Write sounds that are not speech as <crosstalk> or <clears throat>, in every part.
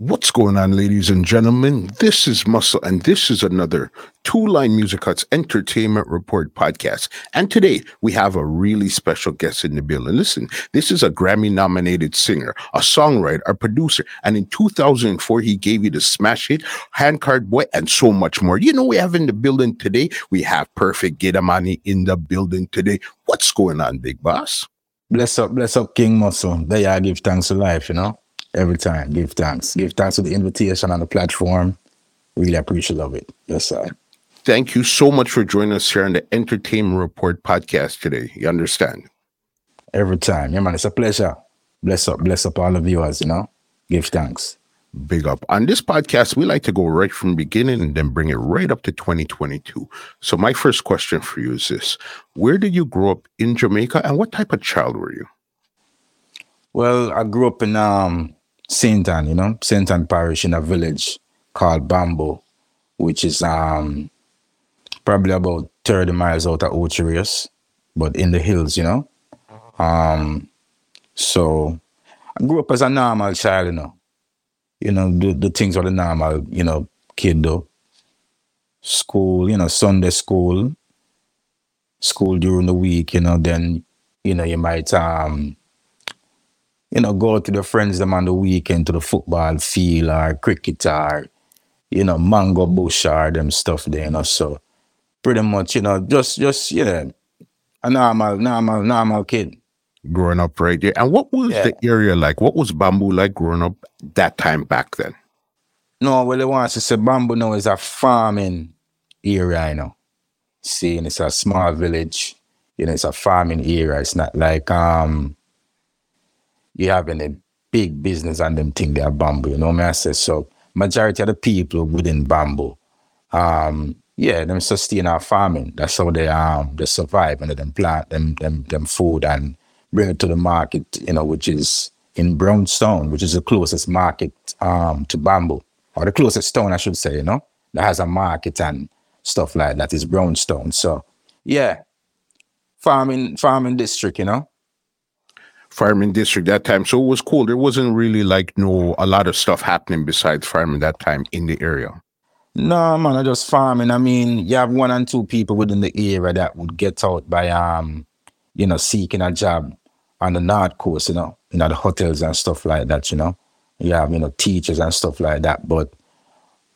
What's going on, ladies and gentlemen? This is Muscle, and this is another Two Line Music Hut's Entertainment Report podcast. And today we have a really special guest in the building. Listen, this is a Grammy nominated singer, a songwriter, a producer, and in 2004 he gave you the smash hit, Handcart Boy, and so much more. You know, we have in the building today, we have Perfect Giddimani in the building today. What's going on, Big Boss? Bless up, bless up, King Muscle. There I give thanks to life, you know every time. Give thanks. Give thanks for the invitation on the platform. Really appreciate of it. Yes, sir. Thank you so much for joining us here on the Entertainment Report podcast today. You understand? Every time. Yeah, man, it's a pleasure. Bless up, bless up all the viewers, you know? Give thanks. Big up. On this podcast, we like to go right from the beginning and then bring it right up to 2022. So my first question for you is this. Where did you grow up in Jamaica and what type of child were you? Well, I grew up in um St. Ann, you know, St. Ann Parish in a village called Bamboo, which is um probably about 30 miles out of Ocho but in the hills, you know. Um so I grew up as a normal child, you know. You know, the, the things are the normal, you know, kid though. School, you know, Sunday school, school during the week, you know, then, you know, you might um you know, go to the friends them on the weekend to the football field or cricket or, you know, mango bush or them stuff there, you know. So pretty much, you know, just just, you know, a normal, normal, normal kid. Growing up right there. And what was yeah. the area like? What was bamboo like growing up that time back then? No, well, it wants to say bamboo now is a farming area, you know. See, and it's a small village. You know, it's a farming area. It's not like um you have any big business and them think they are bamboo. You know what I say? So majority of the people within bamboo, um, yeah, them sustain our farming. That's how they um they survive and them plant them them them food and bring it to the market, you know, which is in Brownstown, which is the closest market um to bamboo. Or the closest town I should say, you know, that has a market and stuff like that is Brownstown. So yeah. Farming farming district, you know farming district that time. So it was cool. There wasn't really like no a lot of stuff happening besides farming that time in the area. No, man, I just farming. I mean, you have one and two people within the area that would get out by um, you know, seeking a job on the north coast, you know, you know, the hotels and stuff like that, you know. You have, you know, teachers and stuff like that. But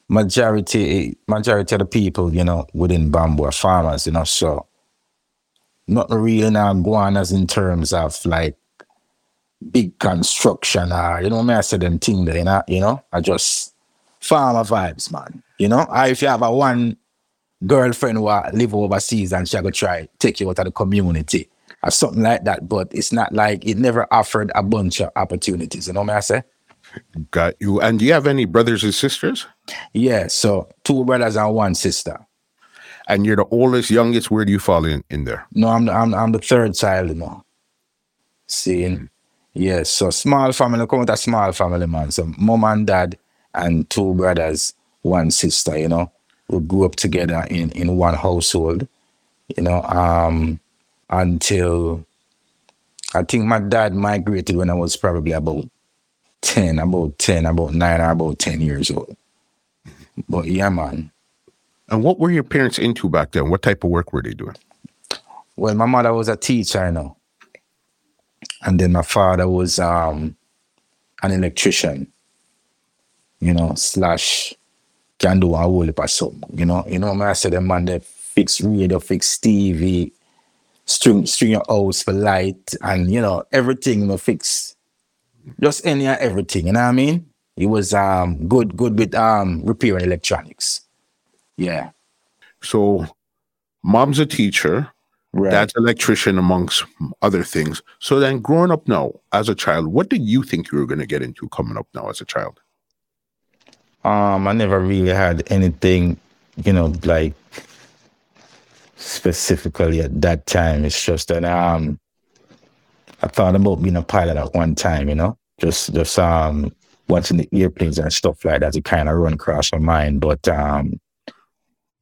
majority majority of the people, you know, within bamboo are farmers, you know, so not really now going as in terms of like big construction or you know me I say them thing there, you know, you know, I just farmer vibes, man. You know, or if you have a one girlfriend who uh, live overseas and she go try take you out of the community or something like that. But it's not like it never offered a bunch of opportunities, you know what I say? Got you. And do you have any brothers and sisters? Yeah, so two brothers and one sister. And you're the oldest, youngest. Where do you fall in, in there? No, I'm the, I'm, I'm the third child, you know. Seeing hmm. Yes, so small family, come with a small family, man. So mom and dad and two brothers, one sister, you know, We grew up together in, in one household, you know, um, until I think my dad migrated when I was probably about 10, about 10, about 9 or about 10 years old. But yeah, man. And what were your parents into back then? What type of work were they doing? Well, my mother was a teacher, you know. And then my father was um, an electrician, you know, slash can do a whole of something, you know. You know, I said the man that fix radio, fix TV, string string your house for light, and you know, everything you know, fix just any and everything, you know what I mean? He was um good, good with um repairing electronics. Yeah. So mom's a teacher, Right. Dad's electrician, amongst other things. So then, growing up now as a child, what did you think you were going to get into coming up now as a child? Um, I never really had anything, you know, like specifically at that time. It's just that um, I thought about being a pilot at one time, you know, just just um watching the airplanes and stuff like that. It kind of run across my mind, but um,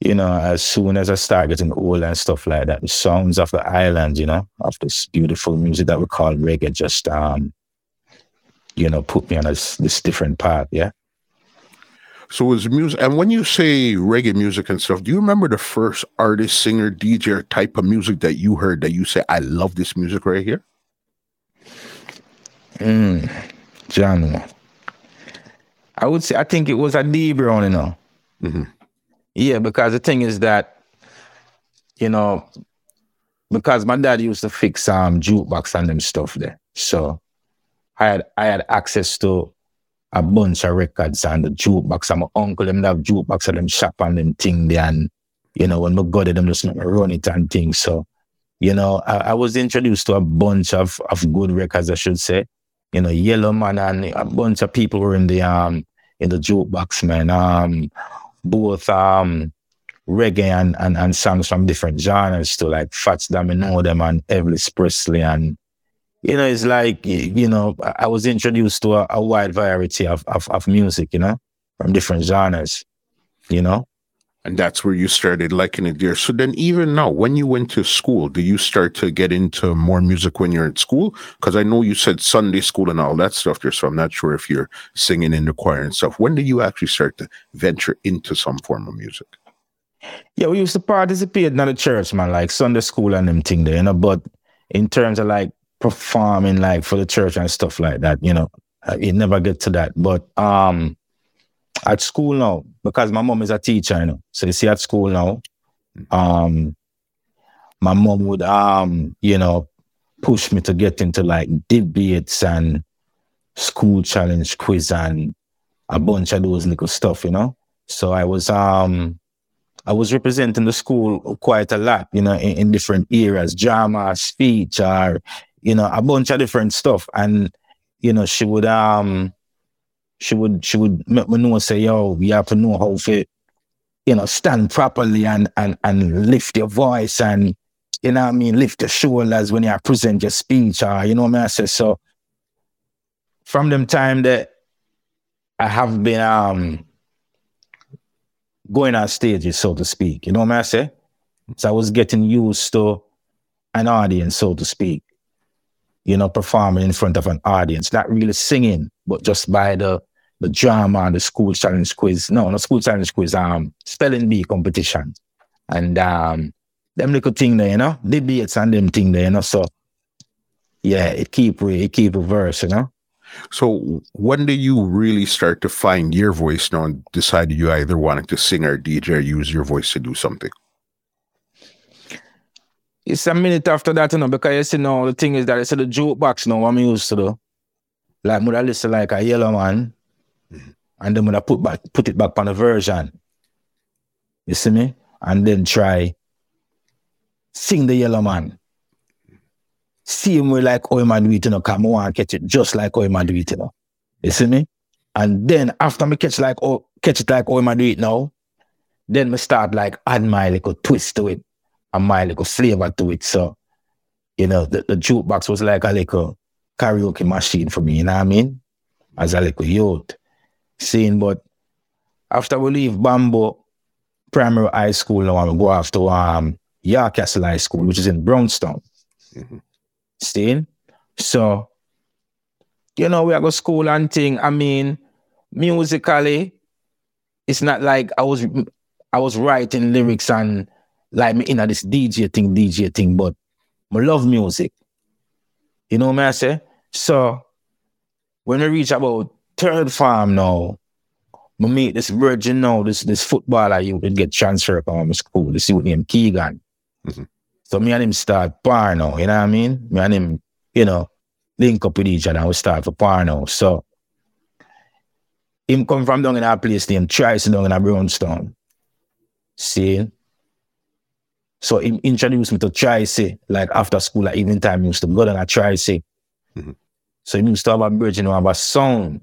you know, as soon as I start getting old and stuff like that, the sounds of the island, you know, of this beautiful music that we call reggae just, um, you know, put me on this, this different path. Yeah. So was music, and when you say reggae music and stuff, do you remember the first artist, singer, DJ type of music that you heard that you say, "I love this music right here"? Mm, genre. I would say I think it was a D Brown, you know. Mm-hmm. Yeah, because the thing is that, you know, because my dad used to fix um jukebox and them stuff there. So I had I had access to a bunch of records and the jukebox. And my uncle them have jukebox and them shop and them thing there. And, you know, when got it, them just not run it and things. So, you know, I, I, was introduced to a bunch of, of good records, I should say. You know, Yellowman and a bunch of people were in the um in the jukebox, man. Um both um reggae and, and, and songs from different genres to like Fats Domino them and Elvis Presley and you know, it's like, you know, I was introduced to a, a wide variety of, of, of music, you know, from different genres, you know. And that's where you started liking it there. So then, even now, when you went to school, do you start to get into more music when you're at school? Because I know you said Sunday school and all that stuff there. So I'm not sure if you're singing in the choir and stuff. When did you actually start to venture into some form of music? Yeah, we used to participate in the church, man, like Sunday school and them thing there, you know. But in terms of like performing like for the church and stuff like that. You know, it never get to that. But um, at school now, because my mom is a teacher, you know. So you see, at school now, um, my mom would um, you know, push me to get into like debates and school challenge quiz and a bunch of those little stuff, you know. So I was um I was representing the school quite a lot, you know, in, in different areas, drama, speech, or you know, a bunch of different stuff. And, you know, she would um she would she would make me know say, yo, you have to know how to, you know, stand properly and and and lift your voice and you know what I mean, lift your shoulders when you present your speech or you know what I, mean? I say. So from them time that I have been um going on stages, so to speak. You know what I say? So I was getting used to an audience, so to speak you know, performing in front of an audience, not really singing, but just by the the drama and the school challenge quiz. No, not school challenge quiz, um, spelling bee competition. And um them little thing there, you know, debates and them thing there, you know. So yeah, it keep re- it keep reverse, you know. So when do you really start to find your voice now and decide you either wanted to sing or DJ or use your voice to do something? it's a minute after that, you know, because you see now the thing is that it's the jukebox now what I'm used to do. Like would I listen like a Yellowman mm-hmm. And then when I put back put it back on the version. You see me? And then try sing the Yellowman. See him like oh man do it, you know, come on catch it just like oh man do it, you know. You see me? And then after me catch like oh catch it like oh man do it now, then me start like add my little twist to it a my little flavor to it. So, you know, the, the jukebox was like a little karaoke machine for me, you know what I mean? As a little youth. Seeing, but after we leave Bamboo Primary High School, now we go after um, Castle High School, which is in Brownstown. Mm-hmm. Seeing? So, you know, we are go school and thing. I mean, musically, it's not like I was I was writing lyrics and like me in this DJ thing, DJ thing, but I love music. You know what I say? So when we reach about third farm now, I meet this virgin now, this this footballer you would get transferred from my school. This youth named Keegan. Mm-hmm. So me and him start par now, you know what I mean? Me and him, you know, link up with each other and we start for par now. So him come from down in our place named Trice down in a Brownstown. See? So he introduced me to try say, like after school, like evening time, he used to go down and say. Mm-hmm. So he used to have a bridge, know, have a sound.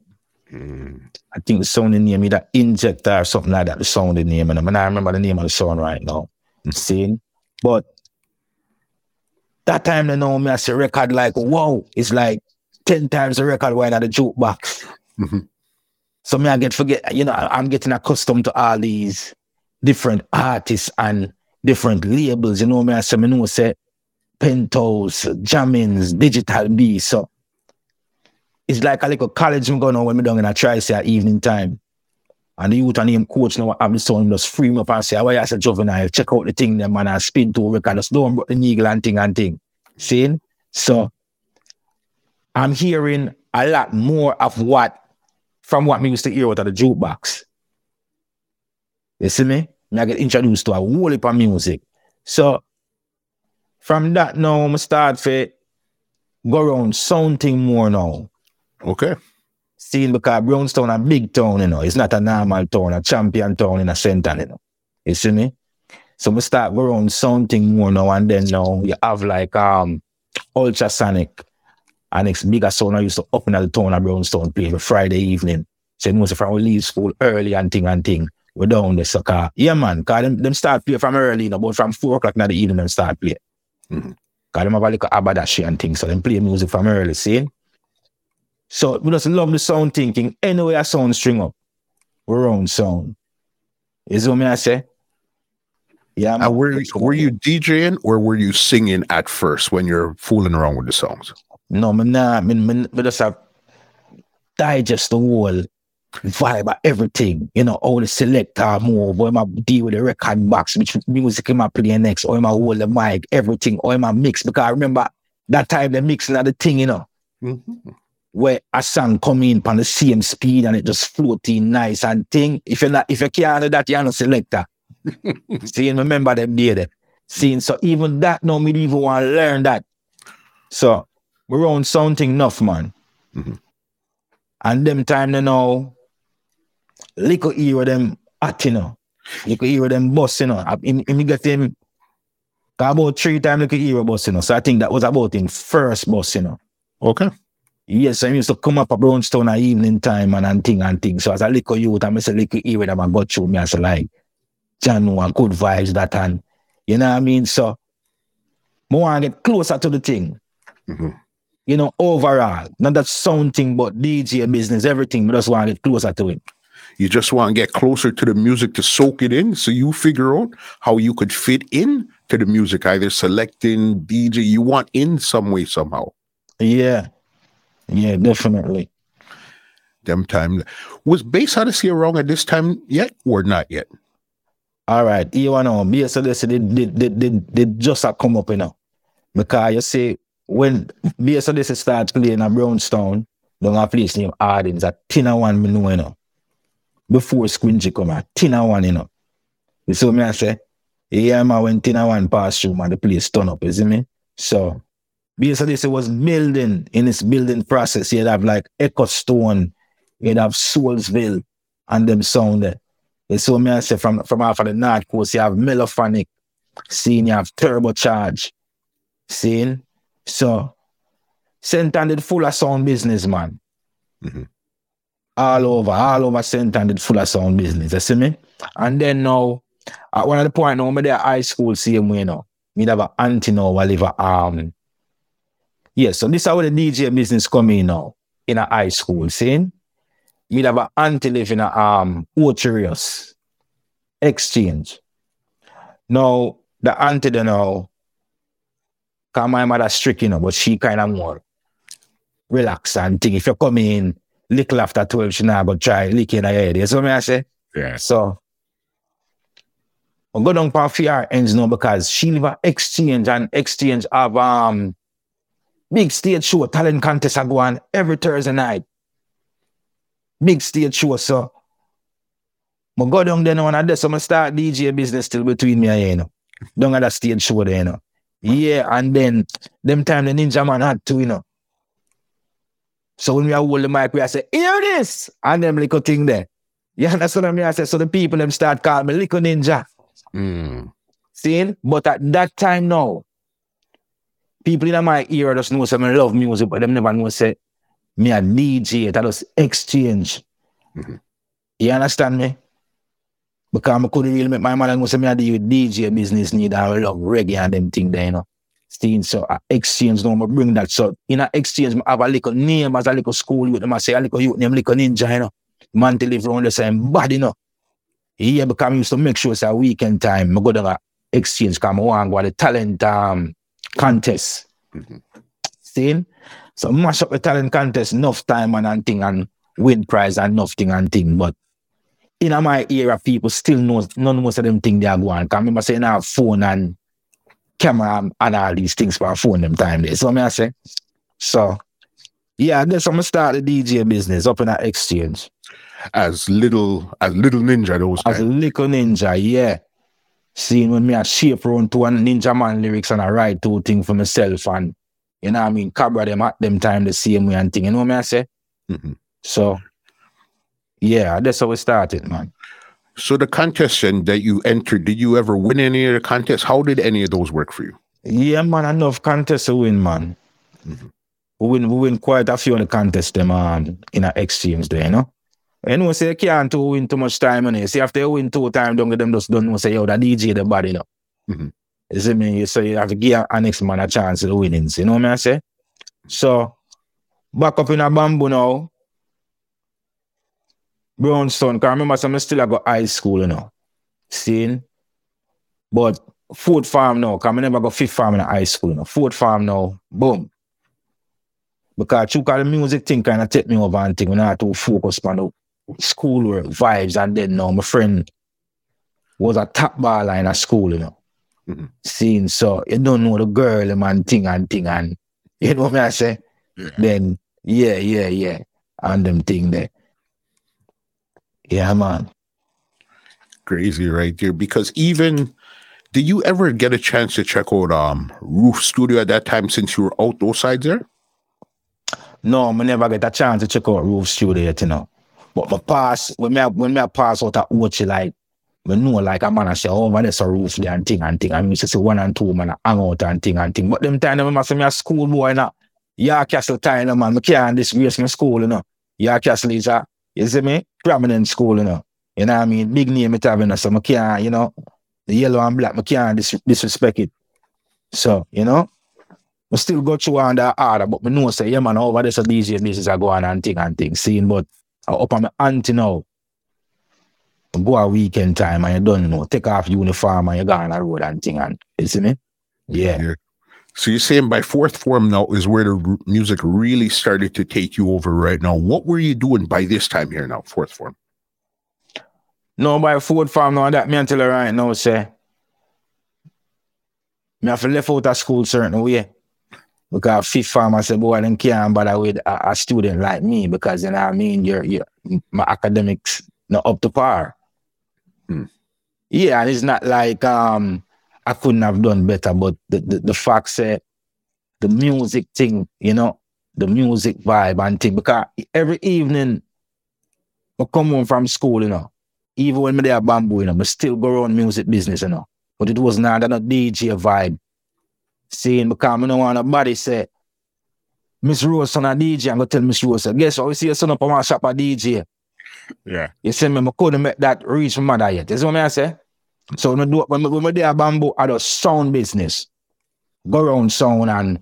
Mm. I think the sound in name, either injector or something like that, the sound in name. And I, mean, I remember the name of the song right now. Mm-hmm. Seeing? But that time they know me as a record like, whoa, it's like 10 times the record wine at the jukebox. Mm-hmm. So me, I get forget, you know, I'm getting accustomed to all these different artists and different labels, you know me, I say, me know say, Penthouse, Jammys, Digital B, so it's like a little college I'm going on when me down in a try say at evening time. And the youth and him coach now have the son just free him up and say, oh, yeah, I said juvenile, check out the thing them man and spin to record, just don't the needle and thing and thing. Seeing? So I'm hearing a lot more of what from what me used to hear out of the jukebox. You see me? I get introduced to a whole heap of music. So from that now, I start to go around sounding more now. Okay. Seeing because Brownstown a big town, you know. It's not a normal town, a champion town in a center, you know. You see me? So we start go around sounding more now and then now you have like um ultrasonic and it's bigger sound I used to open up in the town of Brownstown play Friday evening. So most of we leave school early and thing and thing. We're down the soccer. Yeah, man, cause them, them start play from early, you know, but from four o'clock in the evening them start play. Mhm. Cause them have a little abadashi and things, so them play music from early, see? So we just love the sound thinking. Anyway, a sound string up. We're on sound. Is what me I say? Yeah, man. And were, were you DJing or were you singing at first when you're fooling around with the songs? No, me nah, me, me, me just have digest the whole vibe of everything. You know, all the selector move, or am I deal with the record box, which music am I play next, or am I hold the mic, everything, or am I mix? Because I remember that time the mixing of the thing, you know, mm-hmm. Where a song come in on the same speed and it just floating nice and thing. If you're not, if you can't do that, you're not selector. <laughs> See, remember them day there. Seeing so even that no me even want to learn that. So we're on something enough, man. Mhm. And them time you know, little hear them at you know. You could hear them bus, you know. In me get him about three times you could hear a bus, you know. So I think that was about in first bus, you know. Okay. Yes, I used to come up at Brownstown at evening time and, and thing and thing. So as a little youth, I say little hear them and go through me as like and good vibes that and you know what I mean? So more want to get closer to the thing. Mhm. You know, overall. Not that sound thing, but DJ business, everything, but just want to get closer to it. You just want to get closer to the music to soak it in. So you figure out how you could fit in to the music, either selecting DJ. You want in some way, somehow. Yeah. Yeah, definitely. Them time was Bass Odyssey Wrong at this time yet or not yet? All right, you know, me so they they they they, they, they just a come up, you know. Because you see, when me so this start playing at Brownstown, down a place named Ardens, a Tina one me know, you know. Before Squingy come out, Tina one, you know. You see what me I say? Yeah, man, when Tina one pass through, man, the place turn up, you see me? So, because this it was building, in its building process, you'd have like Echo Stone, you'd have Soulsville, and them sound there. What me I say? From, from off of the North Coast, you have Melophonic, seeing you have Turbocharge, seeing? So, St. Andrew full of sound business, man. Mhm. All over, all over St. Andrew full of sound business, you see me? And then now, at one of the point now, me there high school same way now. Me have a auntie now, I live a, um, yeah, so this is how the DJ business come in now, in a high school, seeing? Me have a auntie live in a, um, Ocho Rios exchange. Now, the auntie there now, cause my mother strict, you know, but she kind of more relax and thing. If you come in little after 12, she now go try lick in her head. You see what me I say? Yeah. So, I go down for fear ends now because she live a exchange and exchange have um big stage show, talent contest I go on every Thursday night. Big stage show, so I go down there now and I just so start DJ business still between me and you, know. Down at that stage show there, you know. Yeah, and then them time the Ninjaman had to, you know. So when we are hold the mic, we I say, hear this, and them little thing there. Yeah, that's what I mean. I say, so the people them start calling me little ninja. Mm. Seeing? But at that time now, people in my ear just know some love music, but them never know say me a DJ, that was exchange. Mhm. You understand me? Because I couldn't really make my mother know say me a deal with DJ business need I love reggae and them thing there, you know. Seeing so I exchange now, I bring that. So in a exchange, I have a little name as a little school with them. I say a little youth name, little ninja, you know. Man to live around the same body, you know. Yeah, because I used to make sure it's a weekend time. I go to exchange because I want to go to the talent um, contest. Mhm. See? So mash up the talent contest enough time and, and thing and win prize and enough thing and thing. But in my era, people still know none most of them think they are going. Cause I remember saying I have phone and camera and, and all these things for phone them time there. So I I say. So yeah, I guess I'm gonna start the DJ business up in that exchange. As little as little ninja those As a little ninja, yeah. Seeing when me a shape around to one Ninjaman lyrics and I write two things for myself and you know what I mean, cabra them at them time the same way and thing. You know what I say? Mhm. So yeah, that's how it started, man. So the contest that you entered, did you ever win any of the contests? How did any of those work for you? Yeah, man, enough contests to win, man. We win, we win quite a few of the contests them um, in an exchange there, you know. You know, say you can't to win too much time, you know. See, after you win two times, don't get them just don't know, say, yo, the DJ the body, you know. Mhm. You see me? So you have to give an next man a chance of the winnings, you know what I say? So, back up in a bamboo now. Brownstown, because I remember some still I got high school, you know. Seeing? But food farm now, because I never got fifth farm in high school, you know. Food farm now, boom. Because you call the music thing kind of take me over and thing when I had to focus on the schoolwork vibes and then now my friend was a top baller in a school, you know. Mhm. Seeing so you don't know the girl man thing and thing and <laughs> you know what I say? Then yeah, yeah, yeah. And them thing there. Yeah, man. Crazy right there. Because even did you ever get a chance to check out um Roof Studio at that time since you were out those sides there? No, I never get a chance to check out Roof Studio yet, you know. But my pass, when me, when me pass out at Ochi, like, we know, like, a man I say, oh, man, there's a roof there and thing and thing. And me used to see one and two, man, I hang out and thing and thing. But them time, I say, me a school boy, now. Yeah, Castle time, you man. I can't disgrace my school, you know. Yeah, Castle is a, you see me? Prominent school, you know. You know what I mean? Big name it having, so I can't, you know, the yellow and black, I can't dis- disrespect it. So, you know, I still got through on that order, but me know say, yeah, man, over there, so DJ business are going and thing and thing, seeing, but Up on my auntie now. Go a weekend time and you don't know, take off uniform and you go on the road and thing and, you see me? Yeah. So you're saying by fourth form now is where the r- music really started to take you over right now. What were you doing by this time here now, fourth form? No, by food farm now, that me until right now say, me have to left out of school certain way. Because fifth farm, I said, boy, I can't bother with a, a student like me because, you know what I mean, you're, you're, my academics not up to par. Hmm. Yeah, and it's not like um I couldn't have done better, but the, the, the fact say the music thing, you know, the music vibe and thing, because every evening I come home from school, you know, even when me there bamboo, you know, I still go around music business, you know. But it was not that no DJ vibe. Seeing because I don't want nobody say, Miss Rose son a DJ, I'm gonna tell Miss Rose, guess what? We see your son up on my shop a DJ. Yeah. You see me, I couldn't make that reach my mother yet. You see what I say? So when I do when, when I there bamboo, I do sound business. Go around sound and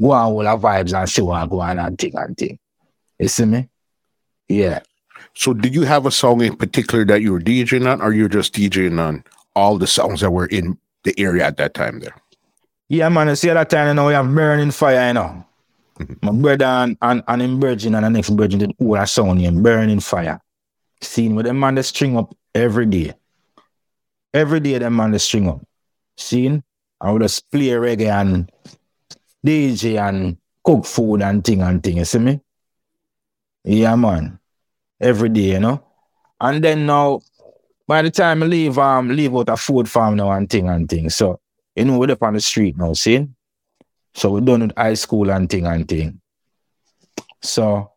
go on all the vibes and see what go on and thing and thing. You see me? Yeah. So did you have a song in particular that you were DJing on, or you're just DJing on all the songs that were in the area at that time there? Yeah, man, you see that time, you know, we have burning fire, you know. My brother and, and, and him virgin and the next virgin did all a sound him, burning fire. Seeing with them man they string up every day. Every day them man they string up. Seeing? I would just play reggae and DJ and cook food and thing and thing, you see me? Yeah, man. Every day, you know. And then now, by the time I leave, um, leave out a food farm now and thing and thing. So, you know, we're up on the street now, see? So we're done with high school and thing and thing. So,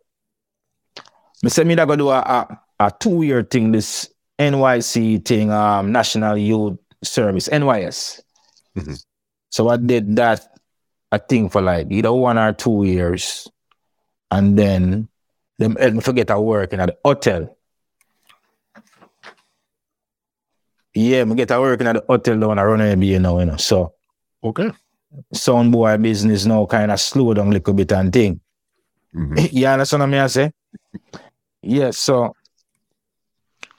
me say me that gonna do a, a, a two-year thing, this NYC thing, um, National Youth Service, NYS. Mhm. So I did that, I think for like either one or two years. And then them help me forget I working at the hotel. Yeah, me get a working at the hotel down around here now, you know. So Okay. sound boy business now kind of slow down a little bit and thing. Mhm. <laughs> you understand what I say? Yes, so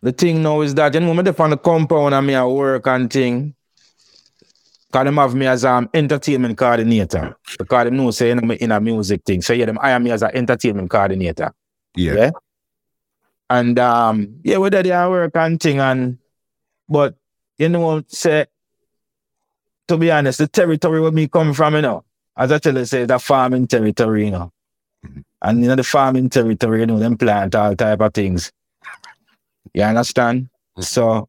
the thing now is that you know, when I on the compound and me I work and thing, cause them have me as um entertainment coordinator. Because them know say me in a music thing. So yeah, them hire me as an entertainment coordinator. Yeah. Yeah. And um, yeah, we did the work and thing and but you know, say to be honest, the territory where me come from, you know, as I tell you, say the farming territory, you know. Mhm. And you know, the farming territory, you know, them plant all type of things. You understand? Mhm. So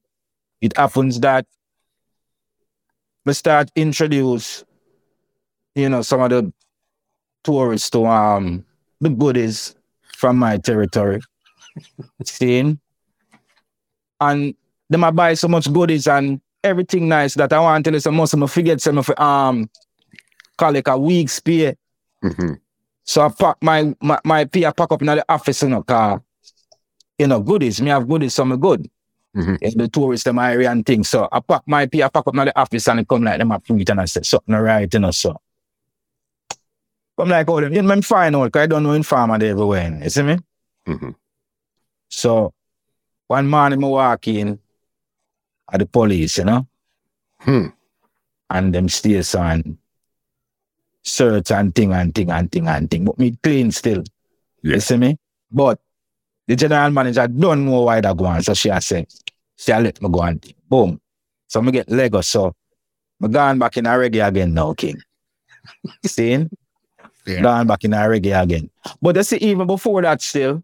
it happens that we start introduce, you know, some of the tourists to um the goodies from my territory. <laughs> Seeing? And them I buy so much goodies and everything nice that I want to listen most of them forget some of um call it a week's pay. hmm So I pack my my, my pay I pack up in the office in a car. You know, goodies. Me have goodies, some good. Mhm. In the tourist them area and things. So I pack my pay, I pack up in the office and it come like them a preach and I say something right, you know, so. I'm like all them, you know, I'm fine out, because I don't know in farmer they everywhere, you see me? hmm So one morning I walk in at the police, you know, Hmm. and them stairs on search and thing and thing and thing and thing. But me clean still. Yeah. You see me? But the general manager don't know why that go on. So she has said, she a let me go on. Boom. So me get Lego. So me gone back in a reggae again now, King. <laughs> Seeing? Yeah. Gone back in a reggae again. But you see, even before that still,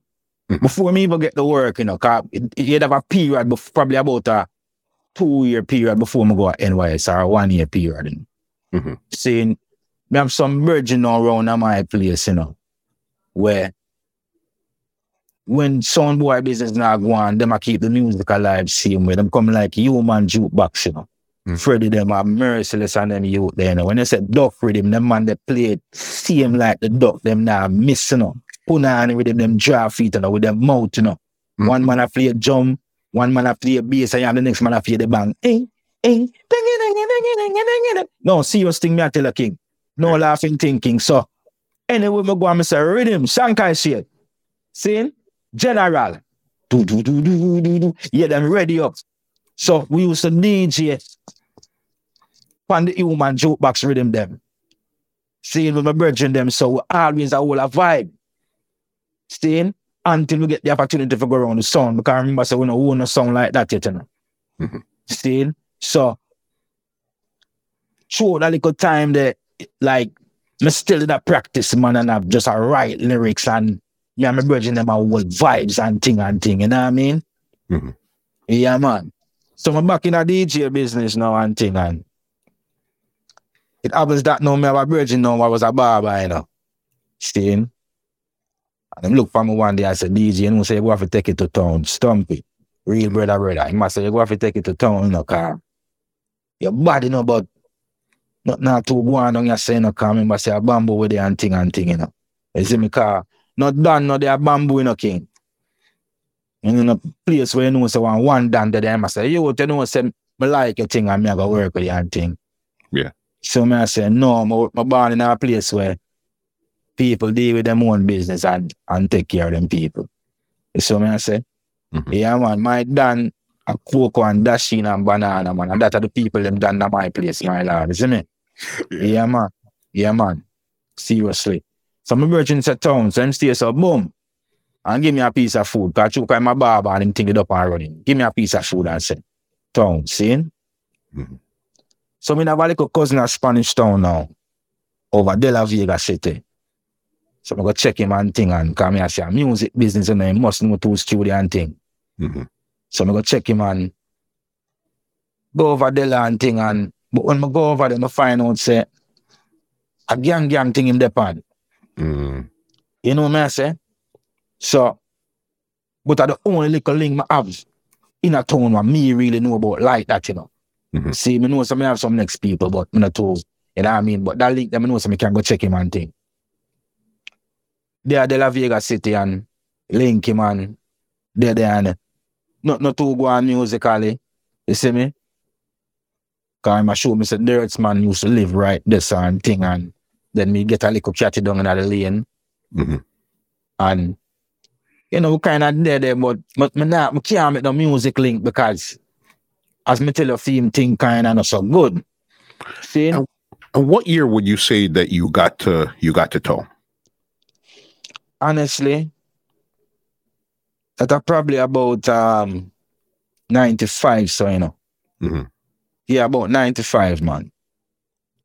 Mhm. before me even get the work, you know, cause it, you'd have a period, probably about a two year period before me go at NYS or one year period. You know. Mhm. Seeing, me have some now around at my place, you know, where when sound boy business not go on, them I keep the music alive same way. Them come like human jukebox, you know. Mm. Freddie them are merciless and them youth there, you know. When they said duck rhythm, them man they play it same like the duck, them now miss, you know. Punani with them, them draw feet, you know, with them mouth, you know. Mm. One man I play a drum, one man after the play bass and you have the next man after the bang. Hey, hey. No, serious thing, me I tell a king. No laughing thinking. So, anyway, me go and me say rhythm, Shank I Sheck. Seeing? general. Do, do, do, do, do, do. Yeah, them ready up. So, we used to DJ Find the human jukebox rhythm them. Seeing with my brethren them, so we always a whole a vibe. Seeing? Until we get the opportunity to go around the sound. Because I remember say we don't own a sound like that yet, you know. Mhm. Seeing? So through that little time that like me still in that practice, man, and I've just a write lyrics and yeah, my brethren them are whole vibes and thing and thing, you know what I mean? Mhm. Yeah, man. So I'm back in a DJ business now and thing and it happens that now me have a virgin now I was a barber, you know. Seeing? And look for me one day, I said, DJ, you know, say, you go have to take it to town, Stumpy. Real brother, brother. He must say, you go have to take it to town, you know, car. Your body, you know, but not, not too go on, you say, no, car. Remember, say, a bamboo with it and thing and thing, you know. You see me, car. Not done, no, they are bamboo, you know, king. And in a place where you know, say, one, one done, to them, I say, you, you know, say, me like your thing and me, I go work with you and thing. Yeah. So me, I say, no, I'm I'm born in a place where people deal with them own business and, and take care of them people. You see me I say? Mhm. Yeah, man. My Dan, a cocoa and dashing and banana, man. And that are the people them done at my place, my lord. You see me? Yeah, man. Yeah, man. Seriously. So my merchants at town, so them stay so boom. And give me a piece of food. Cause you my barber and him think it up and running. Give me a piece of food and say, town, see? Mhm. So me have a little cousin at Spanish town now. Over De La Vega City. So I go check him and thing and come here say music business and I must know to studio and thing. Mhm. So I go check him and go over there and thing and but when I go over there, I find out say a gang gang thing in the pan. Mm. You know what I say? So but I the only little link I have in a town where me really know about like that, you know. Mhm. See, me know some me have some next people, but me not too, you know what I mean? But that link them I know some me can go check him and thing. They are De La Vega City and Linky, man. and they there and not not too go on musically. You see me? Cause I'm show me say Dirtsman used to live right this and thing and then me get a little chatty down in the lane Mhm. and you know kind of there there but but me not me can't make the music link because as me tell you theme thing kind of not so good. See? Oh. And what year would you say that you got to you got to toe? Honestly, that are probably about um 95, so you know. Mhm. Yeah, about 95, man.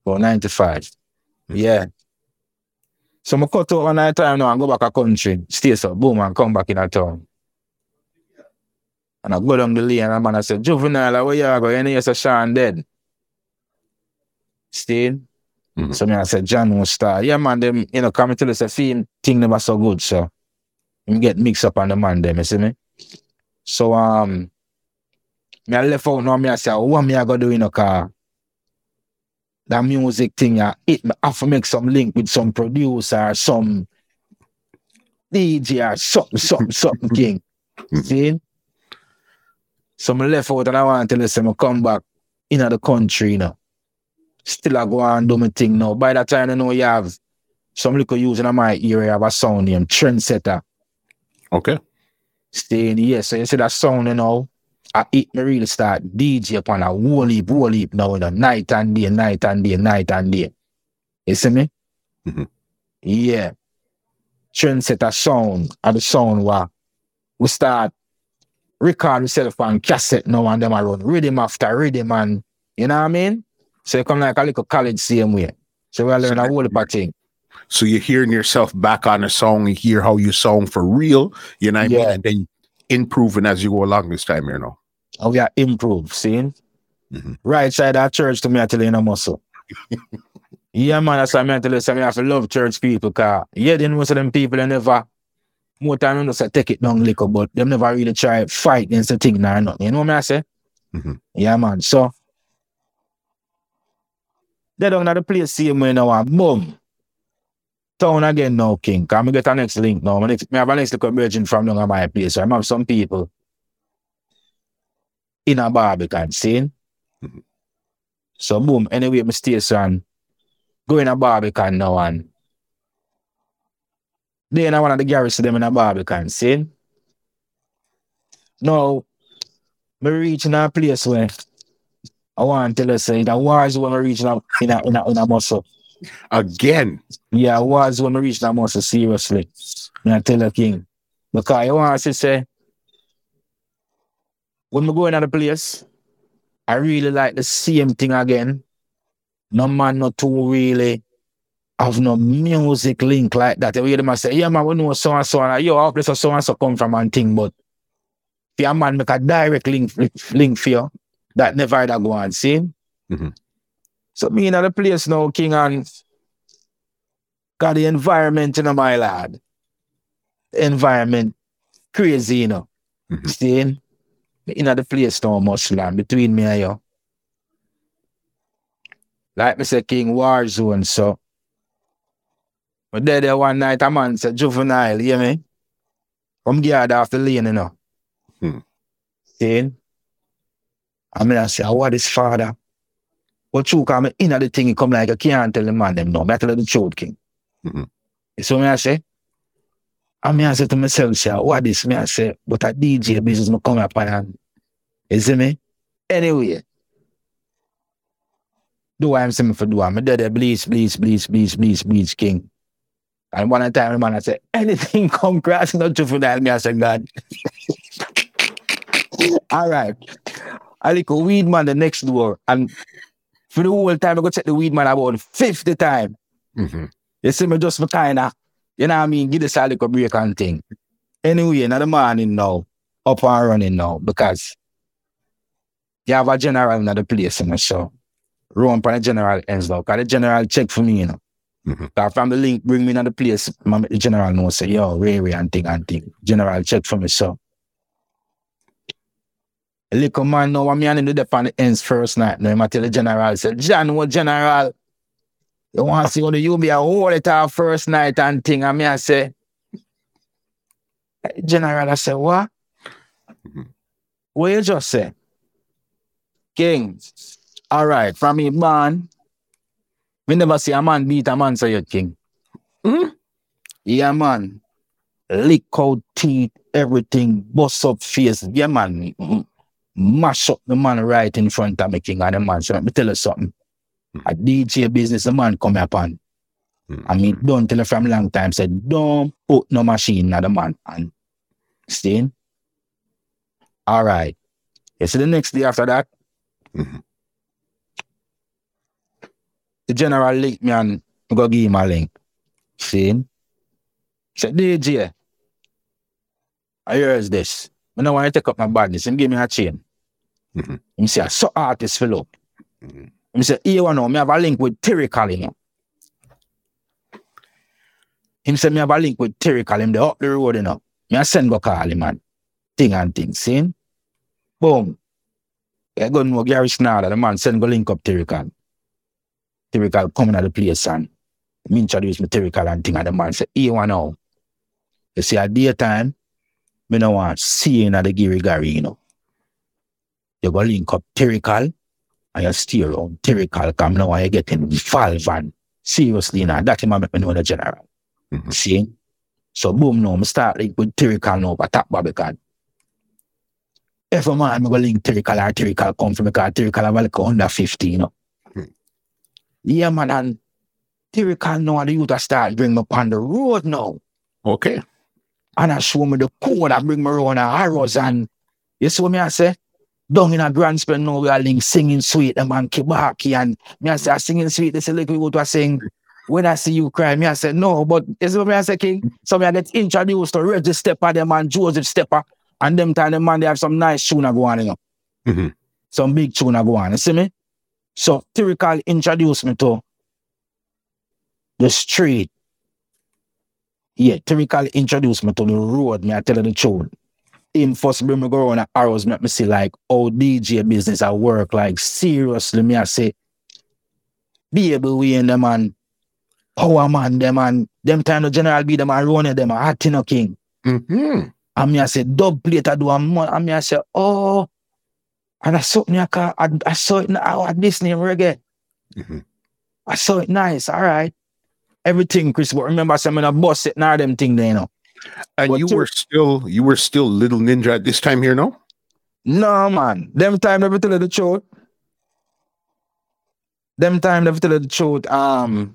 About 95. Yeah. So I cut out one night time now and go back a country, stay so, boom, and come back in a town. And I go down the lane and a man I said, Juvenile, where you are going? You know, say Sean dead. Still. Mhm. So me I said, John start. Yeah, man, them, you know, coming to a film thing never so good, so me get mixed up on the man them, you see me? So um me I left out now, me I say, what me I go do in a car? That music thing, yeah, it me have to make some link with some producer, some DJ or something, something, something king. See? So me left out and I want to say, me come back in the country, you know. Still I go and do my thing now. By that time, you know, you have some little using in my area have a sound name, trendsetter. Okay. Staying here. So you see that sound, you know, I it me really start DJ upon a whole heap, whole heap now, you know, night and day, night and day, night and day. You see me? Mhm. Yeah. Trendsetter sound and the sound where we start record myself on cassette now and them I run rhythm after rhythm and you know what I mean? So you come like a little college same way. So we learn a whole heap of thing. So you're hearing yourself back on a song, and hear how you sound for real, you know what I mean? Yeah. And then improving as you go along this time, you know. Oh are improve, seeing? Mhm. Right side of church to me, I tell you no muscle. <laughs> yeah, man, that's why I tell you, so me have to love church people, cause yeah, then most of them people they never more time them just say take it down little, but them never really try fight against the thing nor nothing. You know what I say? Mhm. Yeah, man. So they don't know the place same way now boom. Town again now, King. Can me get a next link now? My next, me have a next little virgin from down at my place. So I have some people in a Barbican scene. Mhm. So boom, anyway, my station go in a Barbican now and then I one of the garage them in a Barbican scene. Now, me reaching a place where I want to tell you say that was when I reaching a, in a, in a, in a muscle. Again. Yeah, I was when I reached that muscle, seriously. And I tell the king. Because I want to say, when we go in the place, I really like the same thing again. No man not too really have no music link like that. You hear them a say, yeah man, we know so and so and uh, yo, our place so and so come from and thing, but if a man make a direct link link for you, that never had a go on, see? Mhm. So me in the place now, King, and got the environment, you know, my lad. The environment crazy, you know. Mhm. Seeing? In the place now, Muslim, between me and you. Like me say, King War Zone, so. But there, there one night, a man said, juvenile, you hear me? Come guard off the lane, you know. Hmm. Seeing? I mean, I say, what is father? But you come in the thing, it come like I can't tell the man them no. I tell the truth, king. Mhm. You see what me I say? I mean, I say to myself, say, what this? Me I say, but a DJ business me come up and you see me? Anyway. Do what I'm saying for do. I'm there, please, please, please, please, please, please, king. And one time, the man I said, <laughs> anything come crossing out juvenile, me I said, God. <laughs> All right. I like a weed man the next door. And for the whole time, I go check the weed man about 50 times. Mhm. You see me just me kinda, you know what I mean, give this a little break and thing. Anyway, another the morning now, up and running now, because you have a general in the place, you know, so run for the general ends now, because the general check for me, you know. Mhm. Cause from the link, bring me another the place, my general know, say, yo, Ray Ray and thing and thing. General check for me, so. A little man know what me and him do the on the ends first night. Now, I tell the general, say, John, what general? You want to see how you be a whole it off first night and thing. And me I say, "Eh, General, I say, what? Mhm. What you just say? King, all right, from me man, we never see a man beat a man say you king. Mhm. Yeah, man. Lick out teeth, everything, bust up face. Yeah, man. Mm, Mash up the man right in front of me, king. And the man, so let me tell you something. I did say a DJ business, the man come upon. I mean, don't tell her from long time, said, don't put no machine in the man. And staying. All right. You see the next day after that, Mhm. the general link me and I go give him a link. See him? Say, DJ, I hears this. I don't want to take up my badness. Him give me a chain. Mhm. Him say, so artist fellow. Mhm. Him say, here one now, me have a link with Terry Calling. You know. Him say, me have a link with Terry Calling. They up the road, you know. Me a send go call him, man. Thing and thing, see? Boom. I go know Gary Snarder, the man send go link up Terry Cal. Terry Cal coming at the place and me introduce me Terry Cal and thing and the man say, here one now. You see, at daytime, me no want see you in the Gary Gary, you know. You go link up Terry Cal and you stay around Terry Cal come now and you get in valve and seriously now, that him a make me know the general. Mhm. See? So boom now, me start link with Terry Cal now, but top Barbican. Every man, me go link Terry Cal or Terry Cal come from because Terry Cal have like under 50, you know. Hmm. Yeah, man, and Terry Cal now the youth a start bring me up on the road now. Okay. And I show me the code I bring me around the arrows and you see what me I say? Down in a grand spend now we are link singing sweet the man Kibaki and me I say I singing sweet they say like we go to a sing when I see you cry, me I say no, but see what me I say King? So me I get introduced to Reggie Stepper them and Joseph Stepper and them time the man they have some nice tune go on, you know. Mhm. Some big tune go on, you see me? So Tyrical introduced me to the street. Yeah, Tyrical introduced me to the road, me I tell you the truth. Him first bring me go around the arrows, make me see like how DJ business I work, like seriously, me I say, be able we in them and power man them and them time the general be them and running them and Hatino King. Mhm. And me I say dub plate I do a month. And me I say, oh, and I saw me I, I, I saw it now at this name reggae. Mhm. I saw it nice. All right. Everything, Chris. But remember, I said, I'm gonna bust it now, them thing there, you know. And But you to- were still you were still little ninja at this time here, no? No, man. Them time never tell you the truth. Them time never tell you the truth. Um,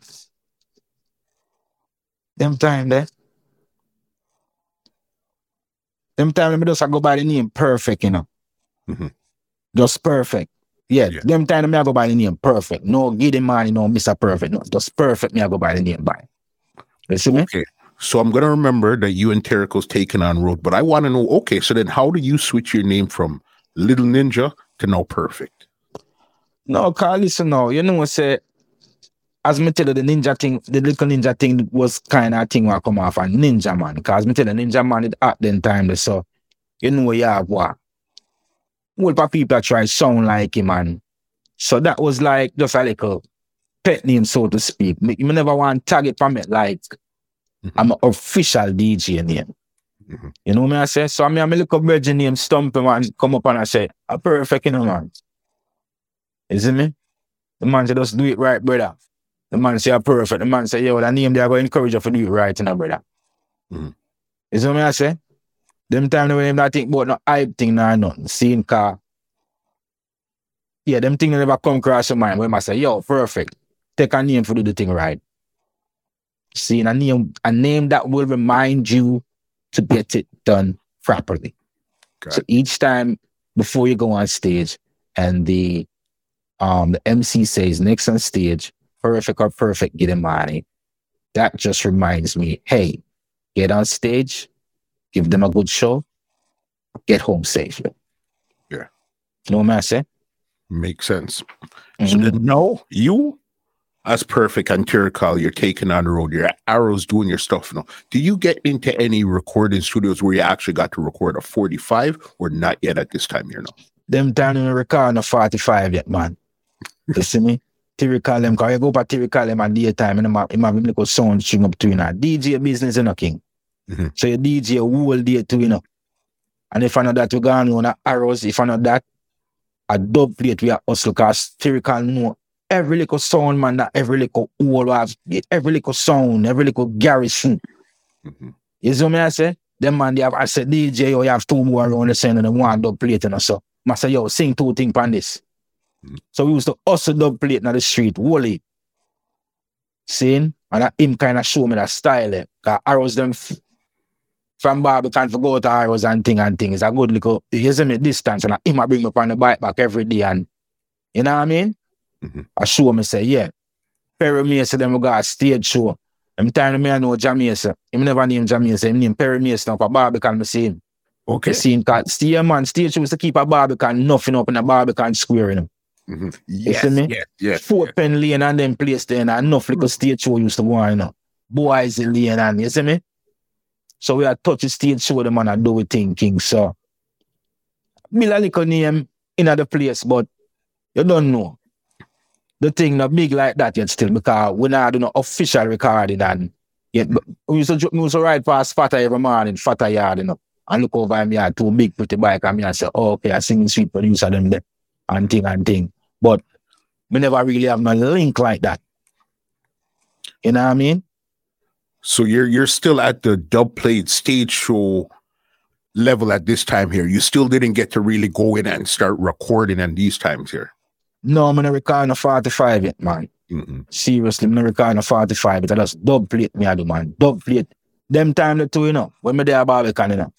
them time there. Them time let me just go by the name perfect, you know. Mhm. Just perfect. Yeah, Yeah. them time me I go by the name perfect. No Giddimani, you know, Mr. Perfect. No, just perfect me I go by the name by. You see me? So I'm gonna remember that you and Terrico's taken on road, but I want to know. Okay, so then how do you switch your name from Little Ninja to now Perfect? No, cause listen now, you know, what I say, as me tell you, the ninja thing, the little ninja thing was kind of thing what come off a Ninjaman. Cause me tell you, Ninjaman it at them time, so you know have what. Of people try sound like him, man. So that was like just a little pet name, so to speak. Me, me never want tag it from it like Mhm. I'm an official DJ name. Mhm. You know what I say? So I mean, I'm a little virgin name, stump him and come up and I say, a perfect, you know, man. You see me? The man say, just do it right, brother. The man say, you're perfect. The man say, yo, that name, they are going to encourage you to do it right, you know, brother. Mhm. You see what I say? Them time when them not think about no hype thing nor nothing. Seeing car. Yeah, them things never come across your mind. When I say, yo, perfect. Take a name for do the thing right. Seeing a name, a name that will remind you to get it done properly. Got So each time before you go on stage and the um the MC says next on stage, perfect or perfect, get him money. That just reminds me, hey, get on stage, give them a good show, get home safe. Yeah. You know what I'm saying? Makes sense. So Mhm. then no, you as Perfect and Terrical, you're taking on the road. Your arrows doing your stuff now. Do you get into any recording studios where you actually got to record a 45 or not yet at this time here now? Them time in record no 45 yet, man. You see me? Tyrical them, cause you go back Tyrical them at daytime and him have him have him little sound string up to you know. DJ business, you know, king. Mhm. So you DJ whole day too, you know. And if I know that we gone on a arrows, if I know that, a dub plate we are hustle, cause Tyrical know every little sound, man, that every little hole have, every little sound, every little garrison. Mhm. You see what I say? Them man, they have, I said, DJ, yo, you have two more around the scene and then one dub plate, know, so. I say, yo, sing two things on this. Mhm. So we used to hustle dub plate in the street, wholly. Seeing? And that him kind of show me that style, eh? Cause arrows them, f- from Barbican to go to Arrows and thing and thing. It's a good little, you see me distance and I, him a bring me on the bike back every day and, you know what I mean? Mhm. I show me say, yeah, Perry Mason, them we got a stage show. I'm telling me I know Jamaica. Him never name Jamaica, him name Perry Mason for Barbican, me see him. Okay. You see him, cause stay man, stage show was to keep a Barbican, nothing up in a Barbican square, you know. Mhm. You Yes, see me? yes, yes. Four pen lane and then place there and enough little stage show used to go on, you know. Boys in lane and you see me? So we are touch the stage show them and I do it thinking. So me a little name in other place, but you don't know. The thing not big like that yet still because we not do no official recording and yet we used to, we used to ride past Fata every morning, Fata yard, you know, and look over and me had two big pretty bike and me and say, oh, okay, I sing sweet producer them there and thing and thing. But we never really have no link like that. You know what I mean? So you're you're still at the dub plate stage show level at this time here. You still didn't get to really go in and start recording at these times here. No, I'm not recording a 45 yet, man. Mm-mm. Seriously, I'm not recording a 45 but I just dub plate me I do, man. Dub plate. Them time the two, you know, when me there Barbican, you know.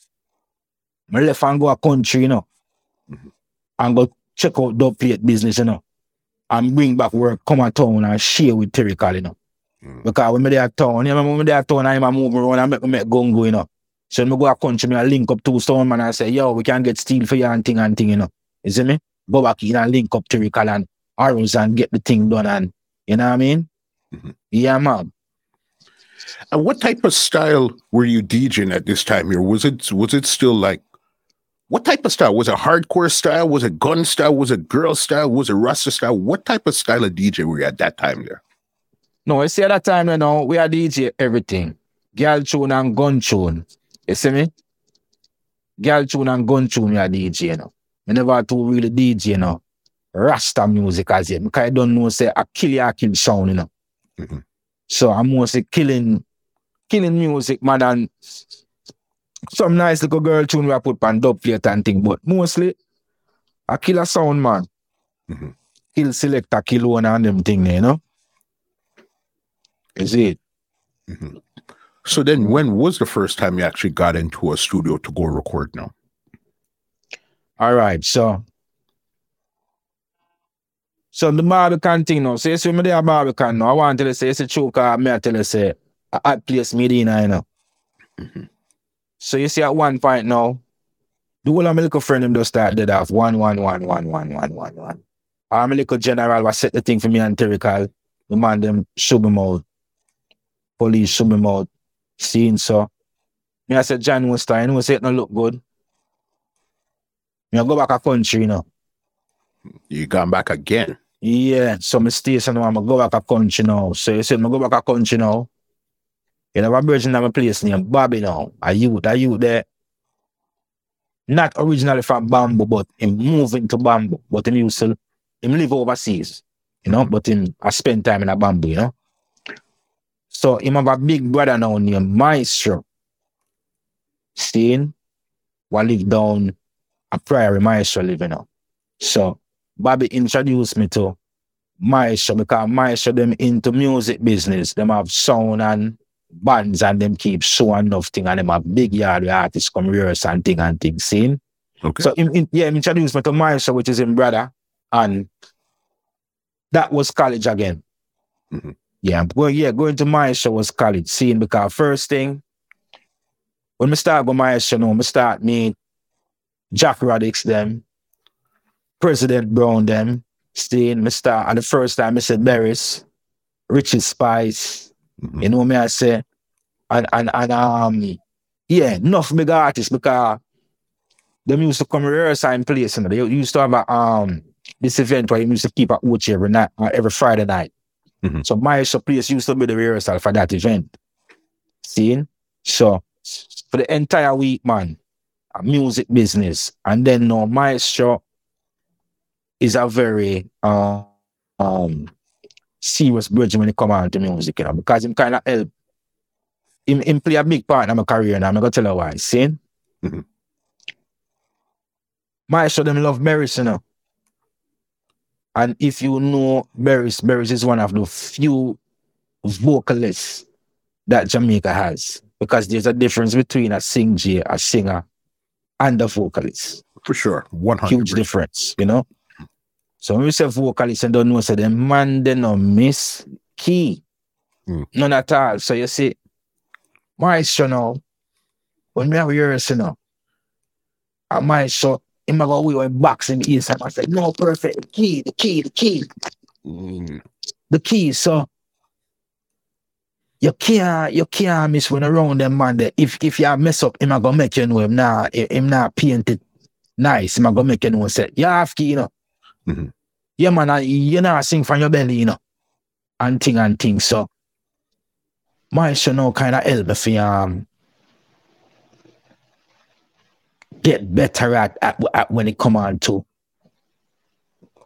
I left and go a country, you know. And go check out dub plate business, you know. And bring back work, come a town and share with Terry Call, you know. Mm. Because when me there at town, you know, when me there at town, I'm a move around and make me make gungo, you know. So when me go a country, me I link up two stone man and I say, yo, we can get steel for you and thing and thing, you know. You see me? Go back in and link up to Call and arrows and get the thing done and you know what I mean? Mhm. Yeah, man. And what type of style were you DJing at this time here? Was it was it still like what type of style? Was it hardcore style? Was it gun style? Was it girl style? Was it Rasta style? What type of style of DJ were you at that time there? No, you see at that time, you know, we are DJ everything. Girl tune and gun tune. You see me? Girl tune and gun tune, we are DJ, you know. We never to really DJ, you know. Rasta music as yet. Because I don't know, say, a kill sound, you know. Mhm. So I'm mostly killing, killing music, man, and some nice little girl tune we I put on dub plate and thing, but mostly a killer sound, man. Mhm. Kill selector, kill one and them thing, you know. Is it? So then when was the first time you actually got into a studio to go record now? All right, so so the Barbican thing now. So you see me there Barbican now. I want to tell you say it's a choke. I may I tell you say I, place me you know. Mm-hmm. So you see at one point now, the whole of my little friend him just start dead off. one, one, one, one, one, one, one, one. I'm a little general was set the thing for me and Terrical. The man them shoot him out. Police shoot him out. Seeing so. Me I said John was starting, was it not look good. Me I go back a country, you know. You gone back again. Yeah, so my station now, I'm go back a country now. So you said, I go back a country now. You know, a virgin of my place named Bobby now. A youth, a youth there. Not originally from Bamboo, but him moving to Bamboo. But him used to, him live overseas, you know, but him, I spend time in a Bamboo, you know. So him have a big brother now named Maestro. Seeing, what live down a prairie Maestro living now. So Bobby introduced me to Maestro because Maestro them into music business. Them have sound and bands and them keep showing enough thing and them have big yard where artists come rehearse and thing and thing. Seen? Okay. So him, him- yeah, introduced me to Maestro, which is him brother. And that was college again. Mhm. Yeah, well, yeah, going to Maestro was college. Seeing because first thing, when me start with Maestro, no, me start meet Jack Radics them, President Brown them, seeing Mr. and the first time I said Beres, Richie Spice, Mhm. you know me I say, and and and um yeah, enough big artists because them used to come rehearse in place, you know. They used to have a um this event where they used to keep at watch every night, uh, every Friday night. Mhm. So my place used to be the rehearsal for that event. Seeing? So for the entire week, man, music business. And then no, show is a very uh, um serious bridge when it come on to music, you know, because him kind of help him, him play a big part in my career and I'm gonna tell you why. See? Mhm. My show them love Beres, you know. And if you know Beres, Beres is one of the few vocalists that Jamaica has. because there's a difference between a sing J, a singer, and a vocalist. For sure. 100 Huge difference, you know. So when we say vocalist and don't know, so the man they no miss key. Mm. None at all. So you see, maestro now, when we have yours, you know, a maestro, him a go we went box in east and I said, no, perfect, the key, the key, the key, Mm, the key. So you can't you can't miss when around them man there. If if you mess up, him a gonna make you know him not him not painted nice, him a gonna make you know say, you have key, you know. Mhm. Yeah, man, and you not sing from your belly, you know. And thing and thing. So my show now kind of help me for um get better at, at, at when it come on to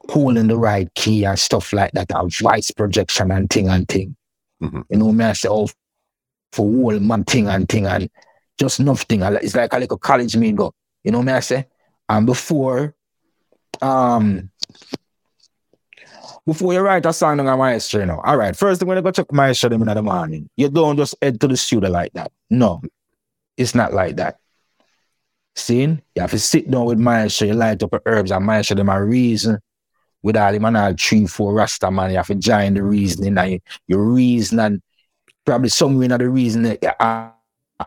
holding the right key and stuff like that, and voice projection and thing and thing. Mhm. You know, me I say, oh, for whole man thing and thing and just nothing. It's like a little college me go. You know me I say? And before um before you write a song on a maestro, you know. All right, first thing when you go check maestro them in the morning, you don't just head to the studio like that. No, it's not like that. Seeing? You have to sit down with maestro, you light up the herbs and maestro them a reason with all him and all three, four Rasta man, you have to join the reasoning and you, you reason and probably somewhere in the reason that a,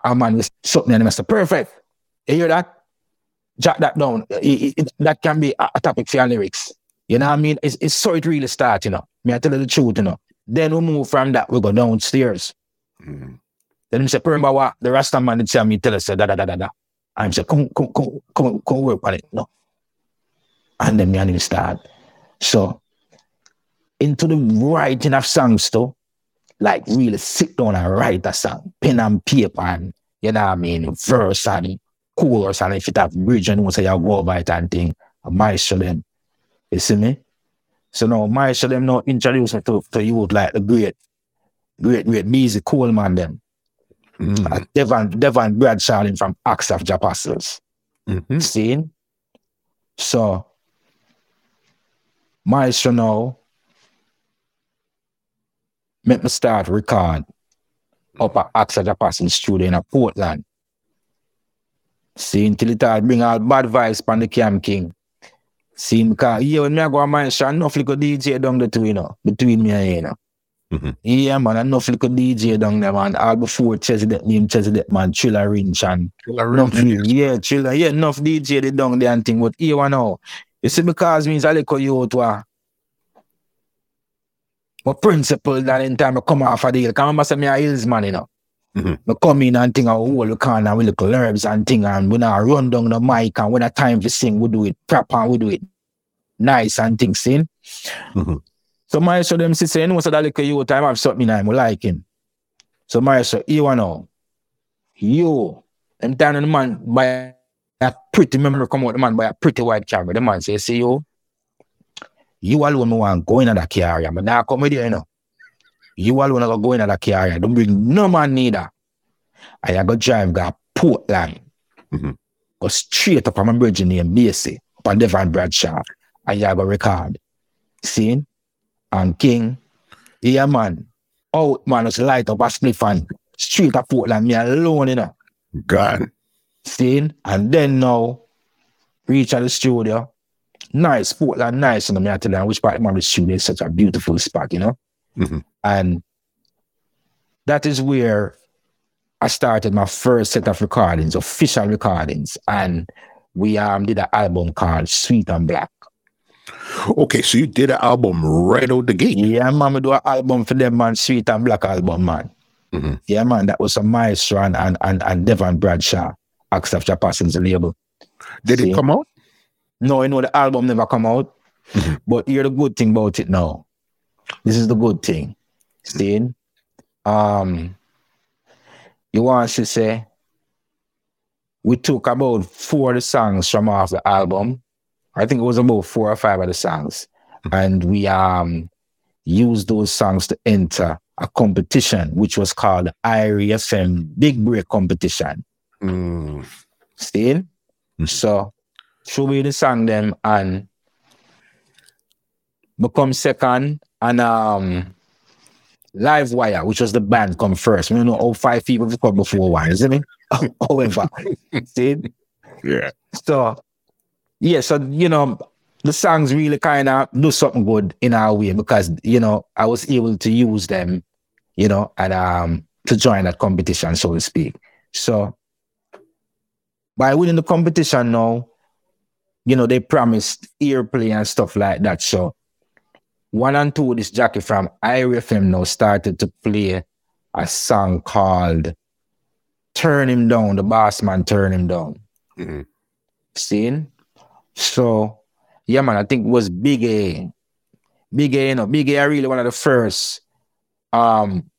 a man with something and he say, perfect. You hear that? Jot that down. It- it- that can be a, a topic for your lyrics. You know what I mean? It's, it's so it really start, you know. Me I tell you the truth, you know. Then we move from that, we go downstairs. mm, Then him say, remember what the Rasta man did tell me, tell us, da da da da da. Say, come, come, come, come, come work on it. No. And then me and him start. So, into the writing of songs too, like really sit down and write a song, pen and paper and, you know what I mean, verse and chorus and if it have bridge and you say you go over it and thing, maestro them. You see me? So now maestro them now introduce me to, to youth like the great, great, great music Coleman them. mm, Uh, Devon, Devon Bradshaw from Acts of the Apostles. mhm. Seeing? So, Maestro now, make me start record up at of the studio in Portland. See, until it all bring all bad vibes from the Cam King. See, because yeah, when me I go on Maestro, enough little DJ down the two, you know, between me and you, you know. Mhm. Yeah, man, enough little DJ down there, man. All before Chesedek, name Chesedek, man, Chiller Rinch and Enough, yeah, chill. Yeah, enough DJ they down there and thing, but here one now. You see, because means I like you to uh, my principle that in time I come off of the hill. Come remember say me a hills man, you know. Mhm. I come in and thing a whole the corner with little herbs and thing and we now run down the mic and when a time to sing, we do it proper and we do it nice and things, see? Mhm. So my show them see say, you know, so that little you time have something I'm we like him. So my show, you know, you, them time the man by a pretty memory come out the man by a pretty white camera. The man say, see you, you alone me want go in that carrier. But now come with you, you know. You alone go go in that carrier. Don't bring no man neither. I go drive go Portland. Mhm. Go straight up on my bridge name BC up on Devon Bradshaw. And you go record. See? And King, yeah man. Oh man, it's light up a split fan. Straight up Portland, me alone, you know. God. Seen? And then now, reach at the studio. Nice, Portland, nice. And I'm tell you, which part of the studio is such a beautiful spot, you know? Mhm. And that is where I started my first set of recordings, official recordings. And we um did an album called Sweet and Black. Okay, so you did an album right out the gate. Yeah, man, we do an album for them, man, Sweet and Black album, man. Mhm. Yeah, man, that was a maestro and, and, and, and Devon Bradshaw, Acts of the Apostles label. Did See? it come out? No, you know the album never come out. Mhm. But hear the good thing about it now. This is the good thing. See? Um you want to say we took about four of the songs from off the album. I think it was about four or five of the songs. And we um used those songs to enter a competition which was called the IRIE Big Break Competition. Mm. See? Mhm. So show me the song them and become second and um Live Wire, which was the band, come first. We don't know all five people come before one, isn't it? However, <laughs> see? Yeah. So, yeah, so, you know, the songs really kind of do something good in our way because, you know, I was able to use them, you know, and um to join that competition, so to speak. So, by winning the competition now, you know, they promised earplay and stuff like that. So, one and two, this jockey from IRIE FM now started to play a song called Turn Him Down, the boss man turn him down. Mhm. Seeing? So, yeah, man, I think it was Big A. Big A, you know, Big A really one of the first um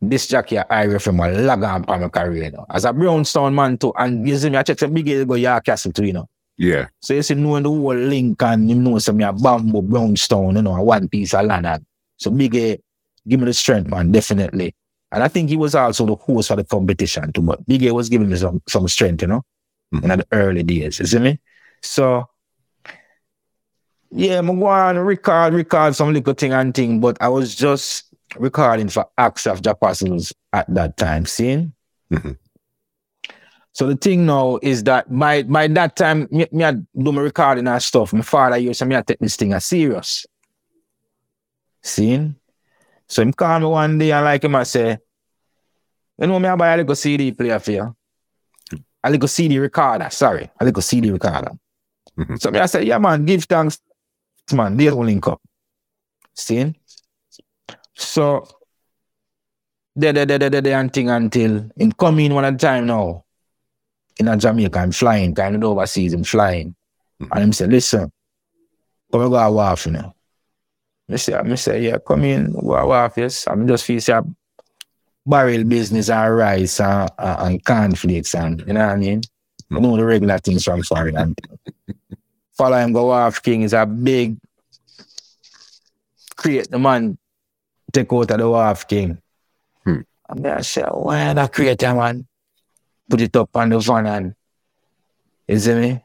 this jockey at IRIE FM will lag on my career, you know. As a Brownstown man too, and you see me, I check some Big go York Castle too, you know. Yeah. So you see, knowing the whole link and you know some a bamboo Brownstown, you know, one piece of land. and- So big A, give me the strength, man, definitely. And I think he was also the host for the competition too, but Big A was giving me some some strength, you know, mm-hmm. in the early days, you see me? So yeah, I'm going to record, record some little thing and thing, but I was just recording for acts of the Apostles at that time, seeing? Mhm. So the thing now is that my my that time, me, me I do my recording and stuff. My father used to me I take this thing as serious. Seeing? So him call me one day and like him I say, you know me I buy a little CD player for you. A little CD recorder, sorry, a little CD recorder. Mhm. So me I say, yeah man, give thanks, man, they will link up. Seeing? So there, there, there, there, there, there, and thing until him come in one at a time now. In a Jamaica, I'm flying, kind of overseas, I'm flying. Mm-hmm. And him say, listen, come and go a wharf, you know. I say, I say, yeah, come in, go a wharf, yes. I'm just feel say barrel business and rice and, and, and cornflakes and, you know what I mean? You know the regular things from foreign. Follow him go off king is a big create the man take out of the wharf king. Hmm. And then I say, why that create a man? Put it up on the van and you see me?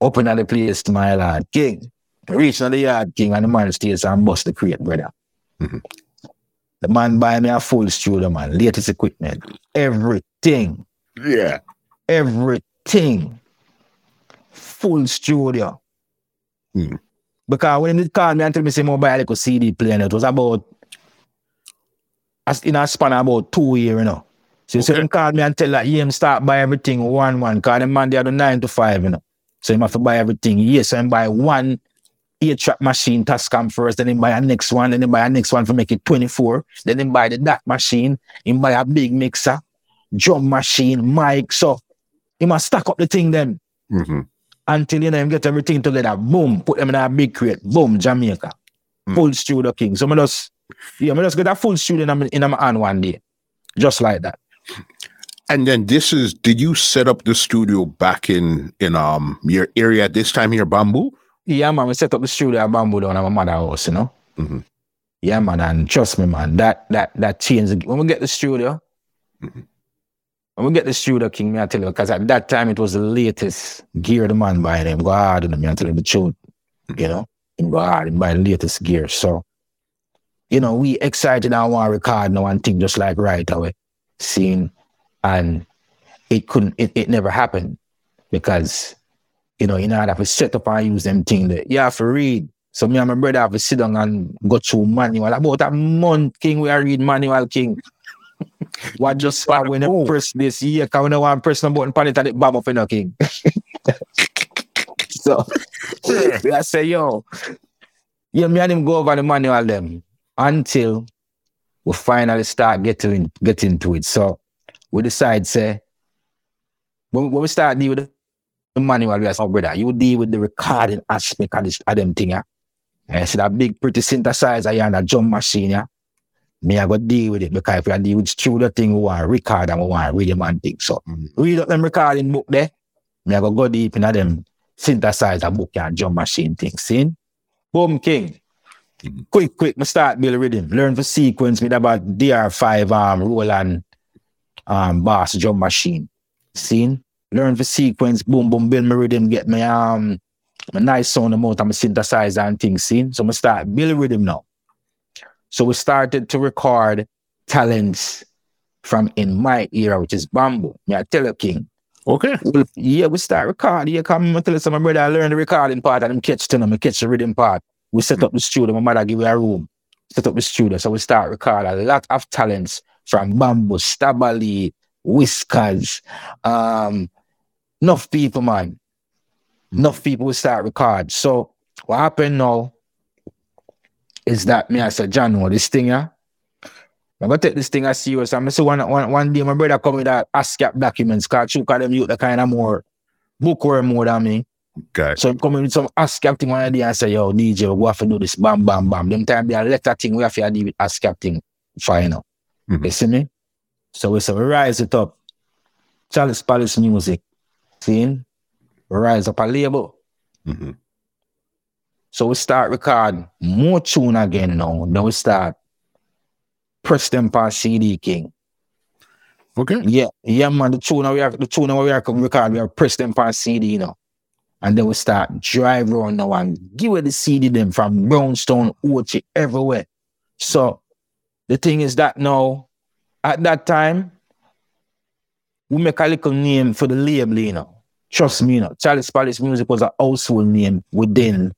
Open at the place to my lad. King. Reach on the yard king and the man stays and bust the crate, brother. Mhm. The man buy me a full studio, man. Latest equipment. Everything. Yeah. Everything. Full studio. Hmm. Because when he called me and tell me say more buy a little CD player, it was about in a span of about two years, you know. So, so Okay. him called me and tell that he him start buy everything one one. Cause the man they had nine to five, you know. So him have to buy everything. Yes, so him buy one eight track machine Tascam first, then him buy a next one, then him buy a next one for make it 24. Then him buy the DAC machine, him buy a big mixer, drum machine, mic. So he must stack up the thing then hmm until you know him get everything together. Boom, put them in a big crate. Boom, Jamaica. Mm. Full studio king. So I just yeah, I just get a full studio in my, in my hand one day. Just like that. And then this is did you set up the studio back in in um your area this time here, Bamboo? Yeah, man, we set up the studio at Bamboo down at my mother house, you know. Mhm. Yeah, man, and trust me, man, that that that changed. When we get the studio, Mhm. When we get the studio, King, me I tell you, because at that time it was the latest gear the man buy them. Go hard on me, I tell you the truth. You know, him go hard and buy the latest gear. So, you know, we excited and want to record now and think just like right away. Seeing and it couldn't it, it never happened because you know, you know, I have to set up and use them thing that you have to read. So me and my brother have to sit down and go through manual. About a month, King, we are read manual, King. What just for when you press this year, when I want to press the button pan it and it bomb up in a King. so I say, yo, yeah, me and him go over the manual them until we finally start getting get into it. So we decide, say, when, when we start deal with the manual, we say, oh, brother, you deal with the recording aspect of, this, of them thing, yeah. And see that big pretty synthesizer here and a drum machine, yeah. Me, I go deal with it because if I deal with studio thing, we want to record and we want them and things. So Mhm. read up them recording book there. Me, I go go deep into them synthesizer book and drum machine things. See? Boom, king. Mhm. Quick, quick, me start build rhythm. Learn for sequence with about DR5 um Roland um bass drum machine. Seen? Learn for sequence, boom, boom, build my rhythm, get me um a nice sound amount of my synthesizer and things seen. So I start build rhythm now. So we started to record talents from in my era, which is bamboo. Me, I tell you, King. Okay. Well, yeah, we start recording. Yeah, come and tell us, my brother, I learned the recording part and them catch to them, I catch the rhythm part. We set up the studio. My mother give me a room, set up the studio. So we start recording a lot of talents from Bamboo, Stabali, Whiskers, um, enough people, man. Enough people will start record. So what happened now is that me, I said, John, what this thing, yeah? I'm gonna take this thing as serious. I'm so one, one, one day my brother come with that ASCAP documents, cause you call them you the kind of more bookworm more than me. Okay. So I'm coming with some ASCAP thing one day and say, yo, DJ, we have to do this, bam, bam, bam. Them time they a letter thing, we have to deal with ASCAP thing, final. Mhm. You see me? So we say, we rise it up. Chalice Palace Music. See? We rise up a label. hmm So we start recording more tune again now. Now we start press them past CD King. Okay. Yeah, yeah, man. The tune we are the tune we are come record, we are press them past CD, you know. And then we start drive around now and give it the CD them from Brownstown, Ochi, everywhere. So the thing is that now, at that time, we make a little name for the label, you know. Trust me, you know. Chalice Palace Music was a household name within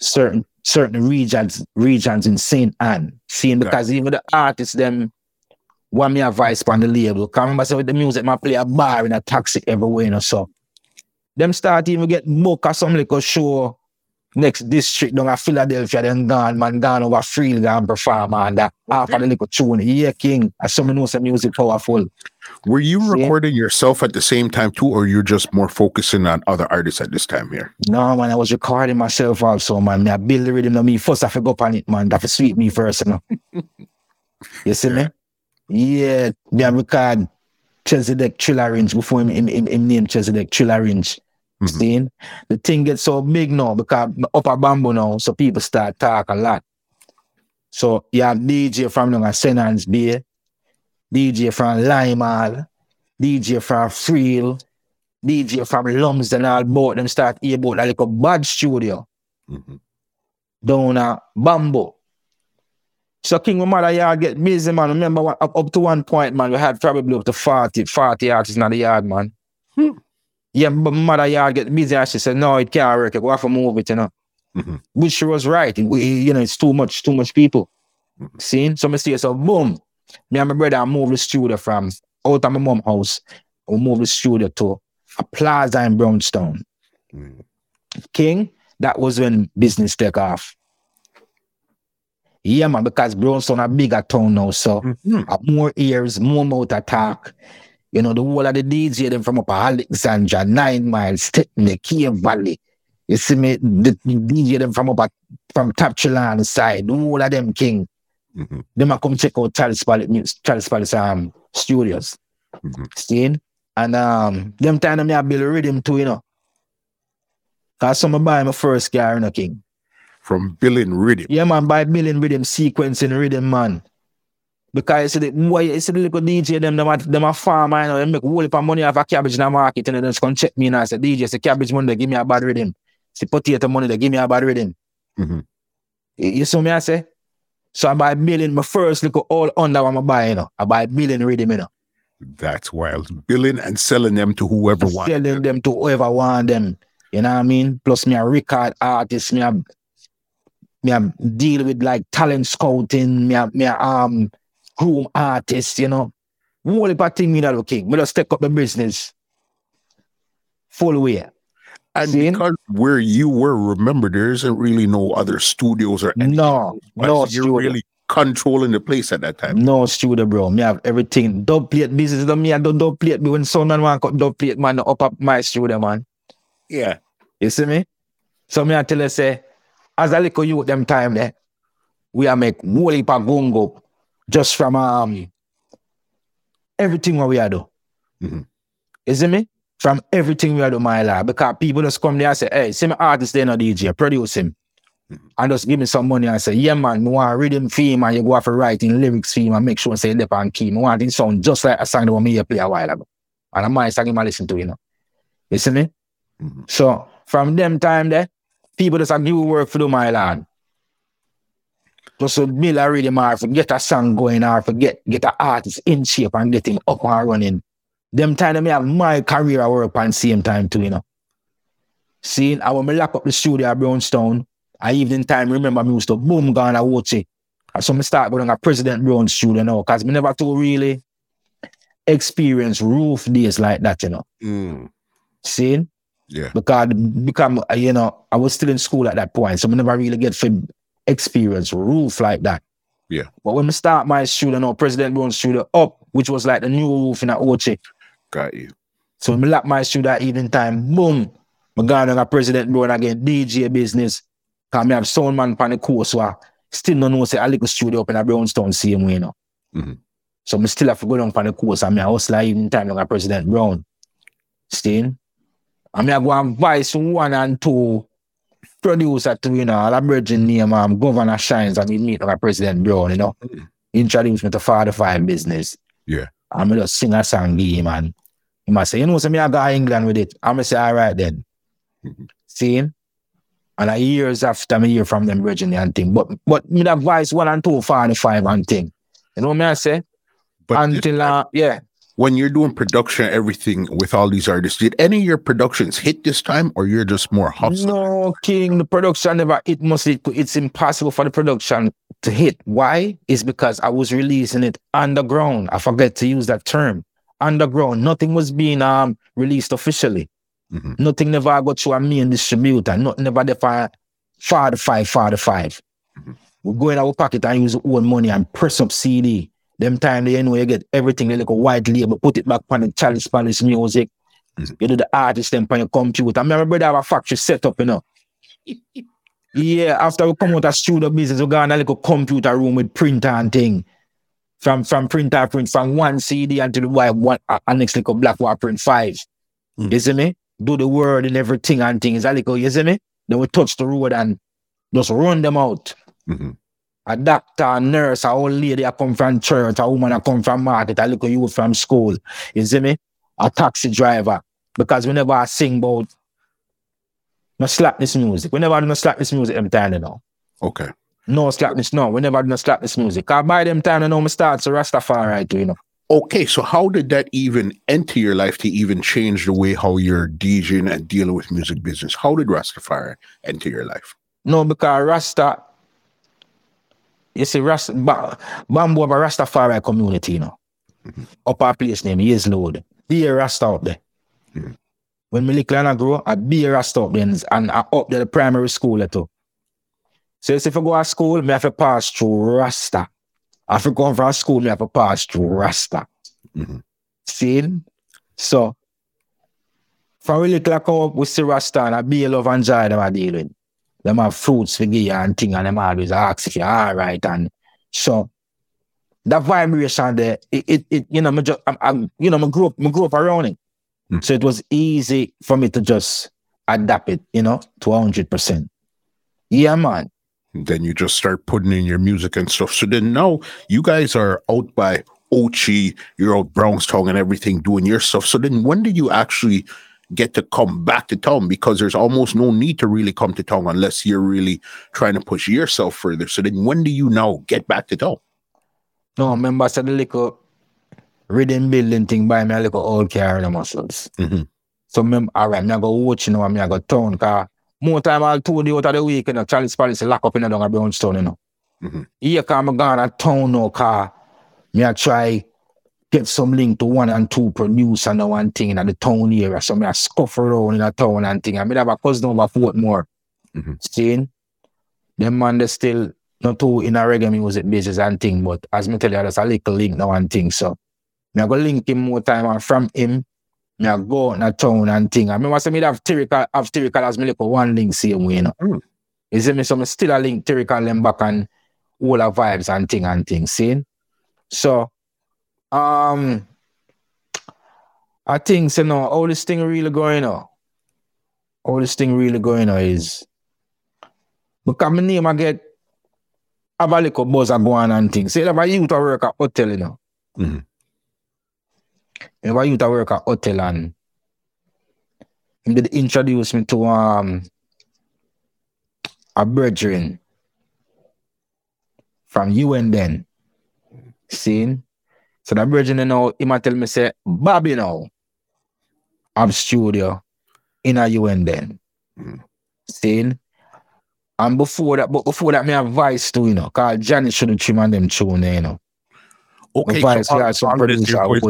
certain certain regions regions in St. Ann. Seeing because even the artists them want me advice on the label. Can remember say with the music, I play a bar in a taxi everywhere, you know. So them start even get book or some little show next district down at Philadelphia, then gone, man, gone over Freel, gone perform and that half of the little tune. Yeah, King. As some know some music powerful. Were you recording yourself at the same time too, or you're just more focusing on other artists at this time here? No, man, I was recording myself also, man. I build the rhythm on me. First, I forgot on it, man. That for sweet me first, you know. you see me? Yeah, me I record Chesedek Triller before him, him, him, him name Chesedek Triller Range. Mhm. See? The thing gets so big now because upper bamboo now, so people start talk a lot. So you have DJ from you know, St. Ann's Bay, DJ from Limal, DJ from Freel, DJ from Lums and all both them start hear about like a bad studio Mhm. down at Bamboo. So King my mother yard get busy, man. Remember what, up, up to one point, man, we had probably up to 40, 40 artists in the yard, man. Hmm. Yeah, but mother yard get busy and she said, no, it can't work. We have to move it, you know. Mhm. Which she was right. It- you know, it's too much, too much people. Mhm. See? So I see, so boom. Me and my brother moved the studio from out of my mom house. We moved the studio to a plaza in Brownstown. Mhm. King, that was when business took off. Yeah, man, because Brownstown a bigger town now, so Mhm. uh, more ears, more mouth attack. You know, the whole of the DJ them from up Alexandria, Nine Miles, Stepney, Cave Valley. You see me, the the DJ them from up at from Tapchilan side, the whole of them king. Mhm. Them a come check out Chalice Palace, Chalice Palace um, studios. Mhm. Seeing? And um, them time them I build a rhythm too, you know. Cause some buy my first car, you know, king. From billing rhythm. Yeah, man, by billing rhythm, sequencing rhythm, man. Because you see the why you see the little DJ them them a them a farmer, you know, they make whole heap of money off a cabbage in the market and they just come check me and I say, DJ, say cabbage money, they give me a bad rhythm. See potato money, they give me a bad rhythm. Mhm. You, you see me I say? So I buy a million. my first little all under what I buy, you know. I buy a million rhythm, you know. That's wild. Billing and selling them to whoever wants. selling them to whoever want them. You know what I mean? Plus me a record artist, me a me a deal with like talent scouting, me a me a um groom artist, you know. Whole heap of thing me that king. Me just take up the business full way. And See? because where you were, remember, there isn't really no other studios or anything. No, Right? no So you're studio. really controlling the place at that time. No studio, bro. Me have everything. Dub plate business. Don't me I don't dub plate me when someone want cut dub plate man up up my studio, man. Yeah. You see me? So me I tell you say, as a little youth them time there, we are make whole heap of just from um everything what we are do. Mhm. You see me? From everything we do, my life. Because people just come there and say, hey, see my artist there no DJ, produce him. Mhm. And just give me some money and say, yeah, man, me want rhythm fee, man. You go for writing lyrics fee, and make sure and say dep and key. Me want it sound just like a song that me play a while ago. And I might song him I listen to, you know. You see me? Mhm. So from them time there, people just a new work for do my lad. just to build a rhythm or forget a song going or forget get an artist in shape and get him up and running. Them time me have my career I work on same time too, you know. Seeing I when me lock up the studio at Brownstown, I even time remember me used to boom gone and watch it. So me start going to President Brown studio now, cause me never too really experience roof days like that, you know. Mm. Seeing? Yeah. because become you know I was still in school at that point, so I never really get to experience roof like that. Yeah. But when we start my studio, now President Brown studio up, which was like the new roof in a Ochi. Got you. So I lock my studio at evening time, boom, I gone on a President Brown again, DJ business. Cause me have sound man on the course, so I still don't know say a little studio up in a Brownstown same way, you know. Mhm. So me still have to go down on the course and me a hustle at evening time like a President Brown. Still. I mean, I go and vice one and two producer to, you know, all a name, um, Governor Shines, and we meet like President Brown, you know. Mm. Introduce me to Father Five business. Yeah. I'm just sing a song, give him, and he must say, you know, so me I go to England with it. I'm gonna say, all right then. Mhm. Seeing? And a years after me hear from them virgin and thing. But but me that voice one and two, 45 and five and thing. You know what I say? But Until uh, yeah. when you're doing production, everything with all these artists, did any of your productions hit this time, or you're just more hustling? No, King, the production never it must it, it's impossible for the production to hit. Why? It's because I was releasing it underground. I forget to use that term. Underground. Nothing was being um released officially. Mhm. Nothing never got to a main distributor. Nothing never there for the five, for the five. Mhm. We go in our pocket and use our own money and press up CD. Them time they anyway you get everything they like a white label, put it back on the Chalice Palace music. Mhm. You do the artist them on your computer. I remember brother have a factory set up, you know. <laughs> yeah, after we come out of studio business, we go in a little computer room with printer and thing. From from printer print from one CD until the white one uh, and next little black wire print five. Mm. You see me? Do the word and everything and things. A little, you see me? Then we touch the road and just run them out. Mhm. A doctor, a nurse, a old lady I come from church, a woman I come from market, a little youth from school. You see me? A taxi driver. Because whenever I sing about no slap this music. Whenever I do no slap this music, I'm telling you now. Okay. No slackness, no. Whenever I do no slap this music. Cause by them time I know me start to Rastafari too, you know. Okay. So how did that even enter your life to even change the way how you're DJing and dealing with music business? How did Rastafari enter your life? No, because Rasta, you see, Rasta, ba, Bamboo have a Rastafari community, you know. Up our place name, Years Load. Be a Rasta up there. Mhm. When me little and I grow, I be a Rasta up there, and and I up there the primary school at all. So you see, if I go to school, me have to pass through Rasta. If I come from school, me have to pass through Rasta. Mhm. See? So, from we little I come up, with see Rasta and I be a love and joy them I deal with them have fruits for give you and thing and them always ask if you're all right and so that vibration there it, it, it you know me just, I'm, I'm, you know me grew up me grew up around it Mm. so it was easy for me to just adapt it you know to hundred percent yeah man Then you just start putting in your music and stuff. So then now you guys are out by Ochi, you're out Brownstown and everything doing your stuff. So then when did you actually get to come back to town? Because there's almost no need to really come to town unless you're really trying to push yourself further. So then when do you now get back to town? no remember I said the little rhythm building thing by me a little old car the muscles Mhm. so me all right me I go watch you know me I go town car more time I'll two days out of the week you know Chalice Palace lock up in the down Brownstone you know Mhm. Here come I gone at town now, car. Me I try get some link to one and two producer and one thing in the town area. So me I scuff around in the town and thing. I mean have a cousin over Portmore. Mhm. Seeing? Them man they still not too in a reggae music business and thing, but as me tell you, there's a little link now and thing. So me I go link him more time and from him, me I go in the town and thing. I remember say me have Tyrical have Tyrical as me little one link same way, you know. Mm. You see me, so me still a link Tyrical them back and all the vibes and thing and thing, see? So, um, I think, so now, all this thing really going on, all this thing really going on is, because my name I get, have a little buzz a go on and things. Say, if a youth a work at hotel, you know. Mhm. A youth a work at hotel and him did introduce me to um a brethren from UN then. Seen? So the virgin you know, he might tell me say, Bobby now, I'm studio in a UN then. Mm. Seen? And before that, but before that, me have voice too, you know, cause Johnny shouldn't trim on them tune, you know. Okay, Vice, so yeah, all this producer I would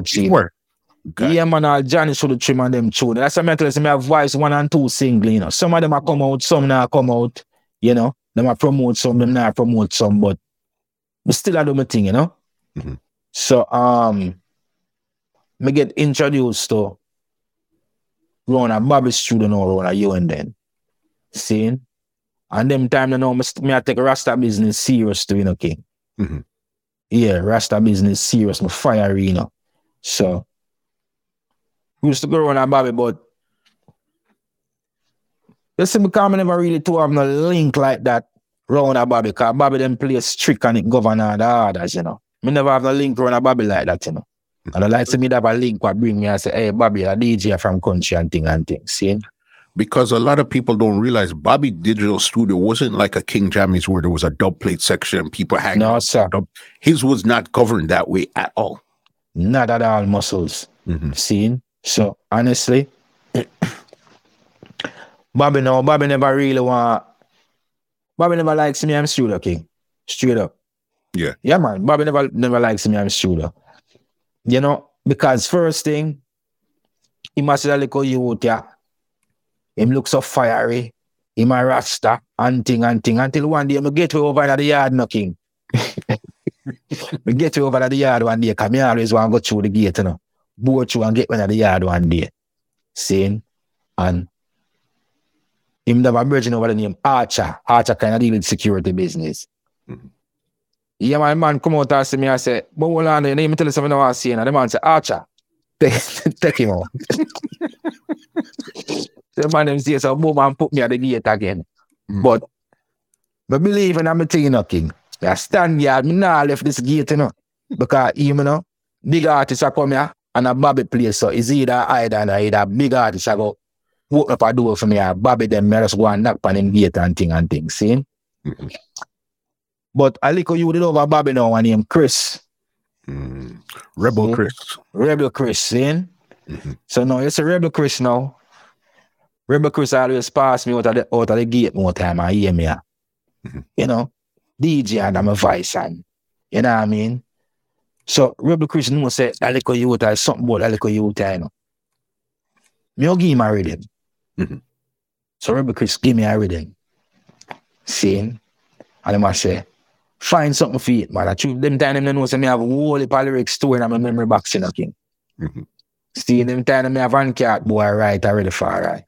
Okay. Yeah, man, all Johnny should have trim on them tune. That's why I tell you, me have voice one and two single, you know. Some of them are come out, some now come out, you know. Them are promote some, them now promote some, but we still I do my thing, you know. Mhm. So um me get introduced to Rona Bobby studio now, Rona you and then. Seeing? And them time you know me, me I take Rasta business serious too, you know, King. Mhm. Yeah, Rasta business serious, my fire, you know. So we used to go around Bobby, but you see, because I never really to have no link like that round a Bobby, because Bobby them play strict and it govern all the orders, you know. Me never have no link around a Bobby like that, you know. And I like to me to have a link what bring me and say, hey, Bobby, a DJ from country and thing and thing. See? because a lot of people don't realize Bobby Digital Studio wasn't like a King Jammy's where there was a dub plate section and people hanging. No, sir. His was not governed that way at all. Not at all muscles. Mhm. Seen? So honestly, <clears throat> Bobby no, Bobby never really want Bobby never likes me, I'm studio king. Straight up. Yeah. Yeah, man. Bobby never never likes me, I'm studio. You know, because first thing, he must have a little youth, yeah. Him look so fiery. Him a rasta and thing and thing until one day I get over at the yard knocking. we <laughs> get over at the yard one day, cause me always want to go through the gate, you know. Go through and get one at the yard one day. Saying, and him have a virgin over the name Archer. Archer kind of deal with security business. Mhm. Yeah, my man come out and see me I say, but hold on, you need me tell you something I see. And the man say, Archer, take, take him out. the man them say, so boom and put me at the gate again. Mm. But but believe in I'm a thing, you know, King. I stand here, me nah left this gate, you know. Because him, you know, big artists are come here and a Bobby place. So it's either either and either big artists are go open up a door for me or Bobby them me just go and knock on him gate and thing and thing. See? Mhm. But I look you did over Bobby now and name Chris. Mm. Rebel See? Chris. Rebel Chris, see? Mhm. So now it's a Rebel Chris now. Rebel Chris always pass me out of the out of the gate more time and hear me. ah. Mhm. You know, DJ and I'm a voice and you know what I mean? So Rebel Chris know say that little youth is something about little youth, you know. Me will give him a rhythm. Mhm. So Rebel Chris give me a rhythm. See? And I must say, find something for it, man. I truth them time them know say me have a whole heap of lyrics stored in my memory box, you know, King. Mhm. See, them time me have one cat boy right already far right.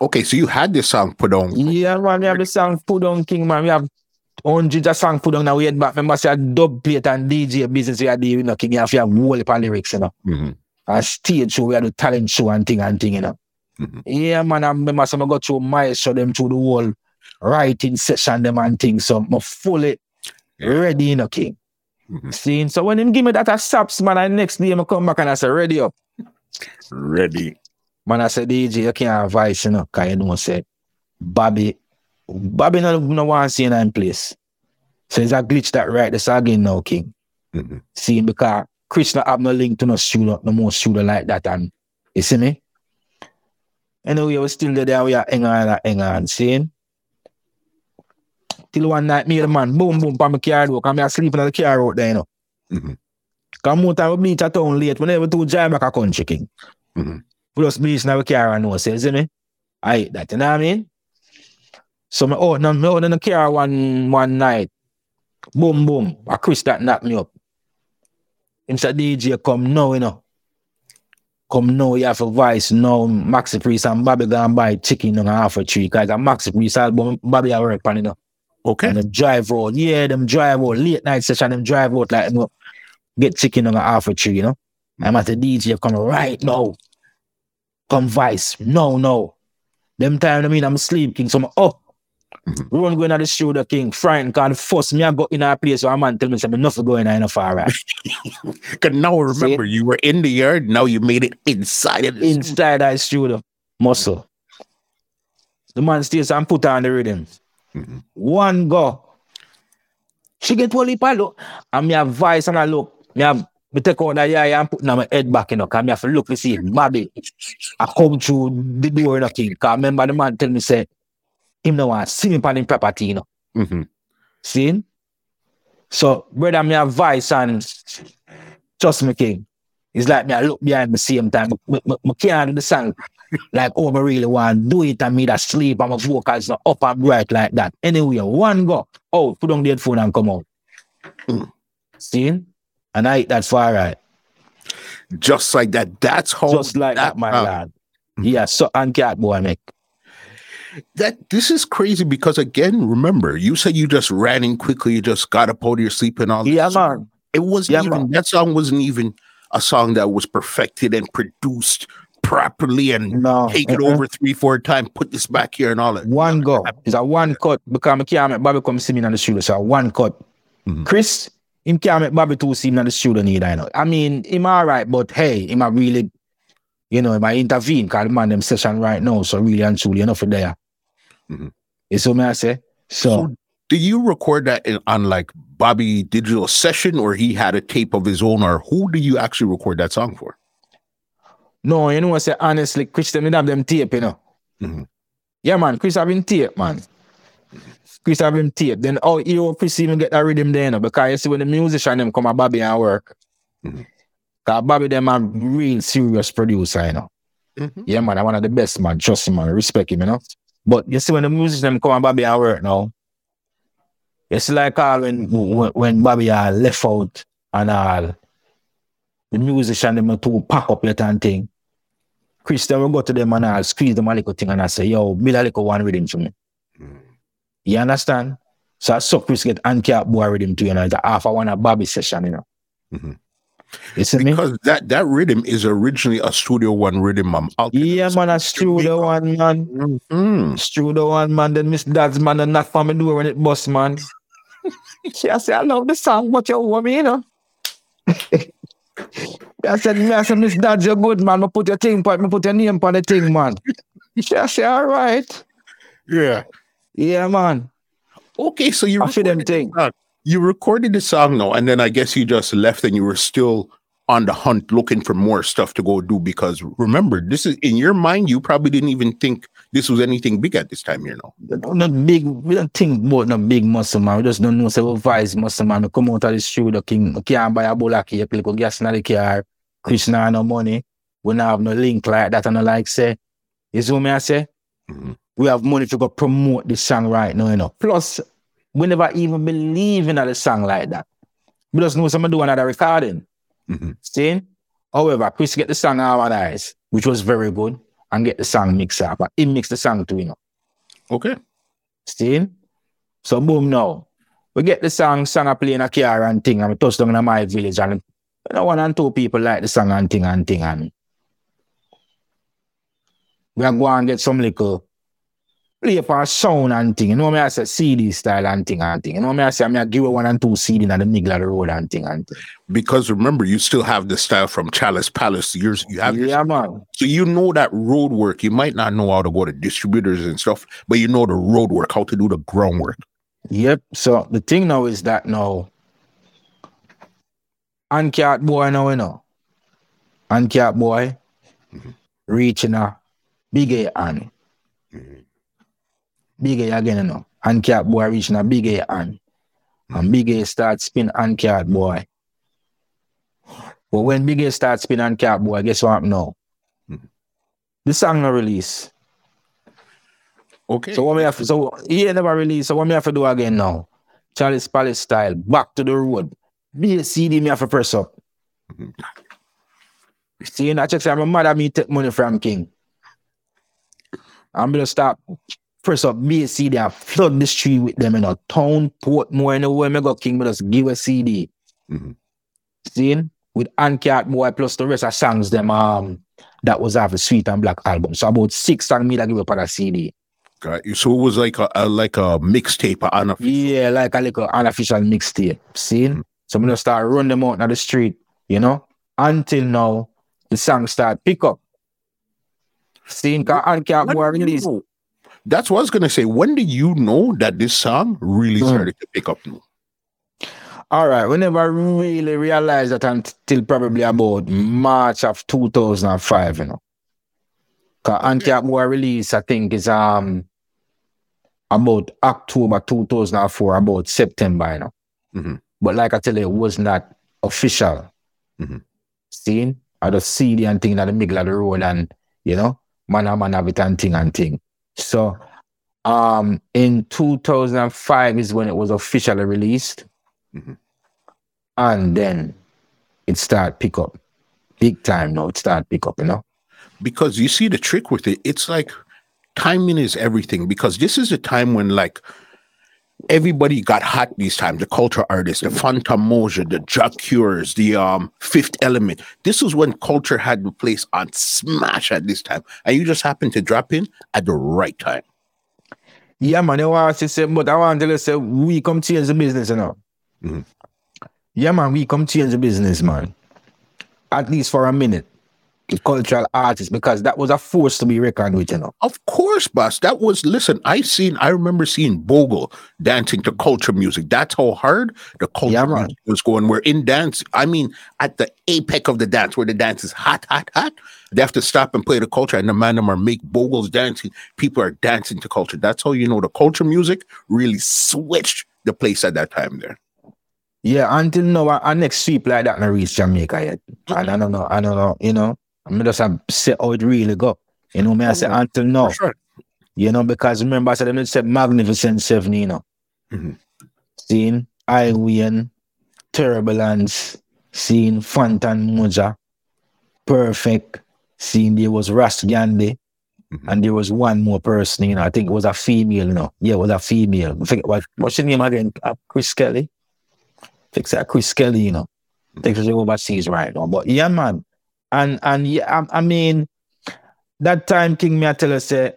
Okay, so you had this song put on. Yeah, man, we have the song put on King, man. We have hundreds of songs put on now. We had back. Remember, say a dub plate and DJ business we are doing, you know. You have to have whole of lyrics, you know. Mhm. A stage show, we had the talent show and thing and thing, you know. Mhm. Yeah, man, I remember some I go through my show them through the whole writing session them and things. So I'm fully Yeah. ready, you know, King. Mhm. See, so when him give me that a saps, man, and next day I come back and I say, ready up. Ready. Man, I said, DJ, you can't have voice, you know, because you know, say, Bobby, Bobby no, no want to see in place. So it's a glitch that right this again now, King. Mhm. See, because Chris not have no link to no studio, no more studio like that. And you see me? Anyway, we still there, we are hang on, and hang on, seeing? Till one night, me the man, boom, boom, pa my car door, come here sleeping in the car out there, you know. Mhm. Come out and we meet at town late, whenever to drive back a country, King. Mhm. Plus, bleach in our car and no, say, see me? I that, you know what I mean? So, me out, no, me oh, out in the car one, one night. Boom, boom. A Chris that knocked me up. Him said, DJ, come now, you know. Come now, you have a voice now. Maxi Priest and Bobby gonna buy chicken and half a tree. Cause a Maxi Priest album, Bobby I work on, you know. Okay. And them drive road. Yeah, them drive road. Late night session, them drive road like, you know, get chicken on a half a tree, you know. I'm at the DJ come right now. Come vice. No, no. Them time I mean I'm sleeping. So I'm up. Mhm. Run going to the studio king, frightened, cause first me I go in a place where a man tell me something nothing going in a far right. <laughs> Cause now remember you were in the yard. Now you made it inside of the. Inside that studio. Muscle. The man stays and put on the rhythm. Mhm. One go. She get of look. And me have voice and I look. Me have me take out the eye and put now my head back, you know, cause me have to look to see Bobby. I come through the door, you know, king. Cause remember the man tell me say, him no want see me on him property, you know. Mhm. See? So, brother, me have voice and trust me, king. It's like me, I look behind the same time. Me, me, me can't song like, oh, me really want to do it and me that sleep and my vocals not up and bright like that. Anyway, one go, oh, put on the headphone and come out. Mm. See? And I that's far right. Just like that. That's how Just like that, my uh, lad. Yeah, so Handcart Boy, make. That this is crazy because again, remember, you said you just ran in quickly, you just got up out of your sleep and all Yeah, man. It wasn't Yeah, even man. that song wasn't even a song that was perfected and produced properly and No. take it uh-uh. over three, four times, put this back here and all that. One go. It's a one cut because I can't make Bobby come see me in the studio. So one cut. Mhm. Chris, him can't make Bobby two see me in the studio neither. You know. I mean, him all right, but hey, him a really, you know, him I intervene because the man them session right now. So really and truly enough for there. Mhm. You see what I say? So, So did you record that in, on like Bobby Digital Session or he had a tape of his own or who do you actually record that song for? no, you know what I say honestly, Chris them didn't have them tape, you know. Mhm. Yeah, man, Chris have him tape, man. Chris have him tape. Then oh, you Chris even get that rhythm there, you know, because you see when the musician them come a Bobby and work. Mhm. Cause Bobby them a real serious producer, you know. Mhm. Yeah, man, I'm one of the best, man. Trust him, man. Respect him, you know. But you see when the musician them come and Bobby and work now. You see like all when when, when Bobby are left out and all the musician them to pack up your and thing. Christian will go to them and I'll squeeze them a little thing and I say, yo, build a little one rhythm to me. Mhm. You understand? So I saw Chris get Handcart Boy rhythm to you know, it's a half a one a Bobby session, you know. You see me? Because that, that rhythm is originally a Studio One rhythm. I'm. Yeah, man, strew the one, man. Mm. Strew the one, man. Then Miss Dad's man and for me door when it bust, man. <laughs> she I say, I love the song, but you want me, you know. <laughs> I said, me, I said, Miss Dad, you're good, man. Me put your thing, but me put your name on the thing, man. <laughs> She I say, all right. Yeah. Yeah, man. Okay, so you I feel them thing. song. You recorded the song now, and then I guess you just left and you were still on the hunt looking for more stuff to go do because remember, this is in your mind, you probably didn't even think this was anything big at this time, you know. Not big, we don't think about no big muscle man. We just don't know say we vice muscle man. We come out of the studio, king. We can't buy a bowl of cake, little gas in the car. Krishna no money. We don't have no link like that and no like say. You see what me I say? Mhm. We have money to go promote this song right now, you know. Plus, we never even believe in the song like that. We just know someone do another recording. Mhm. See? However, Chris get the song harmonized, which was very good, and get the song mixed up. But he mixed the song too, you know. Okay. See? So boom now. We get the song, song I play in a car and thing, and we touch down in my village and you know, one and two people like the song and thing and thing and we are going and get some little play for sound and thing. You know me I say CD style and thing and thing. You know me I say me I give one and two CD in the middle of the road and thing and thing. Because remember, you still have the style from Chalice Palace. Yours, you have Yeah man. So you know that road work. You might not know how to go to distributors and stuff, but you know the road work, how to do the groundwork. Yep. So the thing now is that now Handcart Boy now, you know. Handcart Boy Mhm. reaching a big A hand. Big A again, you know. Handcart Boy reaching a big A hand. And big A start spin Handcart Boy. But when big A start spin Handcart Boy, guess what now? Mhm. The song no release. Okay. So what me have to, so he ain't never release. So what me have to do again now? Chalice Palace style, back to the road. Be a CD me have to press up. Mhm. See, and I check say mad at me take money from King. I'm gonna stop press up me a CD and flood the street with them in a town, Portmore anywhere me go King, but just give a CD. Mhm. See, with Handcart Boy plus the rest of songs them um that was off the Sweet and Black album. So about six songs me that give up on a CD. Got you. So it was like a, a like a mixtape on a Yeah, like a little unofficial mixtape. See? Mm. So I'm gonna start run them out on the street, you know? Until now, the song start pick up. See, cause When Boy release. know? That's what I was gonna say. When did you know that this song really Mm. started to pick up? now? All right, whenever I really realized that until probably about March of 2005, you know. Cause Antioch release, I think, is um about October 2004, about September, you know. Mhm. But like I tell you, it was not official. Mhm. Seeing? I just CD and thing at the middle of the road and, you know, man and man have it and thing and thing. So um in 2005 is when it was officially released. Mhm. And then it start pick up. Big time now, it start pick up, you know. because you see the trick with it it's like timing is everything because this is a time when like everybody got hot these times the culture artists the Fantan Mojah the Jah Cures the um fifth element this was when culture had the place on smash at this time and you just happened to drop in at the right time Yeah, man, you want to say, but I want to say, we come change the business, you know. Mhm. Yeah, man, we come change the business, man. At least for a minute. The cultural artists, because that was a force to be reckoned with, you know. Of course, boss. That was listen. I seen. I remember seeing Bogle dancing to culture music. That's how hard the culture Yeah, music was going. Where in dance, I mean, at the apex of the dance, where the dance is hot, hot, hot. They have to stop and play the culture, and the man them are make Bogles dancing. People are dancing to culture. That's how you know the culture music really switched the place at that time. There. Yeah, until now, our, our next sweep like that not reach Jamaica yet. And I don't know, I don't know, you know. I'm just a say how it really go. You know me, I say until now. Sure. You know, because remember I said them said magnificent seven, you know. Mhm. Seeing Iwian, Turbulence, seeing Fantan Mojah, Perfect, seeing there was Ras Gandhi, Mhm. and there was one more person, you know. I think it was a female, you know. Yeah, it was a female. I forget what what's her name again? Uh, Chris Kelly. Fix that Chris Kelly, you know. I think she's overseas right now. But yeah, man. And and yeah, I, I mean, that time King me I tell her say,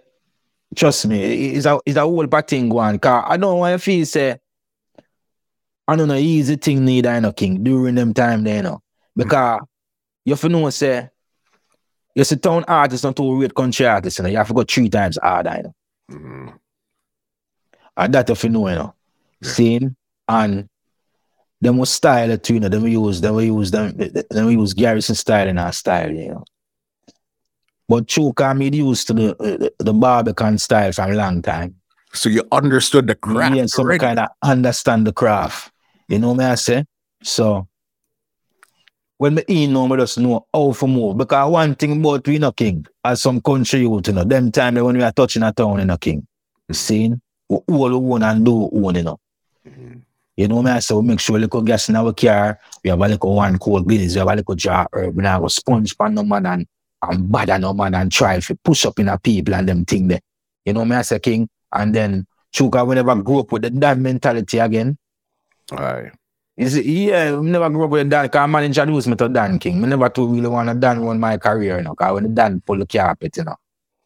trust me, it- it's a it's a whole bad thing going. Cause I don't want to feel say I don't know easy thing neither, you know, King, during them time there, you know. Because you have to know say you see town artists not to rate country artists, you know, you have to go three times harder, you know. Mhm. And that if you know, you know. Yeah. Seeing and them was style it too, you know, them we use them we use them them we use Garrison style in our style, you know. But true come me used to the the, the Barbican style from a long time. So you understood the craft. yeah, some already. kind of understand the craft. You know what I say? So when me in know, me just know how to move. Because one thing about we no king, as some country youth, you know, them time when we are touching a town in a king, seeing we all own and do own, you know. Mhm. You know what I say? We make sure little gas in our car, we have a little one cold business, we have a little jar herb, we have a sponge pan no man and, and bad no man and try to push up in a people and them thing there. You know what I say, King? And then Chuka, we never grew up with the Dan mentality again. Aye. You see, yeah, we never grew up with Dan, because man introduced me to Dan King. Me never too really want to Dan run my career, you know, because when the Dan pull the carpet, you know.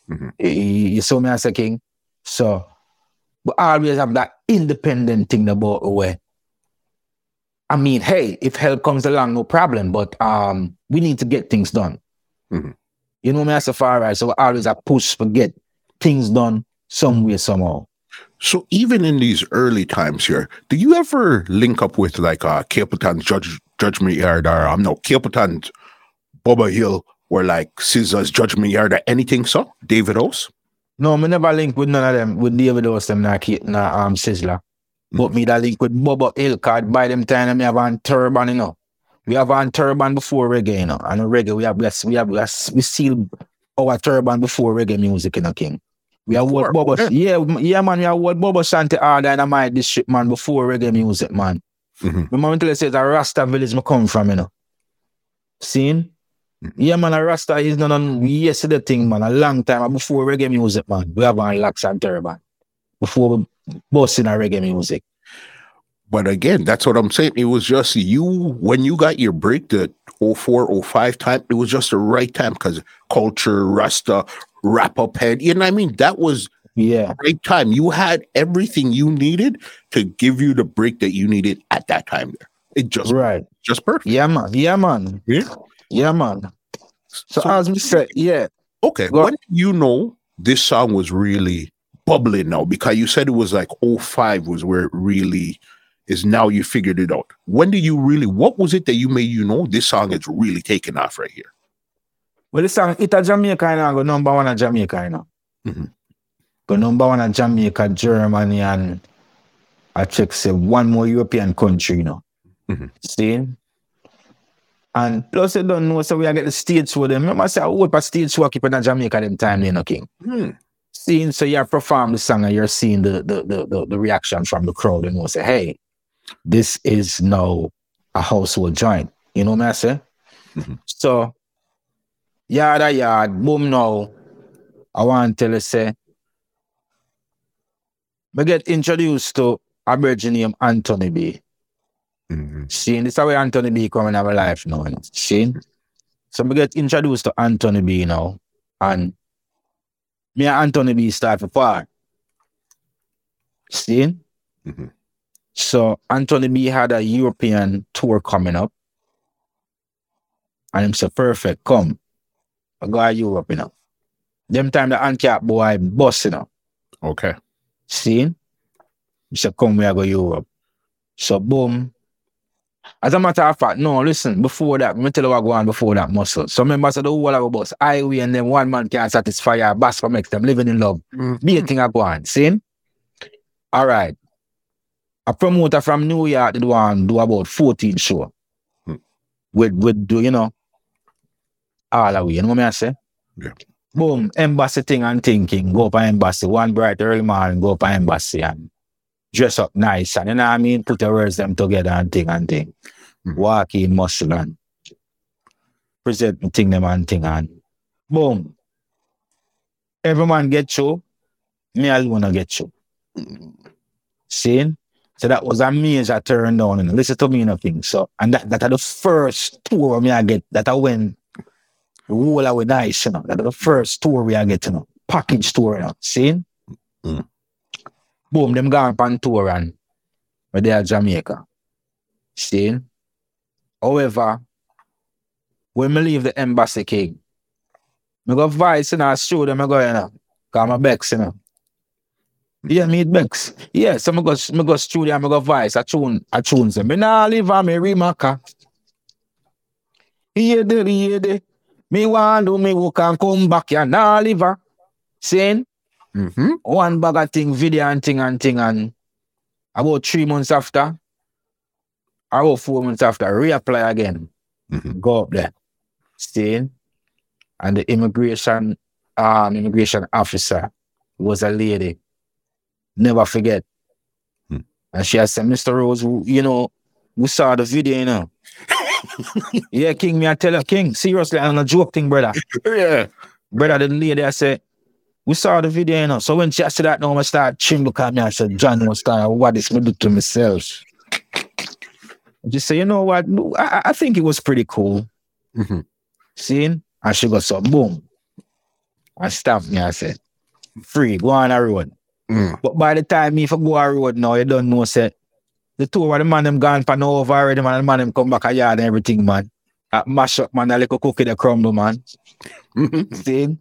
Mhm. You, you you saw me as a king. So, but always have that independent thing about the way. I mean, hey, if help comes along, no problem, but um, we need to get things done. Mhm. You know me as a far right, so I always I push for get things done some way, somehow. So even in these early times here, do you ever link up with like uh Capleton's Judge Judgment Yard or um no Capleton's Bobo Hill or like Sizzla's Judgment Yard or anything so? David House? No, me never link with none of them, with David House, them, nah, Kate, nah, um, Sizzla. But me that link with Bobo Hill, cause by them time, me have on turban, you know. We have on turban before reggae, you know. And reggae, we have, bless, we have, we seal our turban before reggae music, you know, King. We have what Bubba, yeah, yeah, man, we have what Bobo Shanti in my district, man, before reggae music, man. Mhm. Remember until I say it's a Rasta village me come from, you know. Seen? Yeah, man, a Rasta is not on yesterday thing, man. A long time before reggae music, man. We have on locks and turban. Before we busting our reggae music. But again, that's what I'm saying. It was just you when you got your break, the 04, 05 time, it was just the right time because culture, Rasta, wrap up head. You know what I mean? That was Yeah. right time. You had everything you needed to give you the break that you needed at that time there. It just Right. just perfect. Yeah, man. Yeah, man. Yeah. Yeah, man. So, So- as we said, yeah. Okay. Go- When you know this song was really bubbling now? Because you said it was like 05 was where it really is now you figured it out. When did you really? What was it that you made you know this song is really taking off right here? Well, this song it a Jamaica you know, go number one in Jamaica, you know. Mhm. Go number one in Jamaica, Germany, and I check say one more European country, you know. Mhm. See? And plus you don't know, so we are get the stage show them. Remember I say I would for stage show keep in Jamaica them time, you know, King. Hmm. Seeing so you perform the song and you're seeing the the, the the the reaction from the crowd and you say, hey, this is now a household joint. You know what I say? Mhm. So yard yard, boom now. I want to tell you say I get introduced to a virgin named Anthony B. Mhm. Shane, this is how Anthony B come in our life now. You know? Shane. So we get introduced to Anthony B now. And me and Anthony B start for far. See? Mhm. So Anthony B had a European tour coming up. And him say, perfect, come. I go to Europe, you know. Them time the Handcart Boy bust, you know. Okay. See? He said, come, we are go Europe. So boom. As a matter of fact, no, listen, before that, let me tell you what go on before that muscle. So remember, so the whole of bus, highway and then one man can't satisfy our bass for makes them living in love. Be a thing I go on. See? All right. A promoter from New York did one do about 14 show. Hmm. With with do you know all the way. You know what I say? Yeah. Boom, embassy thing and thinking, go up embassy, one bright early morning, go up embassy and dress up nice and you know what I mean? Put the words them together and thing and thing. Mhm. Walk in muscle and present thing them and thing and boom. Every man get you, me alone I get you. See? So that was a major turn down. And listen to me, nothing. So, and that, that are the first tour me I get that I went roll away nice, you know. That are the first tour we I get, you know. Package tour, you know. See? Mm. Boom, them gone on tour and we're Jamaica. See? However, when me leave the embassy king, me go vice in our studio, me go, you know, I'm a Bex, you know. Yeah, me it Bex. Yeah, so me go, me go studio, me go vice, I tune, I tune them. Me nah live on me remaka. Hear the, hear the. Me want do me who can come back, ya nah live. Saying, Mm-hmm. one bag of thing, video and thing and thing and about three months after, or about four months after, reapply again Mhm. go up there, staying, and the immigration um immigration officer was a lady. Never forget. Hmm. And she has said, Mr. Rose, you know, we saw the video, you know. <laughs> yeah, King, me I tell you, King, seriously, I'm not joke thing, brother. <laughs> Yeah. Brother, the lady I said, we saw the video, you know. So when she said that now I start ching look at me, I said, John was start what this me do to myself. I just say, you know what? I, I- think it was pretty cool. Mhm. Seeing? And she goes, so boom. I stopped me. I said, free, go on a road. Mm. But by the time me if I go a road now, you don't know, say, the two of the man them gone for no over already, man. The man them come back a yard and everything, man. I mash up, man. i A little cookie, the crumble, man. Mhm. See?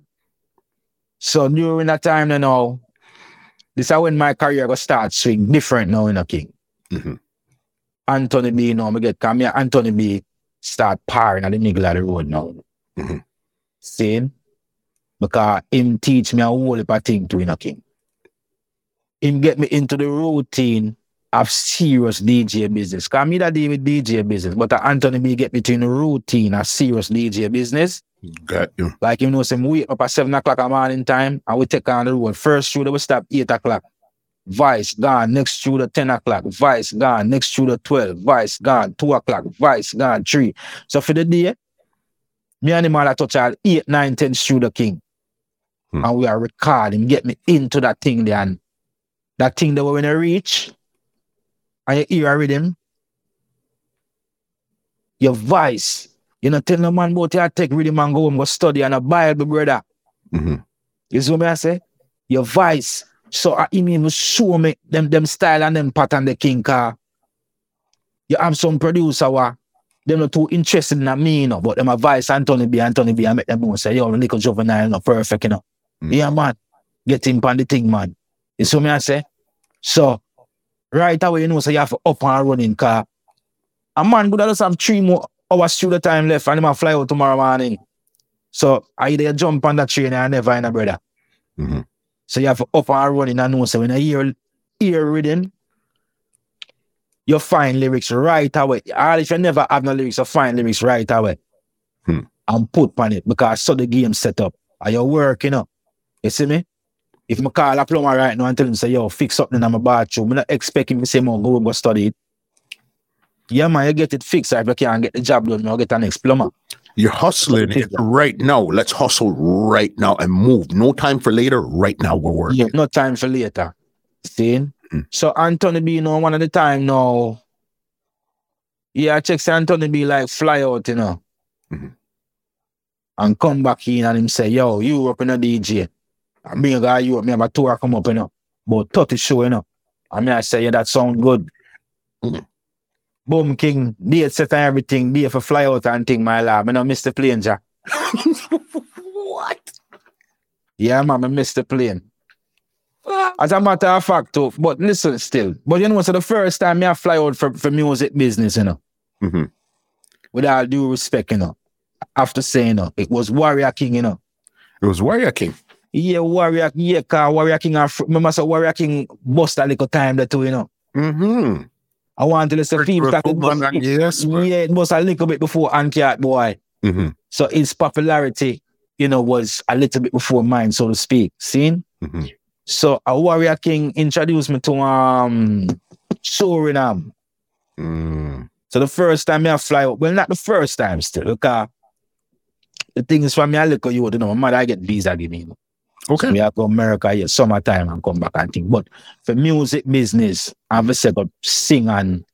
So during that time, you know, this is when my career go start swing different now, you know, King. Mhm. Anthony B, you know, me get come here, Anthony B start parring at the middle of the road now. Mhm. See? Because him teach me a whole heap of thing to, you know, King. Him get me into the routine of serious DJ business. Cause me that deal with DJ business, but uh, Anthony me get between the routine of serious DJ business. Got you. Like you know, some we up at seven o'clock a morning time and we take on the road. First shooter we stop eight o'clock. Vice gone. Next shooter ten o'clock. Vice gone. Next shooter twelve. Vice gone. Two o'clock. Vice gone. Three. So for the day, me and him all a touch all eight, nine, ten shooter king. Hmm. And we are recording, get me into that thing there. And that thing that we when I reach and you hear a rhythm, your voice. You know, tell no man about your take rhythm and go home, go study and a Bible, brother. Mhm. You see what me I say? Your voice. So I him even show me them them style and them pattern the king car. You have some producer wa them not too interested in me, you know, but them a voice Anthony B, Anthony B, I make them know say, yo, little juvenile, no perfect, you know. Mm. Yeah, man. Get him on the thing, man. You see what me I say? So right away, you know, so you have to up and running car. A man could just have three more hours studio time left and him fly out tomorrow morning. So I either jump on that train and never in a brother. Mhm. So you have to up and running and know so when I hear hear reading, you find lyrics right away. Or if you never have no lyrics, you find lyrics right away. Hmm. And put on it because so the game set up. Are you working up? You see me? If I call a plumber right now and tell him say, yo, fix something in my bathroom, I'm not expecting him to say, man, go go study it. Yeah, man, you get it fixed. Or if you can't get the job done, you get an next plumber. You're hustling Okay. right now. Let's hustle right now and move. No time for later. Right now, we're working. Yeah, no time for later. See? Mm. So Anthony B, you know, one of the time now. Yeah, I check say Anthony B like fly out, you know. Mhm. And come back in and him say, yo, you up in a DJ. I mean, got you me have a tour come up, you know. But 30 show, you know. I mean, I say, yeah, that sound good. Mhm. Boom King, date set and everything, day for fly out and thing, my lad. I don't miss the plane, Jack. <laughs> what? Yeah, man, I missed the plane. As a matter of fact, too, but listen still. But you know, so the first time me I fly out for, for music business, you know, hmm with all due respect, you know, after saying, you know, it was Warrior King, you know. It was Warrior King. Yeah, Warrior, yeah, car Warrior King, fr- remember, so Warrior King bust a little time there too, you know. Mm-hmm. I want to listen to Yes. yeah, it was a little bit before Handcart Boy. Mm-hmm. So his popularity, you know, was a little bit before mine, so to speak. Seen? Mm-hmm. So a Warrior King introduced me to um Suriname. Mm. So the first time I fly out, well, not the first time still, because the thing is for me, I look at you, you know, my mother I get visa give you know. Okay. Me I go America here summertime and come back and think. But for music business, I've said go sing and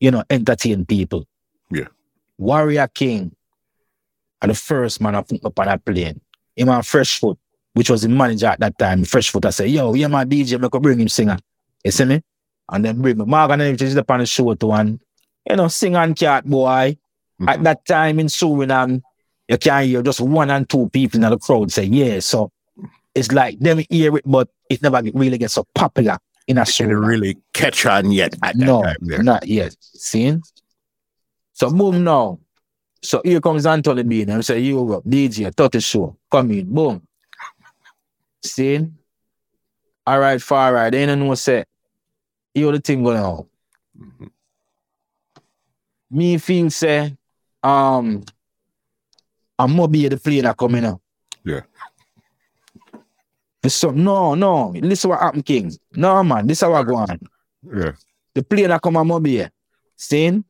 you know entertain people. Yeah. Warrior King are the first man I put up on a plane. Him and Fresh Foot, which was the manager at that time. Fresh Foot, I say, yo, yeah, my DJ, make bring him singer. You see me? And then bring me. Morgan and just up on the show to one, you know, sing Handcart Boy. At Mhm. that time in Suriname, you can hear just one and two people in the crowd say, yeah. So it's like them hear it, but it never really gets so popular in a Didn't really catch on yet No, not yet. Seeing? So boom now. So here comes Anthony B and say, you up, DJ, 30 show. Come in, boom. Seeing? All right, far right. Ain't no say. You the thing going on. Mhm. Me feel say, um, I'm more be the plane that coming up. Yeah. So no, no. Listen what happened, King. No, man. This is how I go on. Yeah. The plane that come on mobile. Seeing?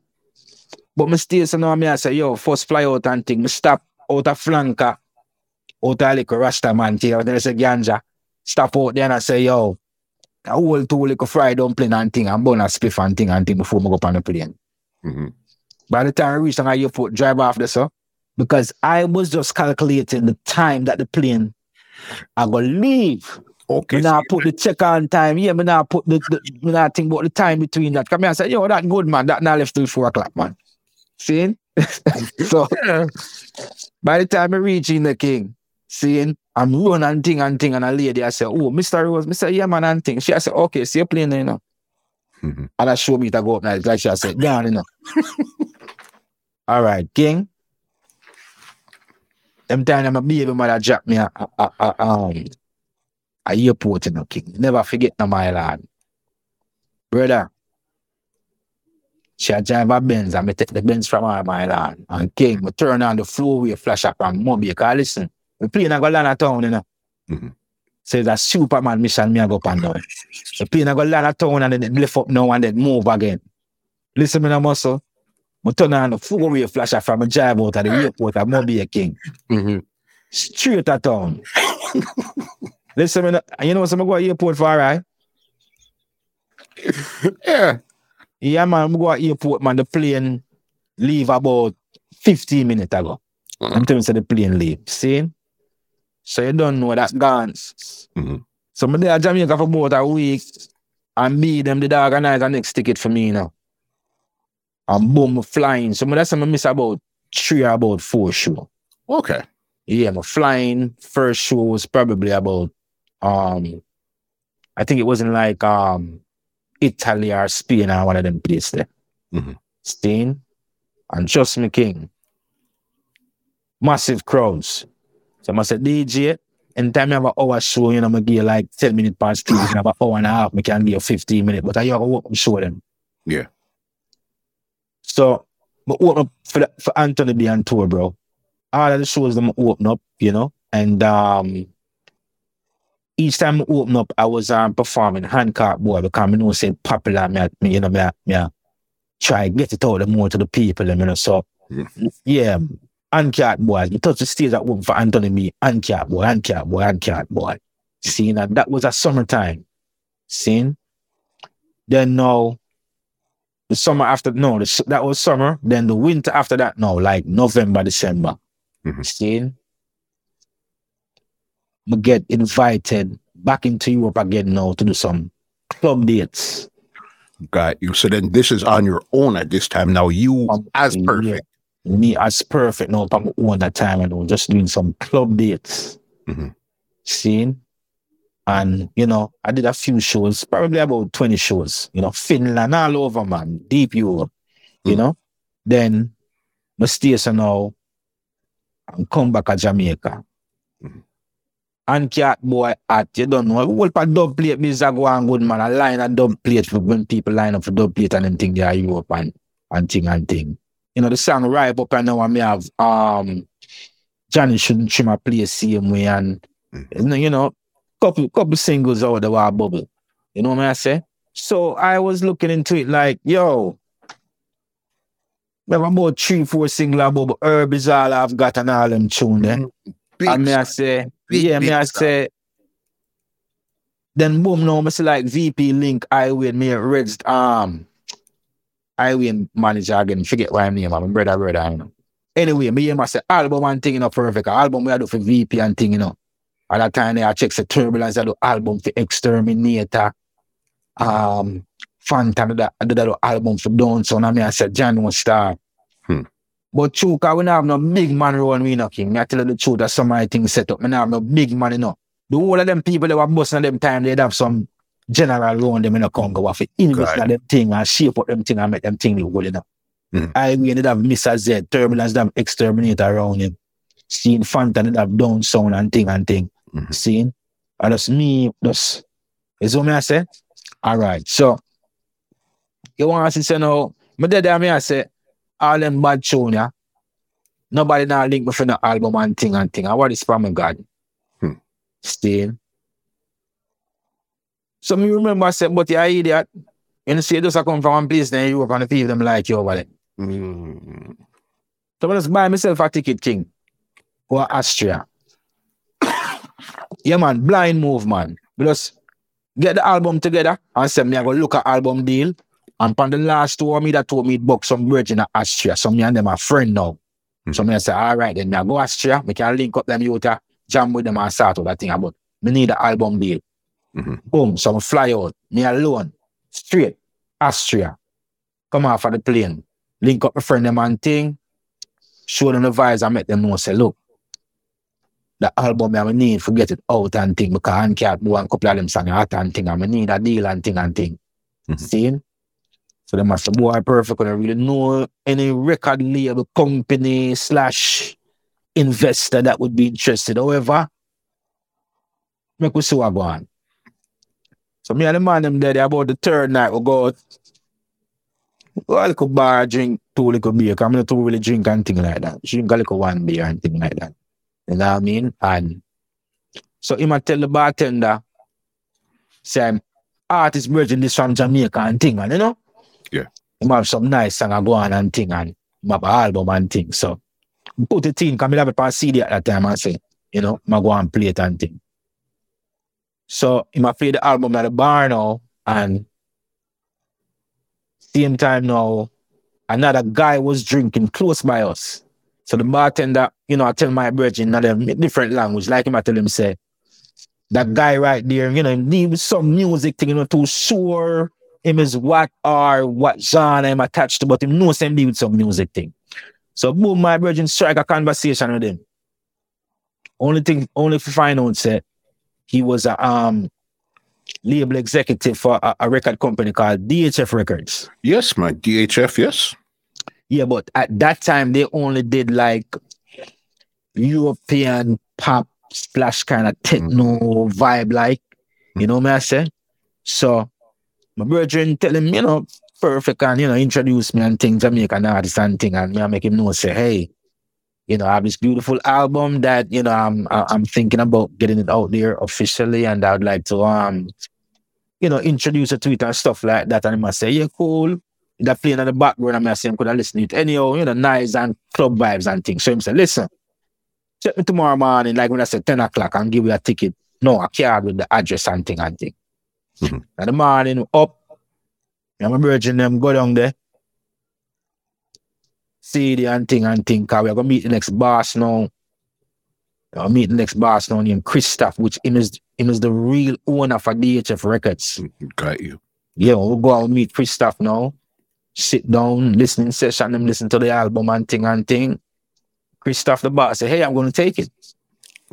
But me still so now me I say, yo, first fly out and thing. Me stop out of flanker. Out of like Rasta man here. Then I say ganja. Stop out there and I say, yo, I hold two like a fried dumpling and thing and bun a spliff and thing and thing before me go up on the plane. hmm By the time I reached the airport, drive off there, so because I was just calculating the time that the plane I go leave. Okay. Me now put the check on time. Yeah, me now put the, the me now think about the time between that. Come here and say, yo, that good man. That now left till four o'clock, man. Seeing? <laughs> so Yeah. by the time I reach in the king, seeing I'm run and thing and thing and a lady, I say, oh, Mr. Rose, Mr. Yeah, man, and thing. She I said, okay, see you playing there, you know. Mhm. And I show me to go up now. Like she I said, down, you know. <laughs> All right, king. Them time my baby mother drop me a, a, a, um, a airport, you know, king. Never forget no my land. Brother. She a drive a Benz and me take the Benz from her, my land. And king, me turn on the floorway flash up and MoBay. Cause listen, we plane a go land town, you know. Mhm. So it's a Superman mission me I go up and down. The plane a go land a town and then lift up now and then move again. Listen me no muscle. Me turn on the four-way flash up from a drive out of the airport at MoBay King. Mhm. Straight to town. Listen me no, and you know what I'm go to airport for, right? Yeah. Yeah, man, we go to airport, man. The plane leave about 15 minutes ago. Mhm. I'm telling you, the plane leave. See? So you don't know that guns. Mhm. So I'm there at Jamaica for about a week and me, them did organize the next ticket for me now. And boom, flying. So that's I miss about three or about four show. Okay. Yeah, I'm flying. First show was probably about um I think it wasn't like um Italy or Spain or one of them places there. Mhm. Stain. And trust me, King. Massive crowds. So I said, DJ, anytime you have an hour show, you know, I give you like 10 minutes past three, you have an hour and a half, I can give you 15 minutes, but I have to show them. Yeah. So, I open up for, the, for Anthony B on tour, bro. All of the shows them open up, you know, and um, each time I open up, I was um, performing Handcart Boy because I know say popular, me, me, you know, me, me try get it out more to the people, and you know, so yeah, Handcart Boy, you touch the stage at one for Anthony me, Handcart Boy, Handcart Boy, Handcart Boy. See, and that was a summertime. See? Then now, the summer after, no, the, that was summer. Then the winter after that, no, like November, December. Mhm. See? I get invited back into Europe again now to do some club dates. Got you. So then this is on your own at this time. Now you Um, as yeah. perfect. Me as perfect now, I'm on that time and just doing some club dates. Mhm. Seeing? And, you know, I did a few shows, probably about 20 shows, you know, Finland, all over, man, deep Europe, you Mm. know. Then, my station now, and come back to Jamaica. Mhm. Handcart Boy at, you don't know, what a dub plate, me a go on good, man. I line a dub plate for when people line up for dub plate and thing they are Europe and, and thing and thing. You know, the song Ripe Up and now I may have, um, Johnny shouldn't trim a play same way and, Mhm. you know, you know, couple couple singles out there were bubble. You know what I say? So I was looking into it like, yo, have about three, four single bubble. Herb is all I've got and all them tune there. Big and me I say, Big, yeah, me big I say, then boom, now I see like VP Link, Highway, me Red's um Highway manager again, forget what I'm name, my brother, brother, you know. Anyway, me and I say album and thing, you know, perfect. Album we I do for VP and thing, you know. At that time, I check the turbulence, I do album for Xterminator. Um, Fantan, I did that album for Dawn, so now me I said John was star. Hmm. But true, cause we don't have no big man around me, no king. Me I tell you the truth, that some of my things set up. Me don't have no big man, you know. The whole of them people that were busting at them time, they'd have some general around them in a Congo off it. Invest in them thing and shape up them thing and make them thing look good, you know. Mhm. I we ended have Mr. Z, Turbulence, them Xterminator around him. Seeing Fantan, they'd have Downsound and thing and thing. Mhm. Seeing? And that's me, that's, is what me I say? All right, so, you want to say now, my dad and me I say, all them bad tune, yeah, nobody now link me for the album and thing and thing. I what is from God? Hmm. Still. So me remember I said, but you idiot. You know, see, it just come from one place, then Europe and the people them like you over there. Mm. So I just buy myself a ticket, King. For Austria. Yeah, man, blind move, man. Just get the album together and say me I go look at album deal. And on the last tour, me that told me book some bridge in Austria. So me and them are friend now. So me I say, all right, then me I go Austria. we can link up them youth, uh, jam with them and start all that thing about. Me need the album deal. Mhm. Boom, some fly out. Me alone. Straight. Austria. Come off of the plane. Link up my friend them and thing. Show them the vibes and make them know, say, look, the album I need to get it out and thing because I can't do a couple of them songs out and thing. I need a deal and thing and thing. Mhm. See? So they must boy perfect. I really know any record label company slash investor that would be interested. However, make we see what go on. So me and the man them there, they about the third night we go out. Go a little bar, drink two little beer. I'm not too really drink and thing like that. Drink a little one beer and thing like that. You know what I mean? And so he might tell the bartender, say, artist virgin this from Jamaica and thing, and you know? Yeah. He might have some nice song and go on and thing and he have an album and thing. So put it in, come have it on CD at that time and say, you know, I go and play it and thing. So he might play the album at the bar now and same time now, another guy was drinking close by us. So the bartender, you know, I tell my virgin in a different language, like him, I tell him, say, that guy right there, you know, he needs some music thing, you know, too sure him is what or what genre I'm attached to, but him knows him with some music thing. So boom, my virgin strike a conversation with him. Only thing, only if you find out, say, he was a um label executive for a, a record company called DHF Records. Yes, my DHF. Yes. Yeah, but at that time they only did like European pop splash kind of techno vibe, like you know what I say. So my brethren tell him, you know, perfect and you know, introduce me and things, Jamaican artist and thing, and me I make him know say, hey, you know, I have this beautiful album that you know I'm I'm thinking about getting it out there officially, and I'd like to um, you know, introduce it to it and stuff like that. And he must say, yeah, cool. That playing in the background, I'm saying, could I listen to it? Anyhow, you know, nice and club vibes and things. So him say, listen, check me tomorrow morning, like when I say 10 o'clock, and give you a ticket. No, a card with the address and thing and thing. Mhm. In the morning, up, I'm a virgin them go down there. See the and thing and thing, cause we're gonna meet the next boss now. I'll meet the next boss now named Christoph, which is him is the real owner for DHF Records. Got you. Yeah, we'll go out and meet Christoph now. Sit down, listening session, them listen to the album and thing and thing. Christoph the boss say, Hey, I'm gonna take it.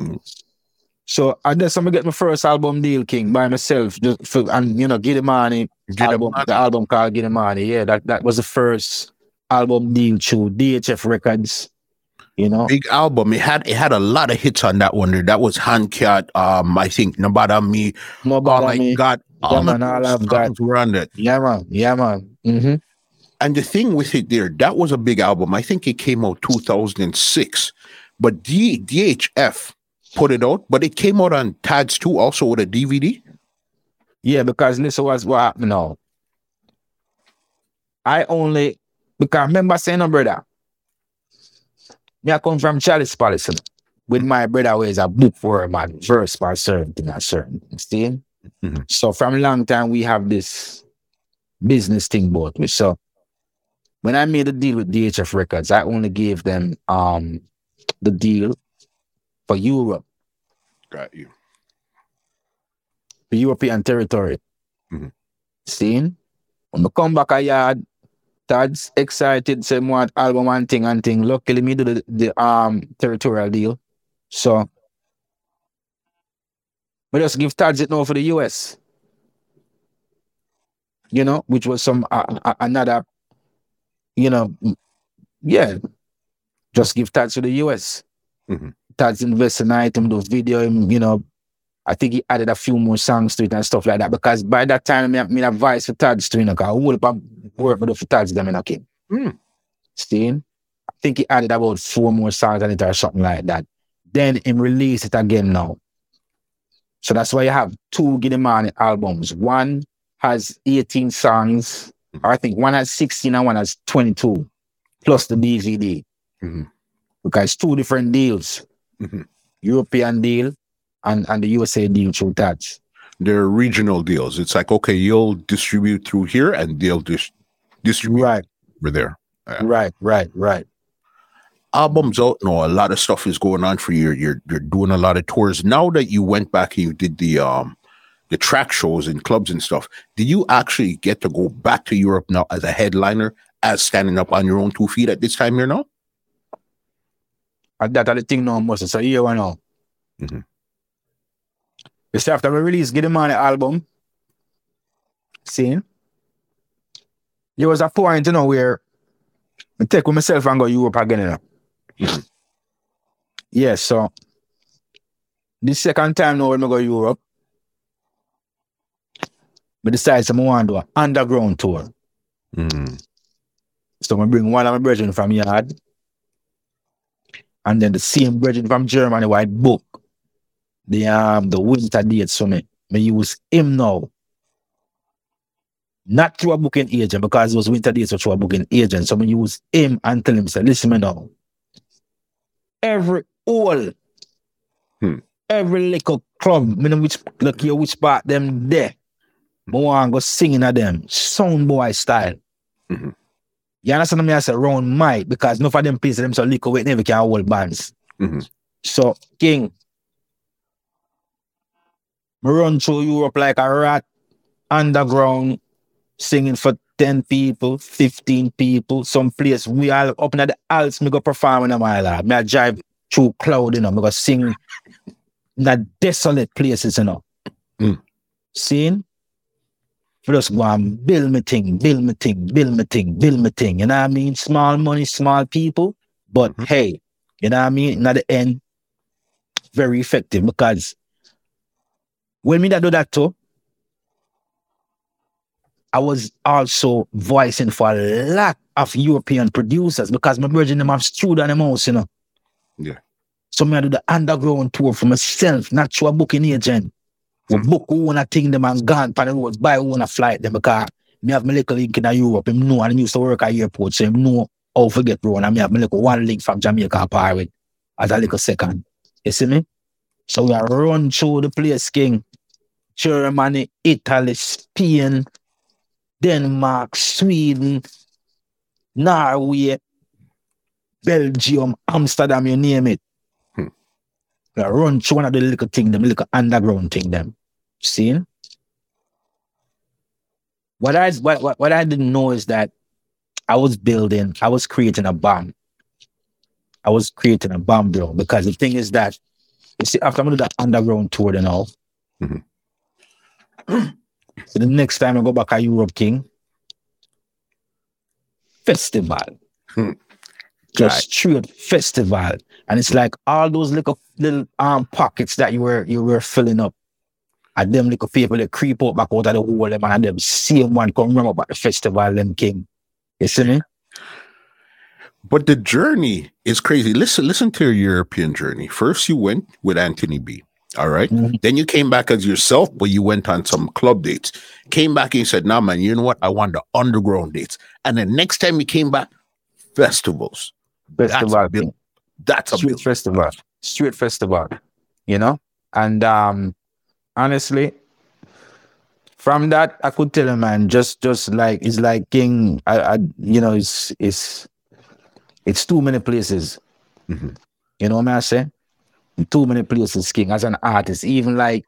Mm. So I guess I'm gonna get my first album deal, King, by myself. Just for, and you know, Giddimani Get album, the album called Giddimani. Yeah, that, that was the first album deal through DHF Records. You know? big album. It had it had a lot of hits on that one. That was Handcart. Um, I think Nobody Me. No Oh bother my me. God! All Yeah, man, all I've got. were on that. Yeah, man. Yeah, man. Mm-hmm. And the thing with it there, that was a big album. I think it came out 2006. But D- DHF put it out, but it came out on Tads too, also with a DVD. Yeah, because listen what's what happened now. I only because remember saying no brother. Me I come from Chalice Palace with my brother is a book for a man, verse for certain thing and certain thing. See? Mhm. So from a long time we have this business thing both. So when I made a deal with DHF Records, I only gave them um the deal for Europe, Got you. the European territory. Mhm. Seeing? When I come back a yard, Tad's excited, say more album and thing and thing. Luckily me do the, the um territorial deal. So we just give Tad's it now for the US. You know, which was some uh, uh, another, you know, yeah. Just give Tad's to the US. Mhm. Tad's invest in item, do video, him, you know, I think he added a few more songs to it and stuff like that because by that time, I mean, advice for Tads to, you know, because I would have work with the for Tads them in a king. Steen, I think he added about four more songs on it or something like that. Then him release it again now. So that's why you have two Giddimani albums. One has 18 songs, or I think one has 16 and one has 22, plus the DVD. Mhm. Because two different deals. Mhm. European deal and, and the USA deal through Tads. They're regional deals. It's like, okay, you'll distribute through here and they'll dis- distribute Right, over there. Yeah. right, right, right. Albums out now, a lot of stuff is going on for you. You're you're doing a lot of tours. Now that you went back and you did the um the track shows in clubs and stuff, do you actually get to go back to Europe now as a headliner, as standing up on your own two feet at this time here now? And that the thing now, most so here one now. Mhm. You see, after we release Get the album, see, there was a point, you know, where I take with myself and go Europe again, you know. yeah, so the second time now when I go Europe, I decide to want to do an underground tour. Mm. So I bring one of my brethren from yard. And then the same brethren from Germany white book. The um the winter dates for me. Me use him now. Not through a booking agent because it was winter dates were through a booking agent. So me use him and tell him, say, listen me now. Every all Hmm. every little club, me know which look here which part them there. Me want go singing at them. Sound boy style. Mhm. You understand me? I say round mic because none of them places them so liquor weight never can hold bands. Mhm. So King, me run through Europe like a rat, underground, singing for 10 people, 15 people, some place we all up in the Alps, me go perform in a mile. Me I drive through cloud, you know, me go sing in the desolate places, you know. Mm. Seeing? For just go and build me thing, build me thing, build me thing, build me thing. You know what I mean? Small money, small people. But Mhm. hey, you know what I mean? At the end, very effective because when me that do that too, I was also voicing for a lot of European producers because my virgin them have studio on them house, you know. Yeah. So me I do the underground tour for myself, not through a booking agent. We book who wanna thing them and gone pan the roads, buy who wanna flight them because me have my little link in Europe. Him know and used to work at airport, so him know how to get round. And me have my little one link from Jamaica Pirate as a little second. You see me? So we are run through the place, King. Germany, Italy, Spain, Denmark, Sweden, Norway, Belgium, Amsterdam, you name it. Run through one of the little thing, them little underground thing, them. See? What I what, what, what I didn't know is that I was building, I was creating a bomb. I was creating a bomb, bro. Because the thing is that you see, after I'm gonna do that underground tour and all, Mhm. so <clears throat> the next time I go back to Europe King, festival. Hmm. Just Right. straight festival. And it's like all those little little um pockets that you were you were filling up. And them little people that creep out back out of the hole them and them same one come remember about the festival them king. You see me? But the journey is crazy. Listen, listen to your European journey. First, you went with Anthony B. All right? Mhm. Then you came back as yourself, but you went on some club dates. Came back and you said, "Nah, man, you know what? I want the underground dates." And then next time you came back, festivals. Festival That's a. That's a street festival. Street festival you know? And um honestly from that i could tell him man just just like it's like king i, I you know it's it's it's too many places. Mhm. you know what i say too many places king as an artist. Even like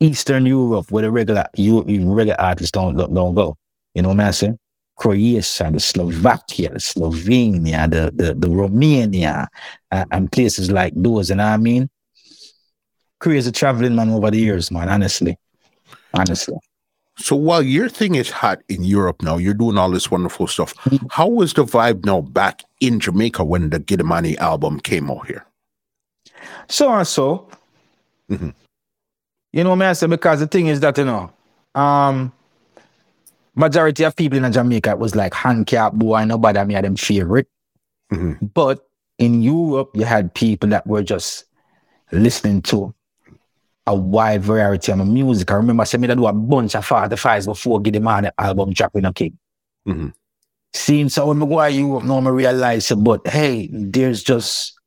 eastern europe where the regular you regular artists don't don't, don't go. You know what i say Croatia, the Slovakia, the Slovenia, the the, the Romania, uh, and places like those. And I mean? a traveling man over the years, man. Honestly, honestly. So while your thing is hot in Europe now, you're doing all this wonderful stuff. How was the vibe now back in Jamaica when the Money album came out here? So and so. Mhm. You know what I say? Because the thing is that you know, um, majority of people in Jamaica was like Handcart Boy, nobody me had them favorite. Mhm. But in Europe, you had people that were just listening to a wide variety of music. I remember saying me that do a bunch of 45s before Giddimani album dropping a king. Mhm. Seeing so when I go to Europe now, I realize, but hey, there's just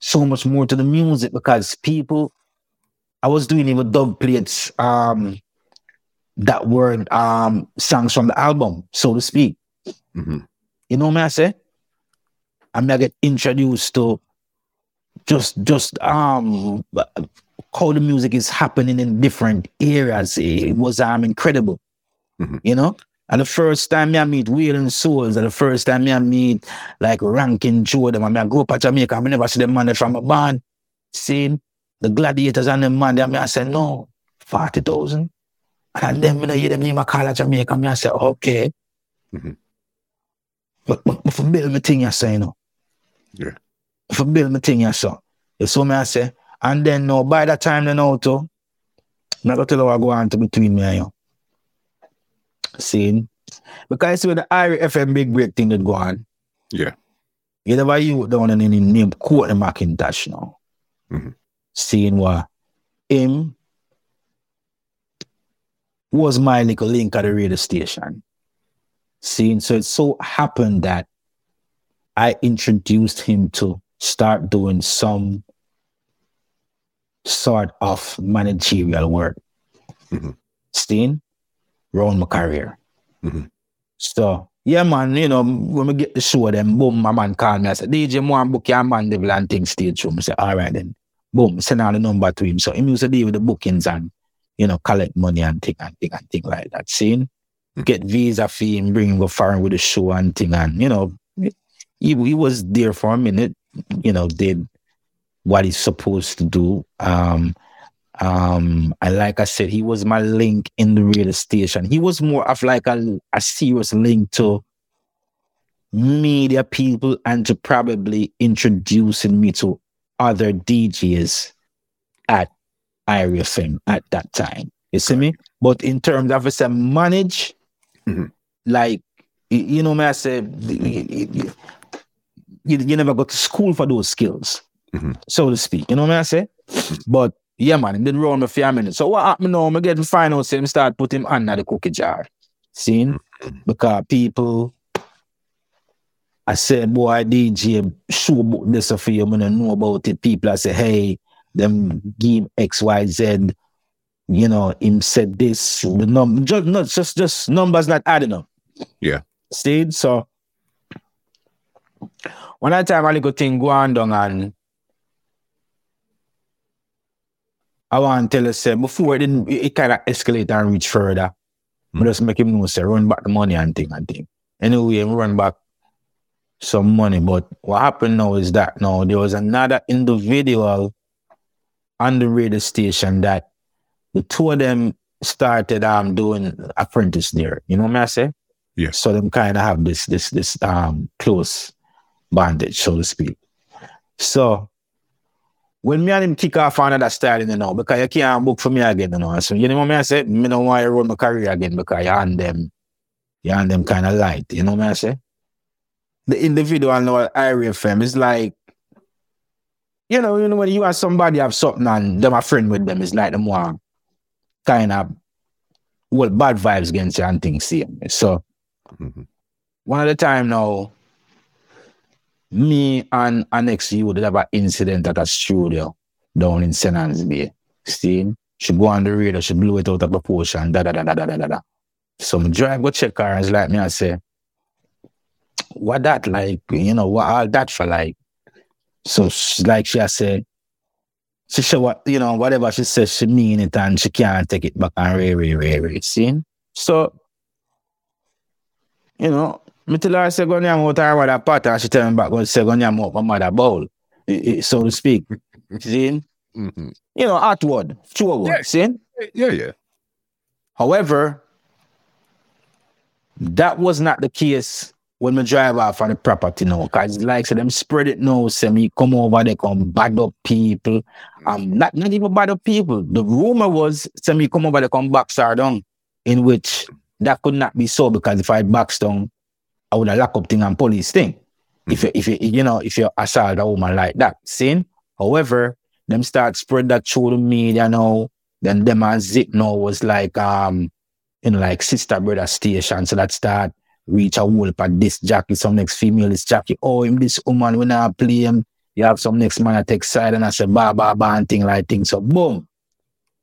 so much more to the music because people, I was doing even dub plates um, that were um, songs from the album, so to speak. Mhm. You know what I say? I may get introduced to just just um how the music is happening in different areas. It was um incredible. Mhm. You know? And the first time me I meet Wailing Souls, and the first time me I meet like Rankin Jordan, I mean, I grew up at Jamaica, I never see them man from a band. Seeing the gladiators and them man, there, me I said, no, 40,000. And then when I hear them name I call at Jamaica, me I say, okay. Mhm. But, but, but for build me thing, I say, you know. Yeah. For build me thing, I say. You saw me, I say. And then now, by that time, then out, too, I'm not going to tell you what go on to between me and you. Seeing? Because I see where the Irie FM big break thing that go on. Yeah. You never you down in any name Courtney McIntosh now. Mhm. Seeing what him was my little link at the radio station. Seeing so it so happened that I introduced him to start doing some sort of managerial work. Mhm. Seeing around my career. Mhm. So yeah, man, you know, when we get the show, then boom, my man called me. I said, DJ, more book your man devil and things stage show. I said, all right then. Boom, send out the number to him. So him used to deal with the bookings and, you know, collect money and thing and thing and thing like that. Seeing? Get visa fee and bring him go foreign with the show and thing. And, you know, he, he was there for a minute, you know, did what he's supposed to do. Um, Um, and like I said, he was my link in the radio station. He was more of like a, a serious link to media people and to probably introducing me to other DJs at Irie FM at that time. You see me? But in terms of say manage, Mhm. like you know, me I say you, you never go to school for those skills, Mhm. so to speak. You know what I say? But yeah, man, it didn't run me for a minute. So what happened now? I get out, say, him start put him under the cookie jar. Seen? Because people I said, boy, I DJ, show this for you, I know about it. People I say, hey, them give XYZ, you know, him said this, the num just not just just numbers not adding up. Yeah. Stayed so one at a time a little thing go on down and I want to tell you say before it didn't it, kind of escalate and reach further. Mm. I just make him know say run back the money and thing and thing. Anyway, him run back some money. But what happened now is that now there was another individual on the radio station that the two of them started um doing apprentice there. You know what I say? Yeah. So them kind of have this this this um close bondage, so to speak. So when me and him kick off on that style, you know, because you can't book for me again, you know. So you know what I say? Me don't want to run my career again because you and them, you and them kind of light. You know what I say? The individual know Irie FM is like, you know, you know, when you have somebody have something and them a friend with them, it's like them want kind of well bad vibes against you and things see. So mm-hmm. one of the time now, me and an you would have an incident at a studio down in St. Ann's Bay. See? She go on the radio, she blew it out of proportion, da da da da da da da. So I drive go check her and it's like me, I say, what that like, you know, what all that for like? So she, like she I said, she said what, you know, whatever she says, she mean it and she can't take it back and re re re re. See? So, you know, me tell her I say go nyam out her mother pot and she tell me back go say go nyam out my mother bowl, so to speak. See? Mhm. You know, outward, true word. Yeah. See? Yeah, yeah. However, that was not the case when me drive off on the property now. Because like say them spread it now, say me come over, they come bad up people. Um not not even bad up people. The rumor was say me come over, they come back down, in which that could not be so because if I back down, I would have lock up thing and police thing. If you if you you know if you assault a woman like that. See? However, them start spread that through the media now. Then them and Zip now was like um you know like sister brother station. So that start reach a whole at this jockey, some next female is jockey. Oh, him this woman when I play him, you have some next man that take side and I say ba ba ba and thing like thing. So boom.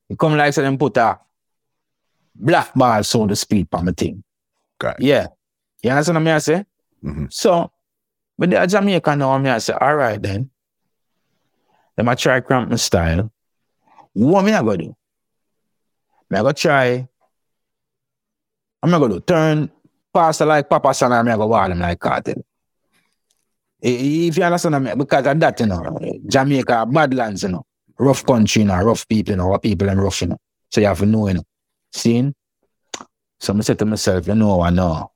You come like say them put a black ball so to speak on the thing. It. Yeah. You understand what I say? Mhm. So, but the Jamaica now, me I say, all right then. Them I try cramp my style. What me I go do? Me I go try. I'm not gonna do turn pastor like Papa Son and me I go wall him like cartel. If you understand me, because of that, you know, Jamaica, badlands, you know, rough country, you know, rough people, you know, people and rough, you know. So you have to know, you know. Seeing? So I said to myself, you know, I know.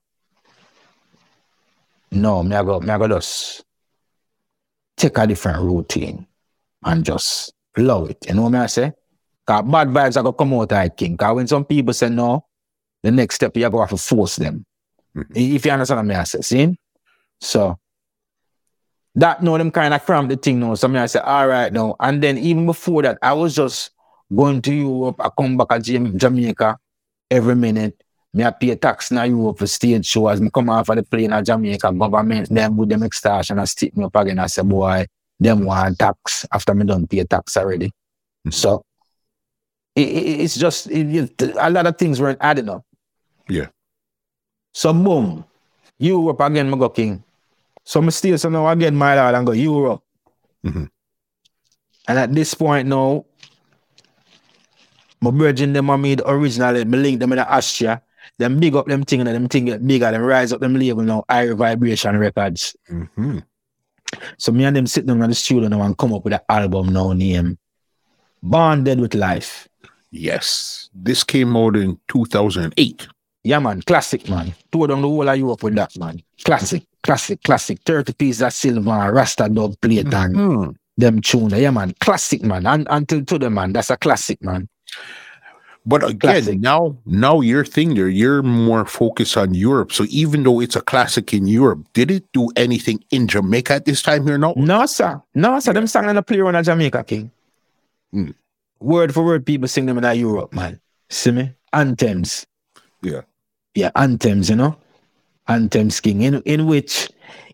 No, me I go, me I go just take a different routine and just love it. You know what I say? Cause bad vibes are gonna come out like king. Cause when some people say no, the next step you have to force them. If you understand what I say, see? So that no them kind of cramp the thing now. So I say, all right now. And then even before that, I was just going to Europe. I come back to Jam- Jamaica every minute. Me I pay tax in Europe for stage show as me come off of the plane in Jamaica government, them with them extortion and I stick me up again. I say, boy, them want tax after me done pay tax already. Mhm. So it, it- it's just it- a lot of things weren't adding up. Yeah. So boom, Europe again, go king. So me still so now again, my lord, and go Europe. Mhm. And at this point now, my virgin them are made originally, me link them in the Austria. Them big up them thing and them thing get bigger, them rise up them label now, High Vibration Records. Mhm. So me and them sit down in the studio now and come up with an album now named Bonded with Life. Yes. This came out in 2008. Yeah, man, classic, man. Tour down the whole of Europe with that, man. Classic, classic, classic. 30 pieces of silver, Rasta dub plate, and Hmm. them tune. Yeah, man, classic, man. And until to the man, that's a classic, man. But again, Classic. now now your thing there, you're more focused on Europe. So even though it's a classic in Europe, did it do anything in Jamaica at this time here now? No, sir. No, sir. Them song in a play on a Jamaica King. Mm. Word for word, people sing them in a Europe, man. See me? Anthems. Yeah. Yeah, anthems, you know? Anthems King. In in which,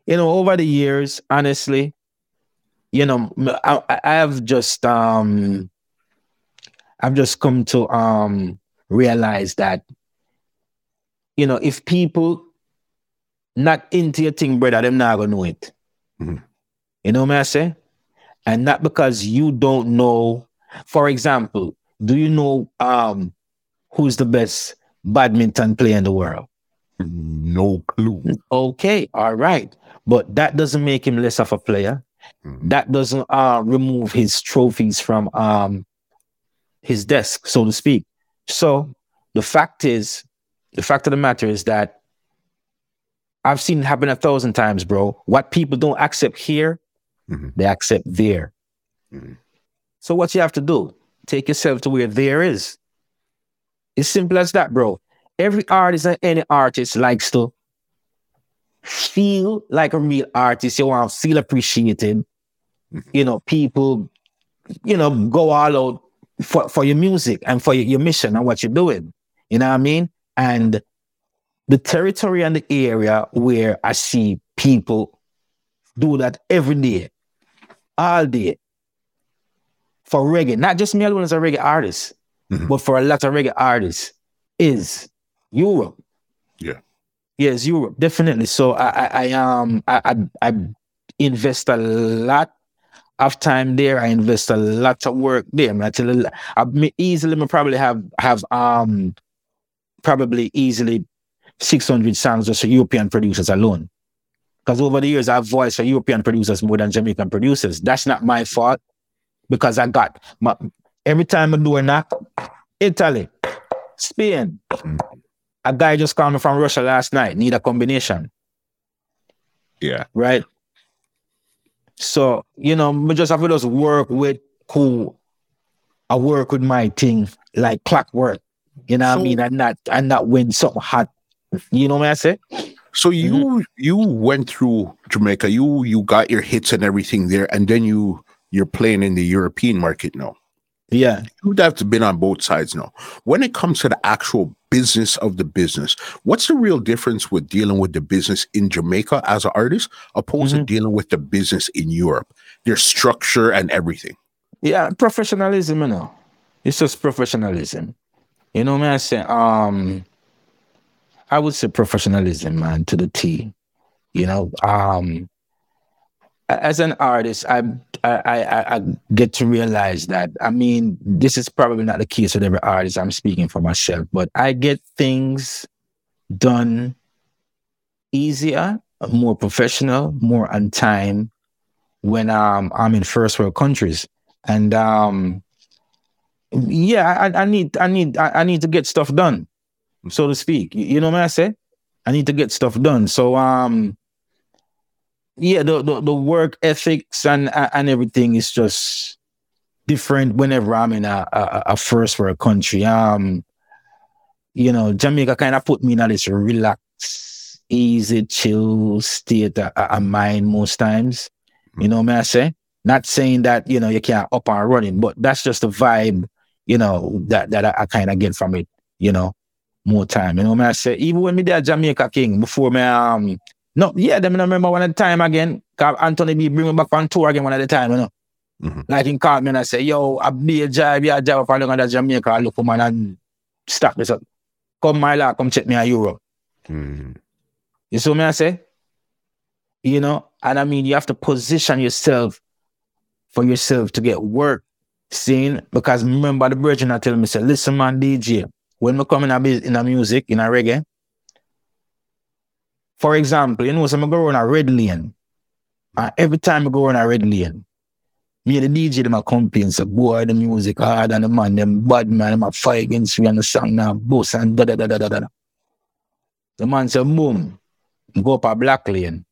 you know, over the years, honestly, you know, I, I have just um I've just come to um realize that, you know, if people not into your thing, brother, them not gonna know it. Mhm. You know what I say? And not because you don't know, for example, do you know um who's the best badminton player in the world? No clue. Okay, all right. But that doesn't make him less of a player. Mhm. That doesn't uh remove his trophies from um his desk, so to speak. So the fact is, the fact of the matter is that I've seen it happen a thousand times, bro. What people don't accept here, Mhm. they accept there. Mhm. So what you have to do, take yourself to where there is. It's simple as that, bro. Every artist and any artist likes to feel like a real artist. You want to feel appreciated. Mhm. You know, people, you know, go all out for, for your music and for your, your mission and what you're doing. You know what I mean? And the territory and the area where I see people do that every day, all day, for reggae, not just me alone as a reggae artist, Mhm. but for a lot of reggae artists, is Europe. Yeah. Yes, Europe, definitely. So I, I, I um, I, I, I invest a lot of time there. I invest a lot of work there. I, mean, I tell I easily may probably have have um, probably easily six hundred songs just for European producers alone. Because over the years, I've voiced for European producers more than Jamaican producers. That's not my fault because I got my, every time I do a knock, Italy, Spain. A guy just coming from Russia last night, need a combination, Yeah. right? So, you know, we just have to just work with who I work with my thing like clockwork. You know what So- I mean? And not and not when something hot. You know what I say? So you mm-hmm. you went through Jamaica, you you got your hits and everything there, and then you you're playing in the European market now. Yeah. You'd have to been on both sides now. When it comes to the actual business of the business, what's the real difference with dealing with the business in Jamaica as an artist opposed to dealing with the business in Europe? Their structure and everything. Yeah, professionalism, you know. It's just professionalism. You know what I say? Um I would say professionalism, man, to the T. You know, um as an artist, I I I, I get to realize that. I mean, this is probably not the case with every artist. I'm speaking for myself, but I get things done easier, more professional, more on time when um I'm in first world countries. And um yeah, I, I need I need I, need to get stuff done, so to speak. You, you know what I say? I need to get stuff done. So um yeah, the the, the work ethics and and everything is just different whenever I'm in a, a, a first world country. Um, you know, Jamaica kind of put me in this relaxed, easy, chill state of, of mind most times. You know what I say? Not saying that you know you can't up and running, but that's just the vibe, you know, that that I, I kind of get from it. You know, more time. You know what I say? Even when me there Jamaica King before me um no yeah, them I remember one at the time again. Anthony B bring me back on tour again one at the time, you know. Mhm. Like he called me and I say, yo, I be a job, yeah, job for long at Jamaica, I look for man and stop this up. Come my lad, come check me in Europe. Mhm. You see what I say? You know, and I mean, you have to position yourself for yourself to get work seen. Because remember, the virgin I tell me, say, listen, man, DJ, when we come in a, in a music, in a reggae, for example, you know, so I go on a red lane. And every time I go on a red lane, Me and the DJ them a complain, say, boy, the music hard and the man, them bad man, them a fight against me and the song now, boss and da da da da da da. The man said, boom, go up a black lane.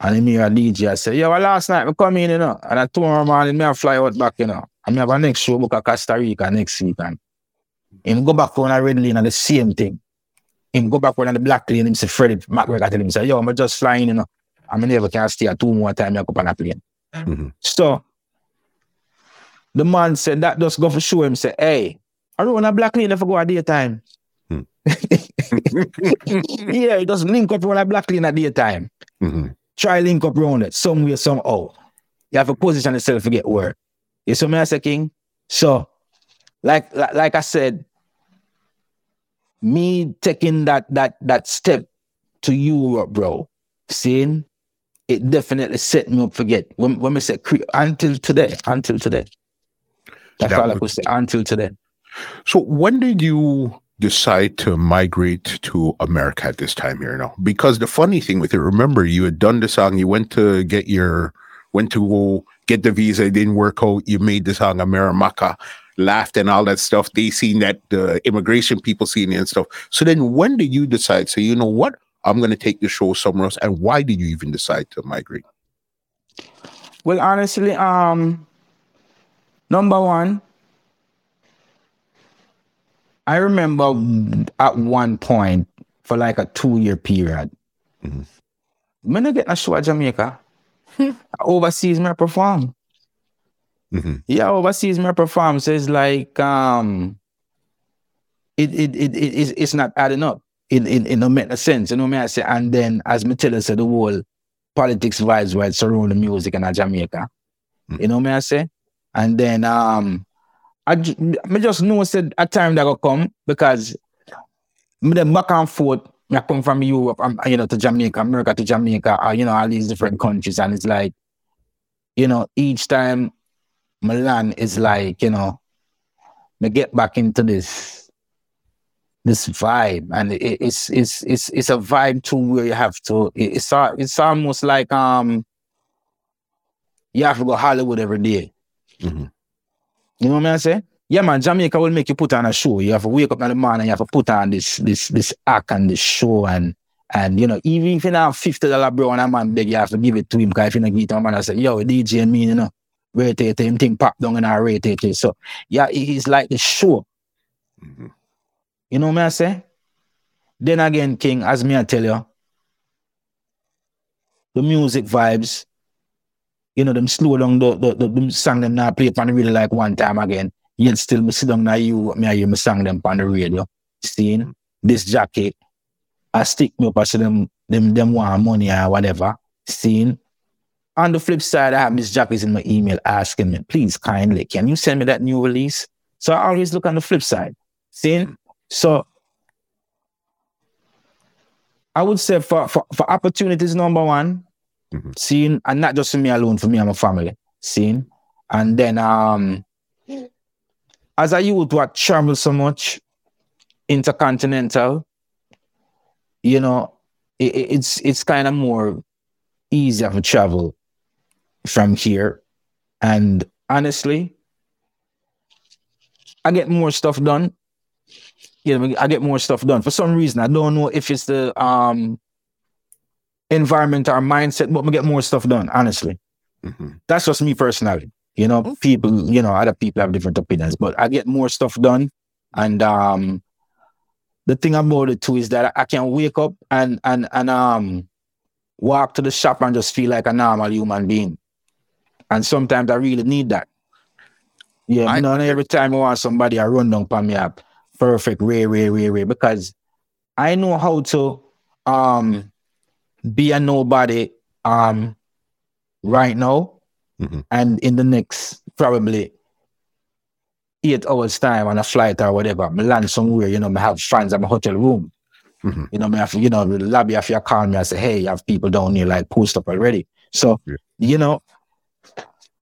And me a DJ, I say, yeah, well, last night we come in, you know, and I told tomorrow morning me I fly out back, you know. And me have a next show book at Costa Rica next week. And him go back on a red lane and the same thing. Him go back on the black lane, him say, Freddie McGregor I tell him, say, yo, I'm just flying, you know. I mean, never can stay two more time, I go up on a plane. Mhm. So the man said that just go for show him, say, hey, I don't want a black lane if I go at daytime. Hmm. <laughs> yeah, it doesn't link up on a black lane at daytime. Mhm. Try link up around it somewhere, somehow. You have to position yourself to get work. You see me I say, King? So, like, like like I said, me taking that that that step to Europe, bro, seeing it definitely set me up for get when when we say cre- until today, until today. That's That all I would- could say until today. So when did you decide to migrate to America at this time here now? Because the funny thing with it, remember you had done the song, you went to get your went to go get the visa, it didn't work out, you made the song Amerimaca, laughed and all that stuff. They seen that the immigration people seen it and stuff. So then when did you decide? So you know what? I'm gonna take the show somewhere else. And why did you even decide to migrate? Well, honestly, um, number one, I remember at one point for like a two year period, Mhm. when I get a show at Jamaica, <laughs> overseas me I perform. Mhm. Yeah, overseas me I perform. So it's like um, it it it, it it's, it's not adding up. It it, it don't make no sense. You know what I say? And then as me tell say the whole politics vibes around the music in Jamaica. Mm. You know what I say? And then um I, me just know said a time that will come because me them back and forth. I come from Europe, um, you know, to Jamaica, America to Jamaica, uh, you know, all these different countries, and it's like, you know, each time Milan is like, you know, me get back into this this vibe, and it, it's it's it's it's a vibe too where you have to. it- It's it's almost like um, you have to go Hollywood every day. Mhm. You know what I say? Yeah, man, Jamaica will make you put on a show. You have to wake up in the morning, you have to put on this this this act and this show and and you know, even if you have fifty dollar bro and a man beg, you have to give it to him because if you don't give it to a man, I say, yo, DJ and me, you know, it, him thing pop down and I rate it. So yeah, is like the show. Mhm. You know what I say? Then again, King, as me I tell you, the music vibes, you know, them slow down the the, the, them song them now play on the radio like one time again. Yet still me sit down now you me I hear me song them on the radio. Seeing this jacket, I stick me up I see them them them want money or whatever. Seeing on the flip side, I have Miss Jackie's in my email asking me, please kindly, can you send me that new release? So I always look on the flip side. Seeing? So I would say for, for, for opportunities, number one, Mhm. seeing, and not just for me alone, for me and my family, seeing. And then um as a youth what travel so much, intercontinental, you know, it, it- it's it's kind of more easier to travel from here. And honestly, I get more stuff done. You know, I get more stuff done. For some reason, I don't know if it's the um environment or mindset, but I get more stuff done, honestly. Mhm. That's just me personally. You know, people, you know, other people have different opinions, but I get more stuff done. And um the thing about it too is that I can wake up and and and um walk to the shop and just feel like a normal human being. And sometimes I really need that. Yeah, I- you know, and every time I want somebody, I run down on me up. Perfect, ray, ray, ray, ray. Because I know how to um be a nobody um right now Mhm. and in the next probably eight hours time on a flight or whatever, me land somewhere, you know, me have fans at my hotel room. Mhm. You know, me have, you know, the lobby if you call me, I say, hey, you have people down here like post up already. So, Yeah. you know,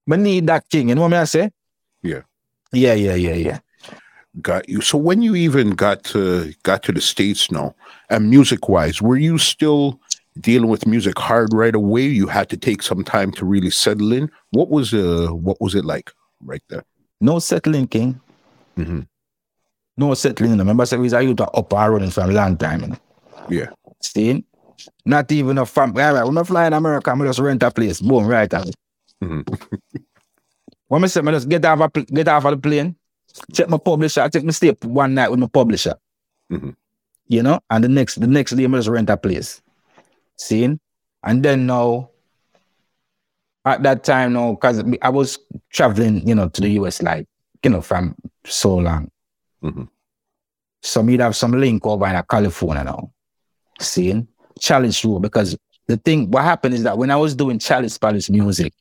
me need that king. You know what I say? Yeah. Yeah, yeah, yeah, yeah. Got you. So when you even got to got to the states now, and music wise, were you still dealing with music hard right away? You had to take some time to really settle in. What was uh what was it like right there? No settling, King. Mm-hmm. No settling. Remember, I said, we used to up our running for a long time. You know? Yeah. See? Not even a fam. All right, when I fly in America, I'm just rent a place. Boom, right out. Mhm. When I say, I just get off, a, pl- get off of the plane, check my publisher, I take my stay one night with my publisher. Mhm. You know, and the next the next day, I just rent a place. Seeing? And then now, at that time now, because I was traveling, you know, to the US like, you know, from so long. Mhm. So me'd have some link over in California now. Seeing? Challenge rule Because the thing, what happened is that when I was doing Chalice Palace music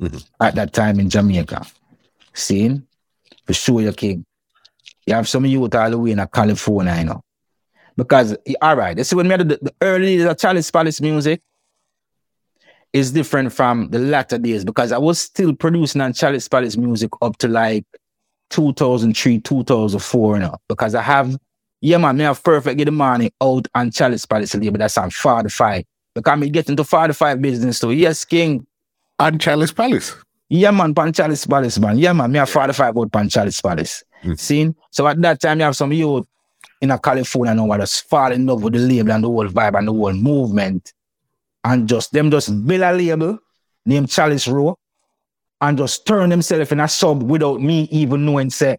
Mhm. at that time in Jamaica, seeing? For sure you king. You have some youth all the way in California, you know. Because all right, you see when we had the, the early of Chalice Palace music is different from the latter days because I was still producing on Chalice Palace music up to like 2003, 2004, you know, because I have, yeah, man, me have perfect get the money out on Chalice Palace label. That's on 45. Because me get into 45 business too. Yes, King. On Chalice Palace. Yeah, man, pan Chalice Palace, man. Yeah, man, me have 45 out pan Chalice Palace. Mm. Seen? So at that time, you have some youth in a California now just fall in love with the label and the whole vibe and the whole movement. And just them just build a label named Chalice Row and just turn themselves in a sub without me even knowing say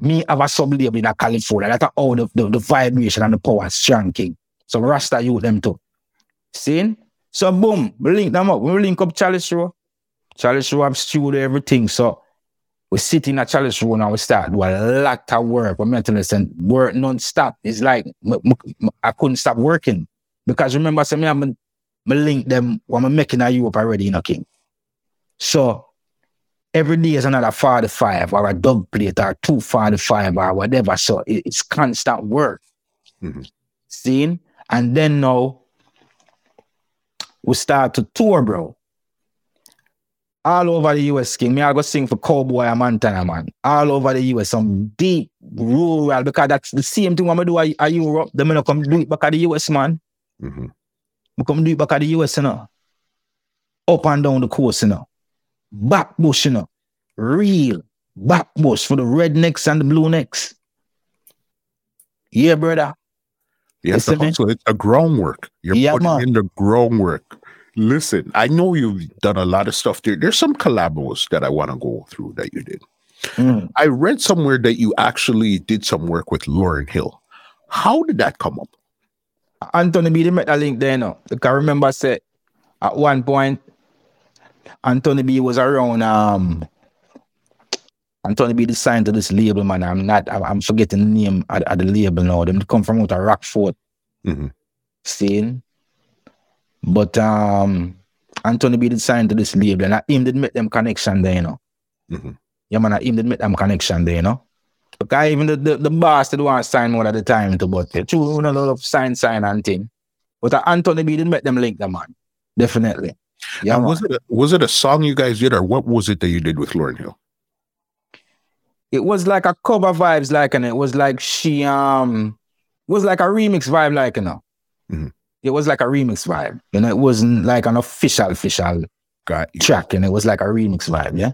me have a sub label in a California. That's how the, the, the vibration and the power is strong king. So Rasta youth them too. Seen? So boom, we link them up. We link up Chalice Row. Chalice Row have studio, everything. So we sit in a Chalice Row and we start do a lot of work. We're mentally saying work non-stop. It's like I couldn't stop working. Because remember, say me I'm me link them when I'm making a Europe already, you know, King. So every day is another 45 or a dub plate or 245 or whatever. So it- it's constant work. Mhm. Seeing? And then now we start to tour, bro. All over the US, King. Me, I go sing for Cowboy and Montana, man. All over the US, some deep rural, because that's the same thing when I do at at Europe. Them gonna come do it back at the US, man. Mhm. We come do it back at the US, you know. Up and down the coast, you know. Back bush, you know. Real back bush for the rednecks and the blue necks. Yeah, brother. You have to Listen, man. hustle. It's a groundwork. You're Yeah, putting man. in the groundwork. Listen, I know you've done a lot of stuff there. There's some collabos that I want to go through that you did. Mm. I read somewhere that you actually did some work with Lauryn Hill. How did that come up? Anthony B, met a link there, you. Like I remember I said at one point, Anthony B was around um Anthony B signed to this label, man. I'm not I'm, forgetting the name of, of the label now. Them come from out of Rockford, Mhm. saying. But um Anthony B did sign to this label and I him did make them connection there, you know. Mhm. Yeah, man, I him did make them connection there, you know. Because even the, the, the boss did want to sign more at the time to but uh, true, you know, a lot of sign, sign and thing. But uh, Anthony B did make them link them, man. Definitely. Yeah, man. was it a, was it a song you guys did, or what was it that you did with Lauryn Hill? it was like a cover vibes, like, and it was like she um was like a remix vibe, like, you know. Mhm. It was like a remix vibe. You know, it wasn't like an official, official Got you, track, and it was like a remix vibe, yeah.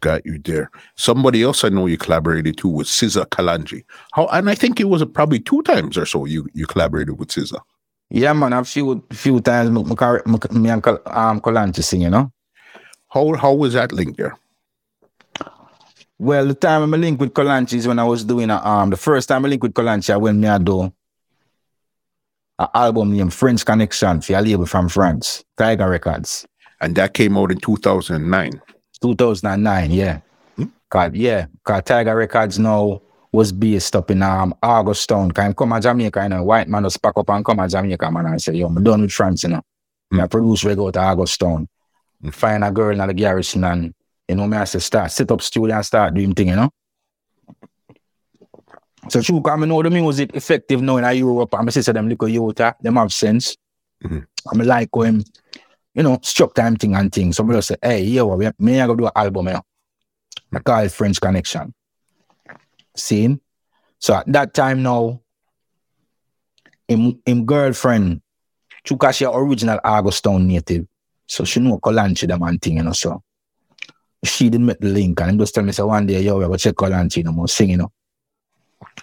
got you there. Somebody else I know you collaborated to was Sizzla Kalonji. How? And I think it was probably two times or so you you collaborated with SZA. Yeah, man, a few few times me, me, me, me and Col- um Kalonji sing, you know. How how was that link there? Well, the time I'm link with Kalonji is when I was doing a, um the first time I link with Kalonji, I went me I do an album named French Connection for a label from France, Tiger Records, And that came out in 2009. 2009, yeah. Hmm. Cause, yeah, cause Tiger Records now was based up in um Augustown. Can come to Jamaica, you know, white man just pack up and come to Jamaica, man, and say, yo, I'm done with France, you know. Hmm. I produce reggae out of Augustown. Find a girl in the garrison and you know, me I say start sit up studio and start doing thing, you know. So true, cause I know the music effective now in Europe. I'm say them little youth, ah, them have sense. Mhm. I'm like when, you know, struck time thing and thing. Somebody say, hey, yeah, well, we- me I go do an album, know. I call it French Connection. Seeing? So at that time now, him, him girlfriend cause she a original Augustown native. So she know Kalonji them and thing, you know, so. She didn't make the link and him just tell me, say, one day, yo, we go check Kalonji, you know, more sing, you know.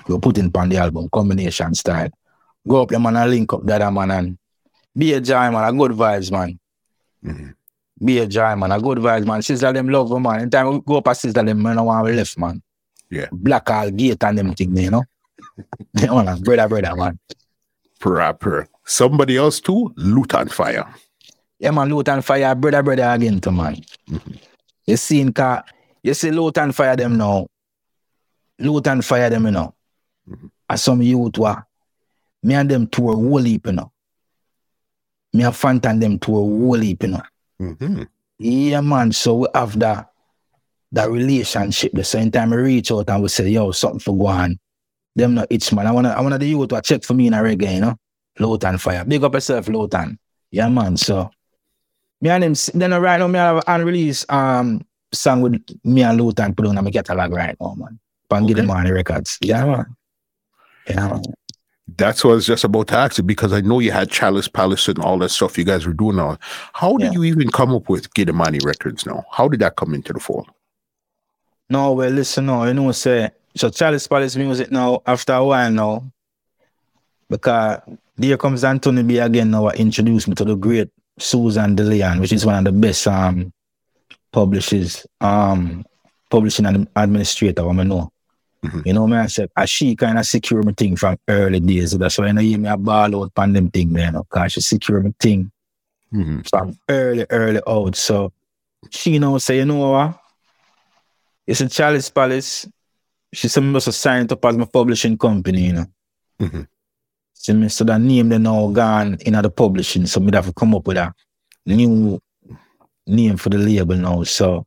We'll put in on the album, combination style. Go up, your man, and link up the other man, and be a joy, man, a good vibes, man. Mhm. Be a joy, man, a good vibes, man. Sister them love, man. Anytime we go up a sister them, man, I want to left, man. Yeah. Black all gate and them thing, you know. <laughs> Yeah, man, brother, brother, man. Proper. Somebody else too? Lutan Fyah. Yeah, man, Lutan Fyah, brother, brother again to man. You see in car, you see Lutan Fyah them now. Lutan Fyah them, you know. As some youth were, me and them tour whole heap, you know. Me and Fantan and them tour whole heap, you know. Mhm. Yeah, man. So we have that that relationship. The same time we reach out and we say, yo, something for go on. Them not itch, man. I wanna I wanna the youth to check for me in a reggae, you know. Lutan Fyah. Big up yourself, Lutan. Yeah, man. So me and him then right now me have an unreleased um song with me and Lutan put on my catalog right now, man. Pan get Okay. on the records. Yeah, man. Yeah, man. That's what I was just about to ask you because I know you had Chalice Palace and all that stuff you guys were doing now. How did Yeah. you even come up with Giddimani Records now? How did that come into the fold? No, well, listen now, you know, say, so Chalice Palace music now, after a while now, because there comes Anthony B again now, introduced me to the great Susan DeLeon, which is one of the best um publishers, um, publishing administrator, I know. Mhm. You know, man, I said, as she kind of secure my thing from early days. That's why I know you me a ball out on them thing man. you know, because she secure my thing Mhm. from early, early out. So she know say, you know what? It's a Chalice Palace. She said me must sign it up as my publishing company, you know. Mhm. So me so that name they now gone in the publishing. So me have to come up with a new name for the label now. So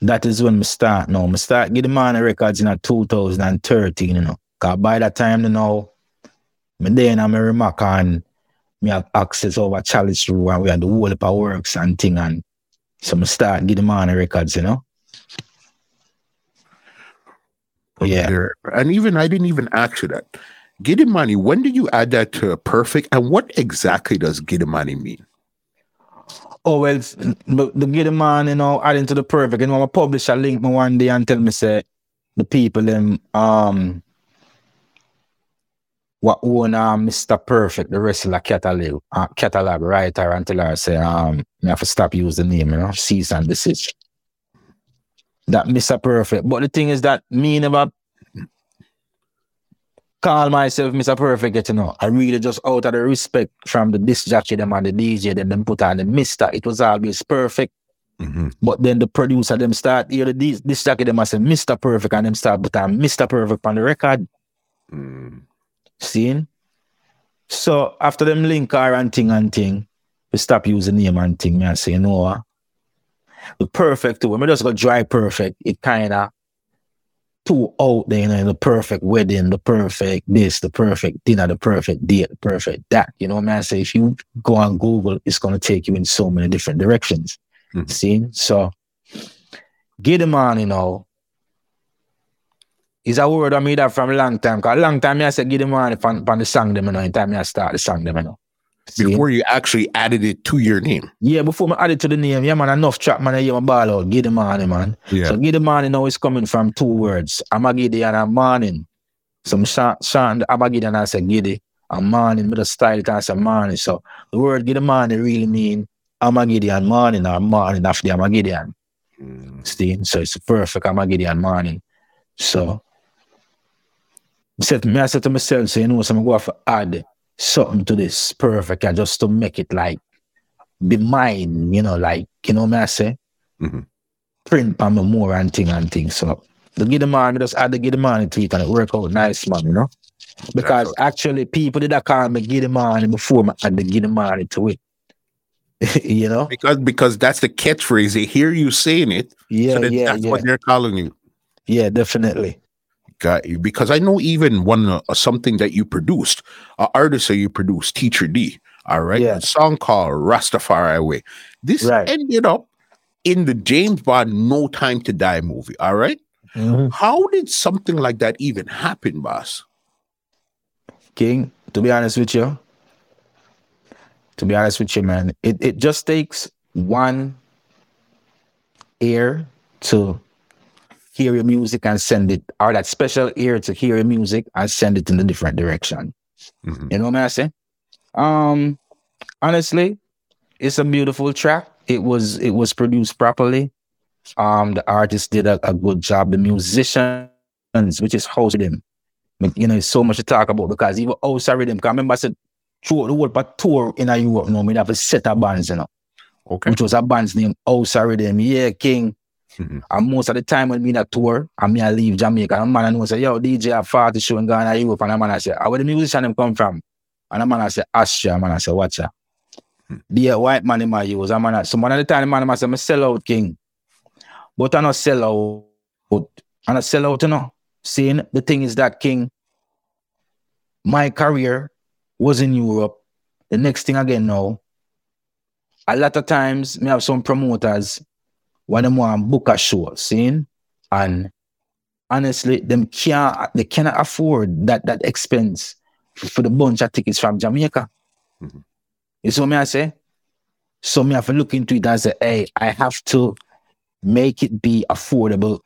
that is when me start now. Me start getting man records in a 2013, you know. Cause by that time you know, me then I'm a remark and me have access over Chalice Room and we had the whole of works and thing and so me start getting man records, you know. Yeah. There- And even I didn't even ask you that. Giddimani, when did you add that to perfect? And what exactly does Giddimani mean? Oh well, but the get man, you know, adding to the perfect. And you know, publish publisher link me one day and tell me say the people them um what own um, Mr. Perfect, the wrestler catalog, uh, catalog writer until I say um me have to stop use the name, you know, cease and desist. That Mr. Perfect. But the thing is that me never call myself Mr. Perfect, yet, you know. I really just out of the respect from the disc jockey them and the DJ them, them put on the Mr. It was always perfect. Mhm. But then the producer them start hear the disc, disc jockey them and say Mr. Perfect and them start put on Mr. Perfect on the record. Mm. Seeing? So after them link her and thing and thing, we stop using name and thing. Me I say, you know what? The perfect too. When we just go dry perfect, it kinda too out there, you know, the perfect wedding, the perfect this, the perfect dinner, the perfect date, the perfect that. You know what I say? If you go on Google, it's gonna take you in so many different directions. Mhm. See? So get them on, you know. Is a word I made that from a long time. Cause a long time I said get them on from, from the song them, you know, in time I start the song them, you know. Before you actually added it to your name. Yeah, before I added it to the name, yeah, man, enough track, man, my ball out. Giddimani, man. Yeah. So Giddimani now is coming from two words. Amagidi and a morning. Some chant, chant Amagidi and I say giddy. A morning, with a style it and I say. So the word Giddimani really mean Amagidi and morning or morning after the Amagidian. Mm. See? So it's perfect Amagidian morning. So I said, me, I said to myself, so you know, so I'm going to add something to this perfect and just to make it like be mine, you know, like, you know what I say? Mhm. Print on me more and thing and thing. So the get the me just add the get the man to it and it work out nice, man, you know? Because That's actually people did that call me get the man before me add the get the man to it. <laughs> you know? Because because that's the catchphrase. They hear you saying it. Yeah, so yeah, that's yeah. what they're calling you. Yeah, definitely. Got you. Because I know even one uh, something that you produced, an artist that you produced, Teacher D. All right. Yeah. A song called Rastafari Way. This Right. ended up in the James Bond No Time to Die movie. All right. Mhm. How did something like that even happen, boss? King, to be honest with you, To be honest with you, man, it, it just takes one ear to hear your music and send it, or that special ear to hear your music and send it in a different direction. Mhm. You know what I'm saying? Um, honestly, it's a beautiful track. It was it was produced properly. Um, the artist did a, a good job. The musicians, which is house rhythm, you know, so much to talk about because even house rhythm. Because I remember I said throughout the world, but tour in a Europe, you know, we have a set of bands, you know, Okay. which was a band's name, House Rhythm. Yeah, King. Mhm. And most of the time when we in a tour, and me I leave Jamaica, and a man I know say, yo, DJ a 40 show in Ghana, Europe, and a man I say, "Ah, where the musician them come from? And a man I say, Austria, a man I say, watch ya. Be a white man in my use. A man I, so one of the time the man I say, I'm a sellout king. But I'm not sell out. I'm not sell out, you know. Seeing the thing is that king, my career was in Europe. The next thing again now, a lot of times me have some promoters when them want book a show, seeing? And honestly, them can't they cannot afford that that expense for the bunch of tickets from Jamaica. Mhm. You see what me I say? So me have to look into it and say, hey, I have to make it be affordable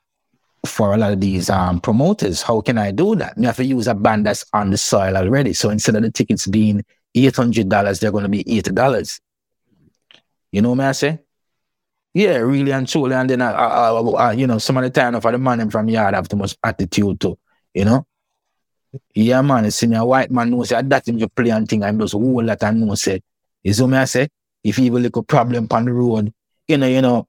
for a lot of these um, promoters. How can I do that? Me have to use a band that's on the soil already. So instead of the tickets being eight hundred dollars, they're going to be eighty dollars. You know what I say? Yeah, really and truly. And then, I, uh, uh, uh, you know, some of the time for the man from yard have too much attitude too. You know. Yeah, man. See, me a white man knows say that him just play and thing. I'm just whole lot and know say. You see what I say? If will like a problem on the road, you know, you know,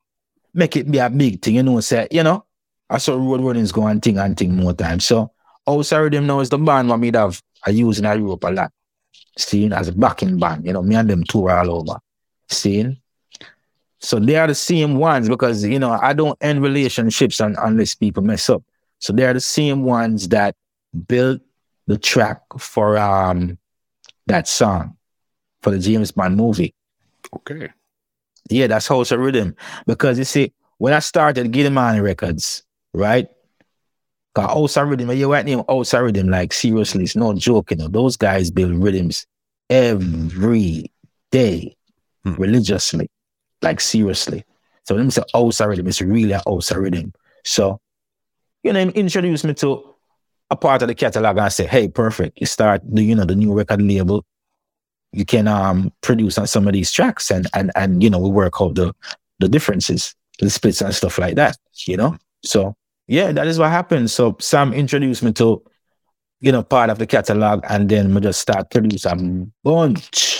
make it be a big thing. You know, say, you know, I saw road runnings go and thing and thing more time. So, outside them now is the band what me have I use in Europe a lot. Seeing as a backing band, you know, me and them tour all over. Seeing. So they are the same ones because you know I don't end relationships un- unless people mess up. So they are the same ones that built the track for um that song for the James Bond movie. Okay. Yeah, that's House of Rhythm. Because you see, when I started getting Gilman Records, right? Cause House of Rhythm, you right name House of Rhythm, like seriously, it's no joke, you know. Those guys build rhythms every day, Hmm. religiously, like seriously. So when I say House Rhythm, it's really a House Rhythm. So, you know, him introduce me to a part of the catalog and say, hey, perfect. You start the, you know, the new record label you can um produce on some of these tracks and and and you know we work out the the differences the splits and stuff like that you know so yeah that is what happened so sam introduced me to you know part of the catalog and then we just start produce a bunch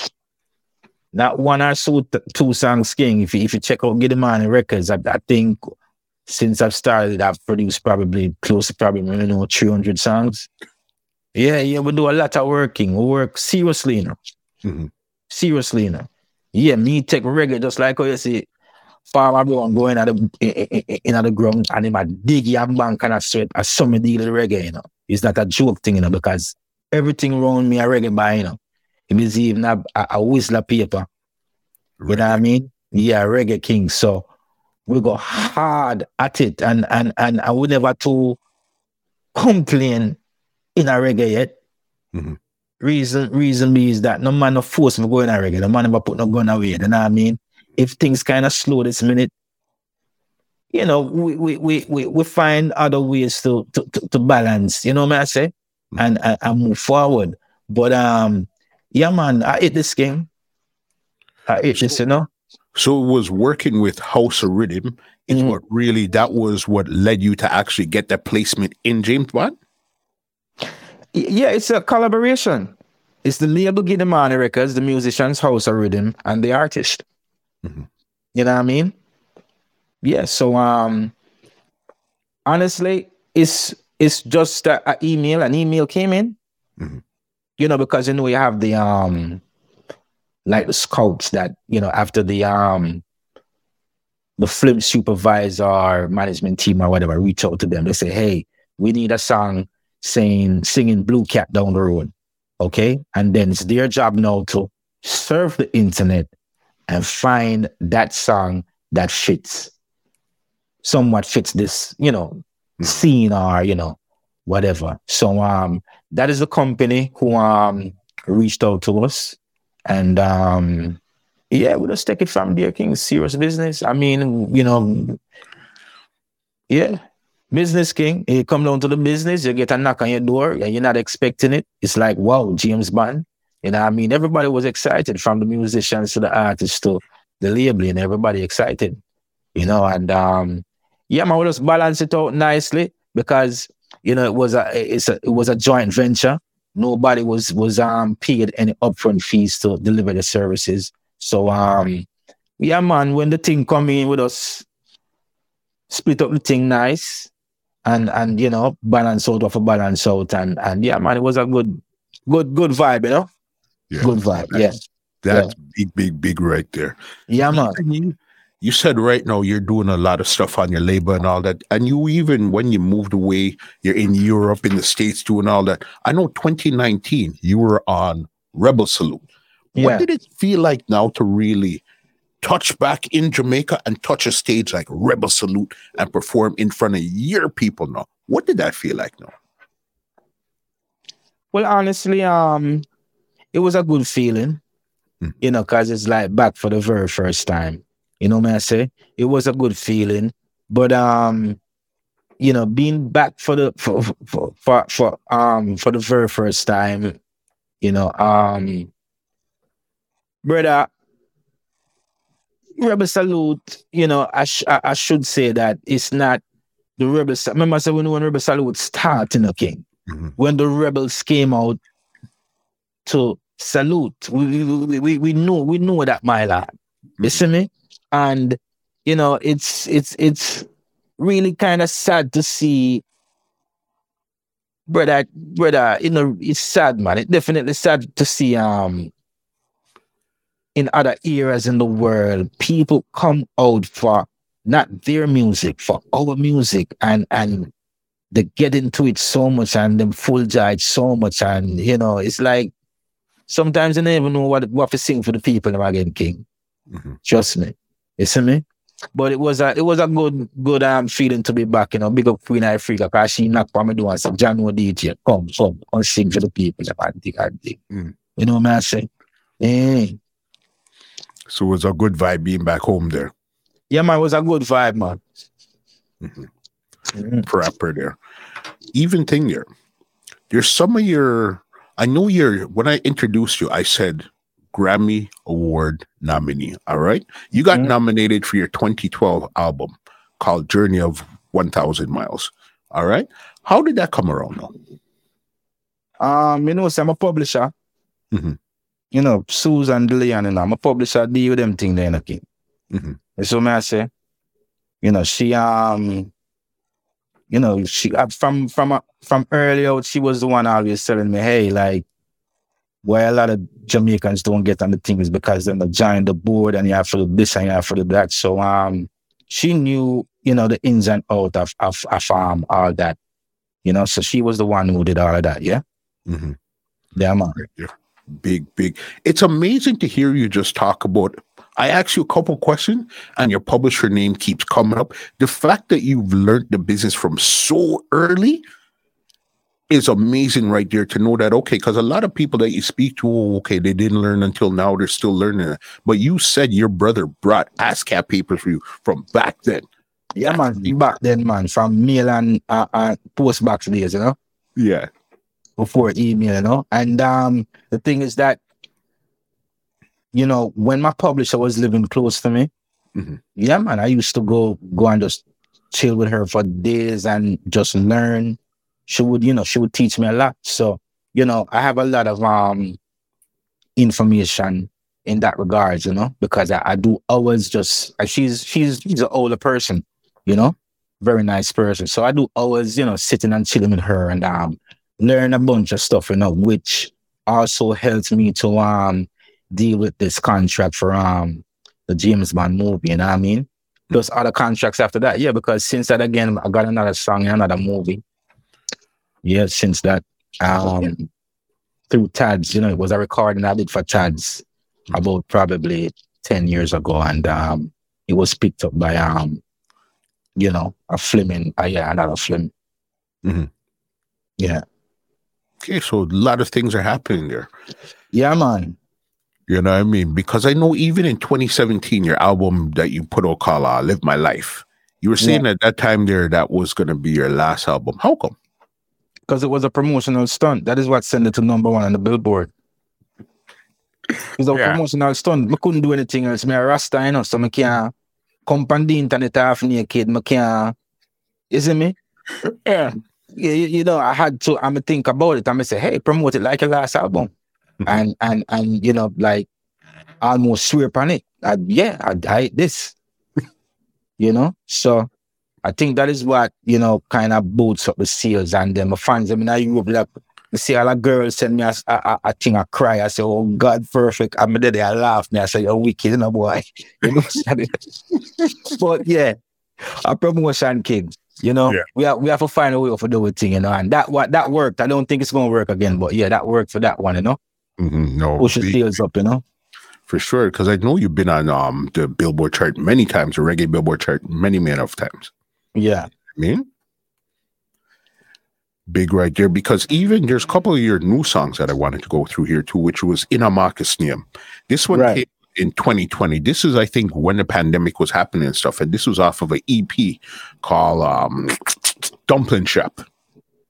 not one or two, two songs king if you, if you check out Giddimani records I, I think since I've started I've produced probably close to probably you know 300 songs yeah yeah we do a lot of working we work seriously you know Mhm. Seriously, you know. Yeah, me take reggae just like how you see farmer brown going at the in, in the ground and him a dig your bank and a sweat as some deal with reggae, you know. It's not a joke thing, you know, because everything around me a reggae by, you know. It is even a, a, whistler paper. You know what I mean? Yeah, reggae king. So we go hard at it and and and I would never to complain in a reggae yet. Mhm. Reason reason be is that no man no force me go in a reggae. The man never put no gun away. You know what I mean? If things kind of slow this minute, you know, we we we we, we find other ways to, to to to balance. You know what I say? And, and and move forward. But um, yeah, man, I hate this game. I hate this, you know. So it was working with House of Rhythm is Mhm. what really that was what led you to actually get that placement in James Bond. Yeah, it's a collaboration. It's the label Giddimani Records, the musicians House of Rhythm, and the artist. Mhm. You know what I mean? Yeah. So um, honestly, it's it's just a, email. An email came in. Mhm. You know, because you know you have the um, like the scouts that you know after the um, the film supervisor management team or whatever reach out to them. They say, "Hey, we need a song saying singing Blue Cat down the road." Okay, and then it's their job now to surf the internet and find that song that fits, somewhat fits this, you know, Mhm. scene or you know, whatever. So um, that is the company who um reached out to us, And um, yeah, we just take it from there, King. Serious business. I mean, you know, yeah, business king. You come down to the business, you get a knock on your door, and you're not expecting it. It's like, wow, James Bond. You know, I mean, everybody was excited from the musicians to the artists to the label, and Everybody excited, you know, and um, yeah, man, we just balance it out nicely because you know it was a it's a it was a joint venture. Nobody was was um paid any upfront fees to deliver the services. So um, yeah, man, when the thing come in with us, split up the thing nice, and and you know balance out of a balance out, and and yeah, man, it was a good good good vibe, you know, Yeah. good vibe. Yeah, That's big, big, big right there. yeah, man. You, said right now you're doing a lot of stuff on your labor and all that. And you even when you moved away, you're in Europe, in the States doing all that. I know 2019 you were on Rebel Salute. What did it feel like now to really touch back in Jamaica and touch a stage like Rebel Salute and perform in front of your people now? What did that feel like now? Well, honestly, um, it was a good feeling, Mm. you know, cause it's like back for the very first time. You know what I say? It was a good feeling, but um, you know, being back for the for for for, for um for the very first time, you know, um, brother, Rebel Salute, you know, I sh- I, I should say that it's not the Rebel. Sa- Remember, I said when when Rebel Salute started, okay Mhm. when the rebels came out to salute, we we, we, we knew we knew that my lad. You see me? And you know, it's it's it's really kind of sad to see brother brother, you know, it's sad, man. It's definitely sad to see um in other eras in the world, people come out for not their music, for our music and and they get into it so much and them full judge so much and you know it's like sometimes they don't even know what what to sing for the people them again king Mhm. trust me you see me but it was a it was a good good um feeling to be back you know big up Queen Ifrica because she knocked on me door and said John no DJ come come and sing for the people them and dig and dig Mm. you know what I'm saying yeah So it was a good vibe being back home there. yeah man it was a good vibe man Mhm. Mhm. proper there. Even thing there. There's some of your I know you're when I introduced you, I said Grammy Award nominee. All right. You got Mhm. nominated for your 2012 album called Journey of 1000 Miles. All right. How did that come around now? Um, you know, so I'm a publisher. Mhm. You know, Susan DeLeon, and I'm a publisher, deal with them thing there, okay. Mhm. And so may I say, you know, she um, you know, she uh, from from uh, from early out, she was the one always telling me, hey, like, why a lot of Jamaicans don't get on the things because they're not join the board and you have to do this and you have to do that. So um, she knew, you know, the ins and out of of, of um all that, you know. So she was the one who did all of that, yeah. Mhm. Yeah, man. Big, big. It's amazing to hear you just talk about. I asked you a couple questions and your publisher name keeps coming up. The fact that you've learned the business from so early is amazing right there to know that, okay, because a lot of people that you speak to, oh, okay, they didn't learn until now, they're still learning. But you said your brother brought ASCAP papers for you from back then. Yeah, man. Back then, man, from mail and uh, uh, post box days, you know, Yeah. before email, you know. And um, the thing is that, you know, when my publisher was living close to me, Mhm. yeah, man, I used to go go and just chill with her for days and just learn. She would, you know, she would teach me a lot. So, you know, I have a lot of um information in that regards, you know, because I, I do always just uh, she's she's she's an older person, you know, very nice person. So I do always, you know, sitting and chilling with her and um learn a bunch of stuff, you know, which also helps me to um deal with this contract for um the James Bond movie, you know what I mean? Those other contracts after that. Yeah, because since that again I got another song and another movie. Yeah, since that um through Tads, you know, it was a recording I did for Tads about probably 10 years ago and um it was picked up by um you know a Fleming uh, yeah another film Mhm. yeah Okay. So a lot of things are happening there. yeah man You know what I mean? Because I know even in 2017, your album that you put out called uh, Live My Life, you were saying at that time there that was going to be your last album. How come? Because it was a promotional stunt. That is what sent it to number one on the Billboard. It was a Yeah. promotional stunt. I couldn't do anything else. Me a Rasta, you know, so I can't come on the internet half naked. I can't, you see me? Yeah. You, you know, I had to, I'm think about it. I'm say, hey, promote it like your last album. Mhm. And, and, and, you know, like almost swear upon it. I, yeah, I, I this, <laughs> you know? So I think that is what, you know, kind of boosts up the sales and them. My fans, I mean, I Europe, like, see all the girls send me a, a, a, a thing, I cry. I say, oh, God, perfect. I'm there, I laugh. Me, I say, you're wicked, you know, boy. <laughs> You know what I'm saying? <laughs> but yeah, a promotion king. You know, Yeah. we have we have to find a way to do a thing, you know, and that what that worked. I don't think it's gonna work again, but yeah, that worked for that one, you know. Mhm, No, Push the- sales up, you know. for sure. Because I know you've been on um the Billboard chart many times, the reggae Billboard chart many, many of times. Yeah, I mean, big right there. Because even there's a couple of your new songs that I wanted to go through here too, which was In a Marcus This one Right. came in 2020. This is, I think, when the pandemic was happening and stuff. And this was off of an EP called um, Dumpling Shop.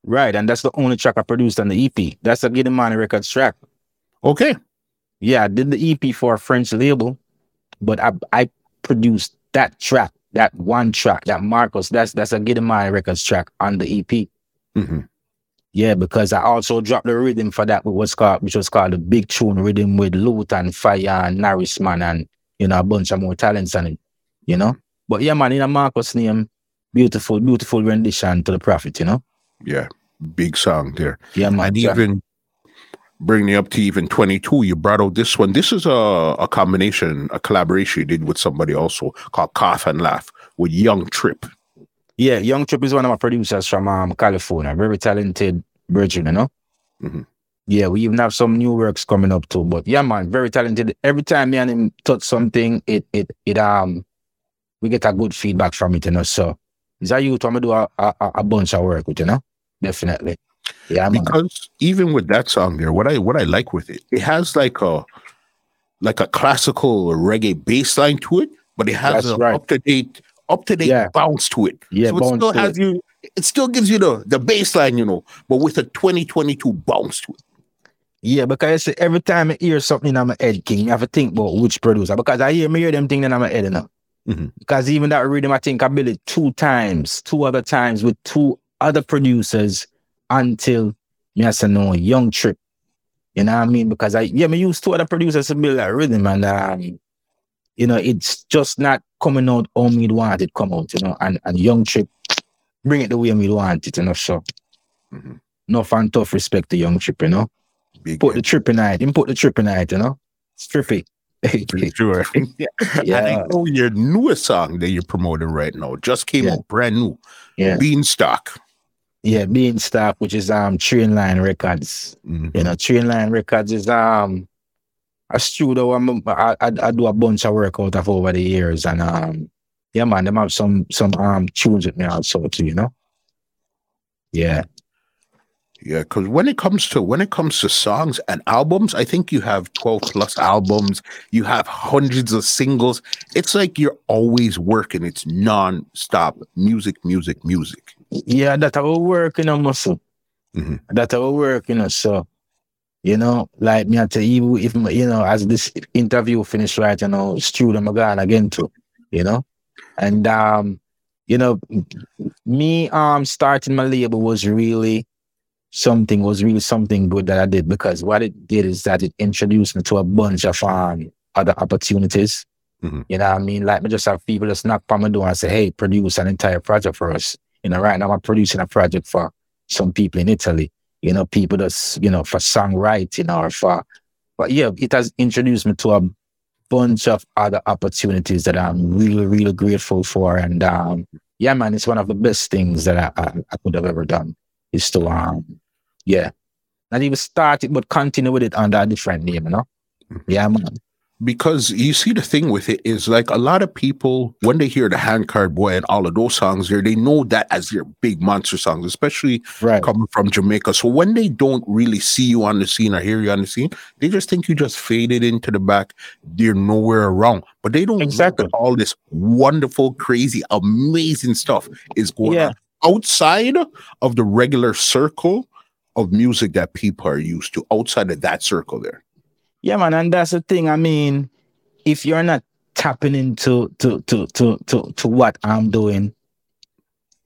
right. And that's the only track I produced on the EP. That's a Giddimani Records track. Okay. Yeah, I did the EP for a French label, but I I produced that track, that one track, that Marcos. That's that's a Money Records track on the EP. hmm Yeah, because I also dropped the rhythm for that, which was called, which was called the Big Tune Rhythm with Lutan Fyah and Norris Man and you know a bunch of more talents on it. You know, but yeah, man, in a Marcus name, beautiful, beautiful rendition to the Prophet. You know, Yeah. Big song there. yeah, man. and yeah. even bringing up to even 22 you brought out this one this is a, a combination a collaboration you did with somebody also called cough and laugh with young trip Yeah, Young Trip is one of my producers from um, California. Very talented brethren, you know. Mhm. Yeah, we even have some new works coming up too. But yeah, man, very talented. Every time me and him touch something, it it it um we get a good feedback from it, you know. So it's a youth I'm gonna do a, a, a bunch of work with, you know. Definitely. Yeah, man. because even with that song there what i what i like with it it has like a like a classical reggae bass line to it but it has That's a right. up to date up to date Yeah. bounce to it Yeah, so it still has it. you it still gives you the the baseline, you know but with a 2022 bounce to it Yeah, because every time I hear something in my head, King, I have to think about which producer. Because I hear me hear them thing in my head, you know. Mhm. Because even that rhythm, I think I built it two times, two other times with two other producers until me I say no young trip. You know what I mean? Because I yeah, me use two other producers to build that rhythm and um, you know, it's just not coming out how me want it come out, you know, and and young trip bring it the way we want it, you know. So Mhm. no fan tough respect to young trip, you know big put the trip in it. Him put the trip in it, you know. It's trippy. for sure <laughs> And <laughs> I yeah, know your newest song that you're promoting right now just came Yeah. out brand new. yeah, Beanstalk. yeah. Beanstalk, which is um Train Line Records. Mhm. You know, Train Line Records is um a studio. I'm, I, I I do a bunch of work out of over the years, and um yeah, man, them have some some um tunes with me also too. You know. Yeah, Yeah, because when it comes to when it comes to songs and albums, I think you have 12 plus albums, you have hundreds of singles. It's like you're always working. It's non-stop music, music, music. yeah. That our work, you know, muscle. Mhm. That our work, you know. So, you know, like me, I tell you, if you know, as this interview finished, right, you know, studio I'm going again too, you know, and um, you know, me um starting my label was really something was really something good that I did because what it did is that it introduced me to a bunch of um other opportunities. Mhm. You know what I mean? Like me just have people just knock on my door and say, Hey, produce an entire project for us. You know, right now I'm producing a project for some people in Italy, you know, people that's, you know, for songwriting or for but yeah, it has introduced me to a bunch of other opportunities that I'm really, really grateful for. And um yeah, man, it's one of the best things that I, I, I could have ever done is to um yeah. Not even start it, but continue with it under a different name, you know? Mhm. Yeah, man. Because you see the thing with it is like a lot of people when they hear the handcart boy and all of those songs there they know that as their big monster songs especially Right. coming from jamaica so when they don't really see you on the scene or hear you on the scene they just think you just faded into the back they're nowhere around but they don't Exactly. all this wonderful crazy amazing stuff is going Yeah. on outside of the regular circle of music that people are used to outside of that circle there Yeah, man, and that's the thing. I mean, if you're not tapping into to to to to to what I'm doing,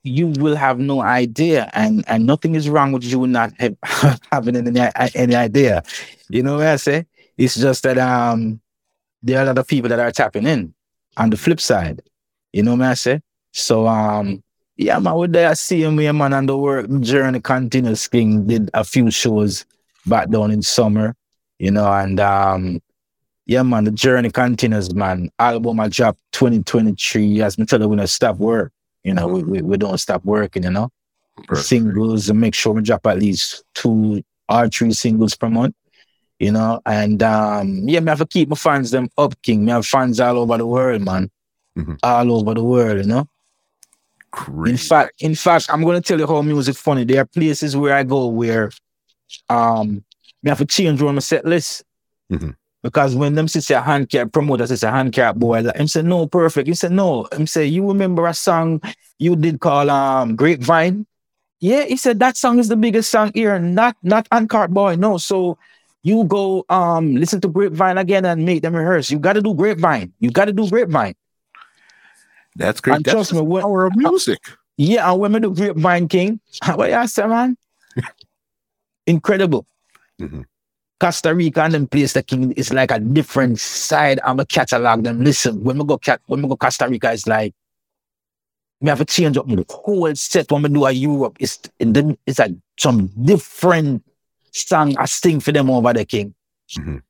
you will have no idea, and and nothing is wrong with you not have, <laughs> having any any idea. You know what I say? It's just that um, there are a lot of people that are tapping in. On the flip side, you know what I say? So um, yeah, man, we're there seeing me, man, and the work journey continues. King did a few shows back down in summer you know, and um, yeah, man, the journey continues, man. Album I dropped 2023. As me tell you, we don't stop work. You know, we, we, we don't stop working, you know. Perfect. Singles and make sure we drop at least two or three singles per month. You know, and um, yeah, me have to keep my fans them up, King. Me have fans all over the world, man. Mhm. All over the world, you know. Crazy. In fact, in fact, I'm gonna tell you how music funny. There are places where I go where um me have to change on my set list. Mhm. Because when them say a hand care promoter says a Handcart Boy, like him say no perfect. He said no. Him say you remember a song you did call um Grapevine? Yeah, he said that song is the biggest song here, not not Handcart Boy. No, so you go um listen to Grapevine again and make them rehearse. You got to do Grapevine. You got to do Grapevine. That's great. And That's trust me, when- power of music. Yeah, and when we do Grapevine King, <laughs> what you say, man? <laughs> Incredible. Mhm. Costa Rica and them place the king is like a different side. I'm a catalog them. Listen, when we go cat when we go Costa Rica, it's like we have to change up the whole set when we do a Europe. It's and then it's like some different song I sing for them over the king. Mhm.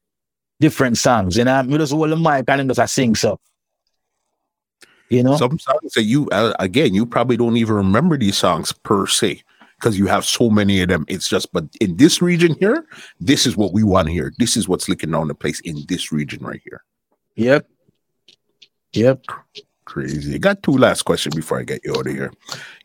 Different songs. You know, we just hold the mic and then just a sing so. You know? Some songs that you, uh, again, you probably don't even remember these songs per se because you have so many of them. It's just, but in this region here, this is what we want here. This is what's licking down the place in this region right here. Yep. Yep. Crazy. I got two last questions before I get you out of here.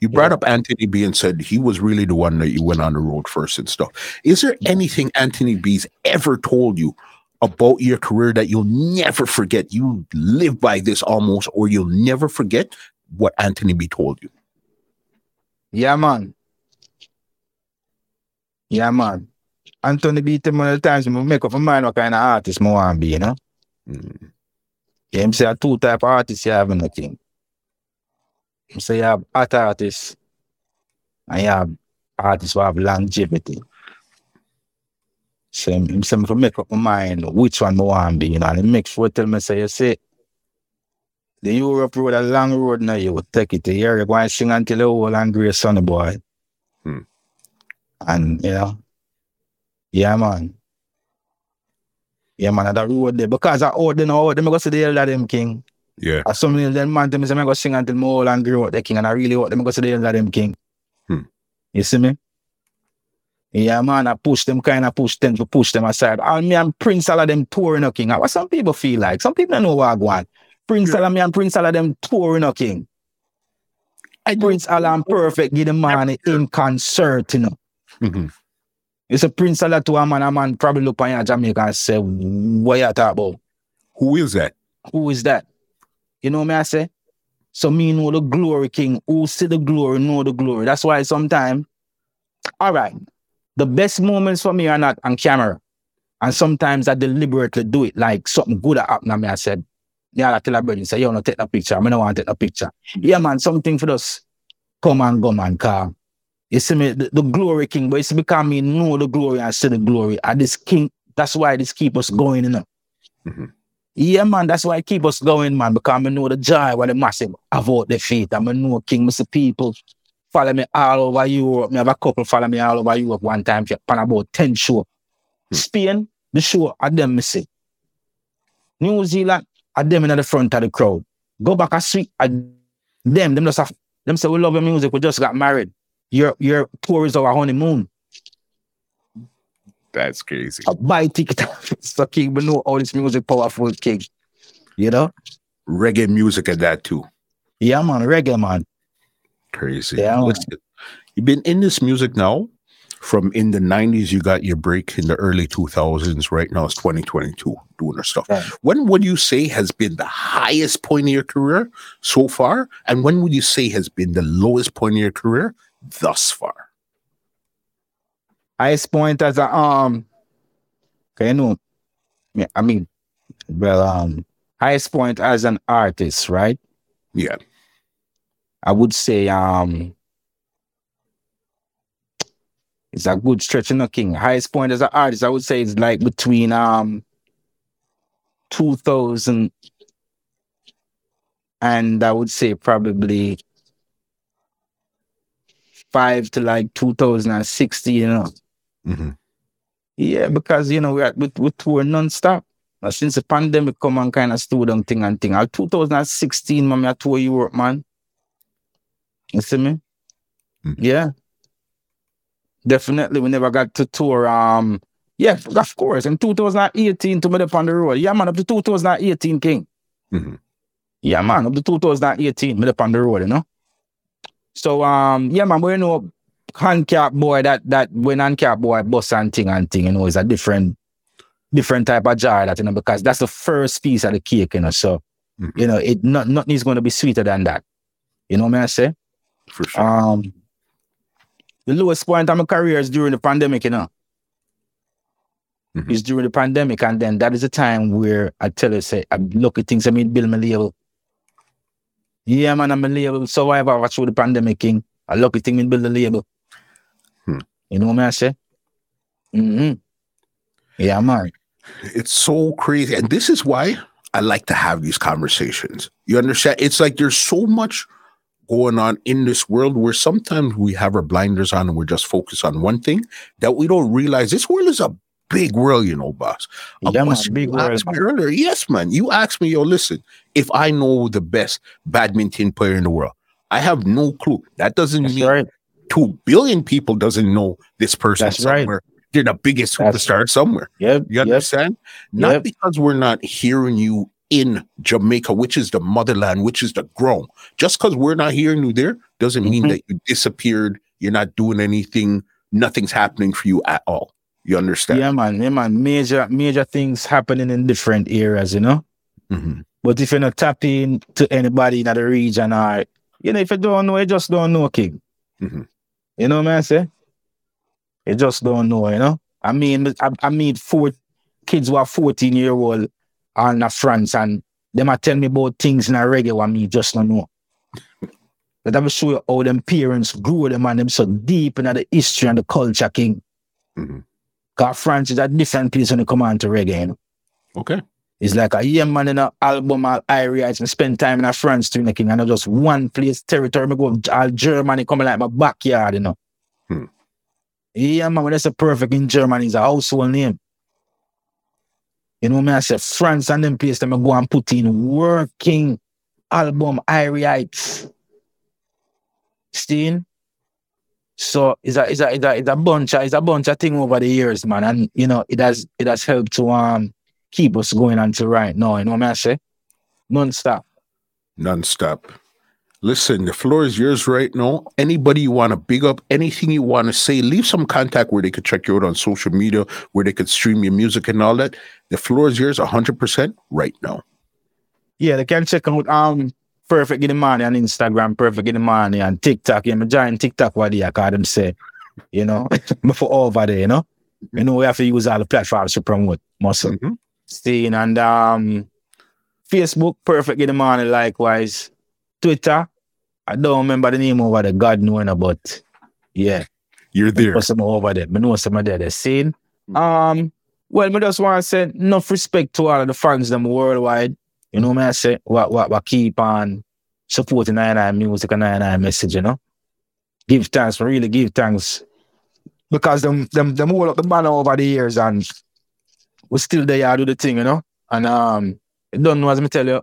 You brought up Anthony B and said he was really the one that you went on the road first and stuff. Is there anything Anthony B's ever told you about your career that you'll never forget? You live by this almost, or you'll never forget what Anthony B told you. Yeah, man. Yeah, man. Anthony beat him one of the times when make up my mind what kind of artist I want to be, you know? Mm. Yeah, him say a two type of artist you have in the king. Him say you have art artists and you have artists who have longevity. So him, him say me to make up my mind which one I want to be, you know, and he make sure tell me say, you see, the Europe road, a long road now, you will take it here, you go and sing until the whole angry son boy. And, you know, yeah, man. Yeah, man, at the road there. Because I out there now, them go see the elder them king. Yeah. As some of them man tell me say, I go sing until my whole angry out the king. And I really out them go see the elder them king. Hmm. You see me? Yeah, man, I push them kind of push them to push them aside. And me and Prince all of them touring a king. What some people feel like. Some people don't know what I want. Prince all of me and Prince all of them touring a king. I Prince Alan Perfect give the man in concert, you know. Mhm. It's a Prince Alan to a man, a man probably look on you in Jamaica and say, what you talk about? Who is that? Who is that? You know me I say? So me know the glory king. Who see the glory, know the glory. That's why sometimes, all right, the best moments for me are not on camera. And sometimes I deliberately do it like something good happened to me. I said, yeah, I tell a brother, say, yo, no, take a picture. I don't want to take a picture. Yeah, man, something for us come and go, man, car. You see me, the, the glory king, but it's because me know the glory and see the glory. And this king, that's why this keep us going, you know. Mhm. Yeah, man, that's why it keep us going, man, because I know the joy what the massive about the faith. I know king, Mr. people follow me all over Europe. Me have a couple follow me all over Europe one time for pan about 10 show. Hmm. Spain, the show, at them, me see. New Zealand, at them in the front of the crowd. Go back a sweet at them, them just have, them say, we love your music, we just got married. Your your tour is our honeymoon. That's crazy. I buy ticket <laughs> so king, but know all this music powerful king. You know? Reggae music and that too. Yeah, man, reggae man. Crazy. Yeah. You've been in this music now from in the 90s, you got your break in the early 2000s. Right now, it's 2022 doing our stuff. Right. When would you say has been the highest point of your career so far? And when would you say has been the lowest point of your career thus far? highest point as a um okay, you know yeah, I mean well um highest point as an artist, right? Yeah. I would say um it's a good stretch in the king. Highest point as an artist, I would say it's like between um 2000 and I would say probably five to like 2060, you know. hmm Yeah, because you know we are, we, we tour non-stop. Uh, since the pandemic come and kind of slow down thing and thing. All 2016, man, I tour Europe, man. You see me? Mhm. Yeah. Definitely, we never got to tour. Um, yeah, of course. In 2018, to me up on the road. Yeah, man, up to 2018, King. Mhm. Yeah, man, up to 2018, me up on the road, you know. So, um, yeah, man, but you know, Handcart Boy, that that when Handcart Boy bus and thing and thing, you know, is a different different type of jar that, you know, because that's the first piece of the cake, you know. So, Mhm. you know, it not nothing is gonna be sweeter than that. You know what I say? For sure. Um the lowest point of my career is during the pandemic, you know. Mhm. It's during the pandemic, and then that is the time where I tell you, say, I look at things I mean build my label. Yeah, man, I'm a label survivor through the pandemic, king. I look at things me build the label. Hmm. You know what I say? Mm-hmm. Yeah, man. It's so crazy. And this is why I like to have these conversations. You understand? It's like there's so much going on in this world where sometimes we have our blinders on and we're just focused on one thing that we don't realize this world is a big world, you know, boss. A Yeah, man, big world. earlier. Yes, man. You asked me, yo, listen, if I know the best badminton player in the world, I have no clue. That doesn't That's mean right. two billion people doesn't know this person That's right. They're the biggest That's- superstar somewhere. Yep. You yep. understand? Not Yep. because we're not hearing you in Jamaica, which is the motherland, which is the grown. Just because we're not hearing you there doesn't mean Mhm. that you disappeared. You're not doing anything. Nothing's happening for you at all. You understand? Yeah, man. Yeah, man. Major, major things happening in different areas, you know. Mhm. But if you're not tapping to anybody in the region or you know, if you don't know, you just don't know, King. Mhm. You know what I say? You just don't know, you know. I mean, I, I meet four kids who are 14 year old are in France and them are tell me about things in a reggae what me just don't know. But I will show you how them parents grew them and them so deep in the history and the culture, King. Mhm. Cause France is a different place when you come on to reggae, you know. Okay. It's like a year man in an album all area and spend time in a France doing the king and not just one place territory. Me go all Germany coming like my backyard, you know. Hmm. Yeah, man, when that's a perfect in Germany, it's a household name. You know me, I say France and them place them I go and put in working album area. Steen. So it's a it's a it's a it's a bunch of it's a bunch of thing over the years, man. And you know, it has it has helped to um keep us going until right now. You know what I say? Non-stop. Nonstop. Listen, the floor is yours right now. Anybody you want to big up, anything you want to say, leave some contact where they could check you out on social media, where they could stream your music and all that. The floor is yours 100% right now. Yeah, they can check out um Perfect in the Money on Instagram, Perfect in the Money and TikTok. Yeah, me join TikTok what they call them say, you know, <laughs> before over there, you know. You know, we have to use all the platforms to promote muscle. Mhm. Steen and um Facebook, Perfect in the Morning, likewise. Twitter, I don't remember the name over there, God knowing about. yeah, You're there. know some over there. I know some of there they're saying. Um, well, me just want to say enough respect to all of the fans them worldwide. You know what I say? What what what keep on supporting I music and I message, you know? Give thanks, really give thanks. Because them them them hold up the banner over the years and we still there do the thing, you know? And um don't know as me tell you,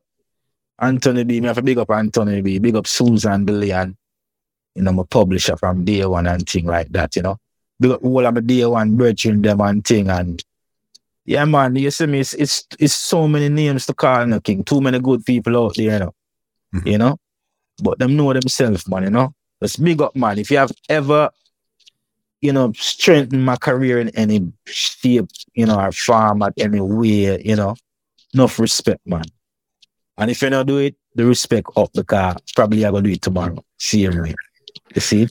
Anthony B, me have to big up Anthony B, big up Susan Billy and you know, my publisher from day one and thing like that, you know. big up all of my day one brethren them and thing and yeah man, you see me, it's it's, it's so many names to call no king. Too many good people out there, you know. Mhm. You know? But them know themselves, man, you know. Let's big up, man. If you have ever, you know, strengthened my career in any shape, you know, or farm at any way, you know, enough respect, man. And if you don't do it, the respect up because probably I'm gonna do it tomorrow. See you, man. You see?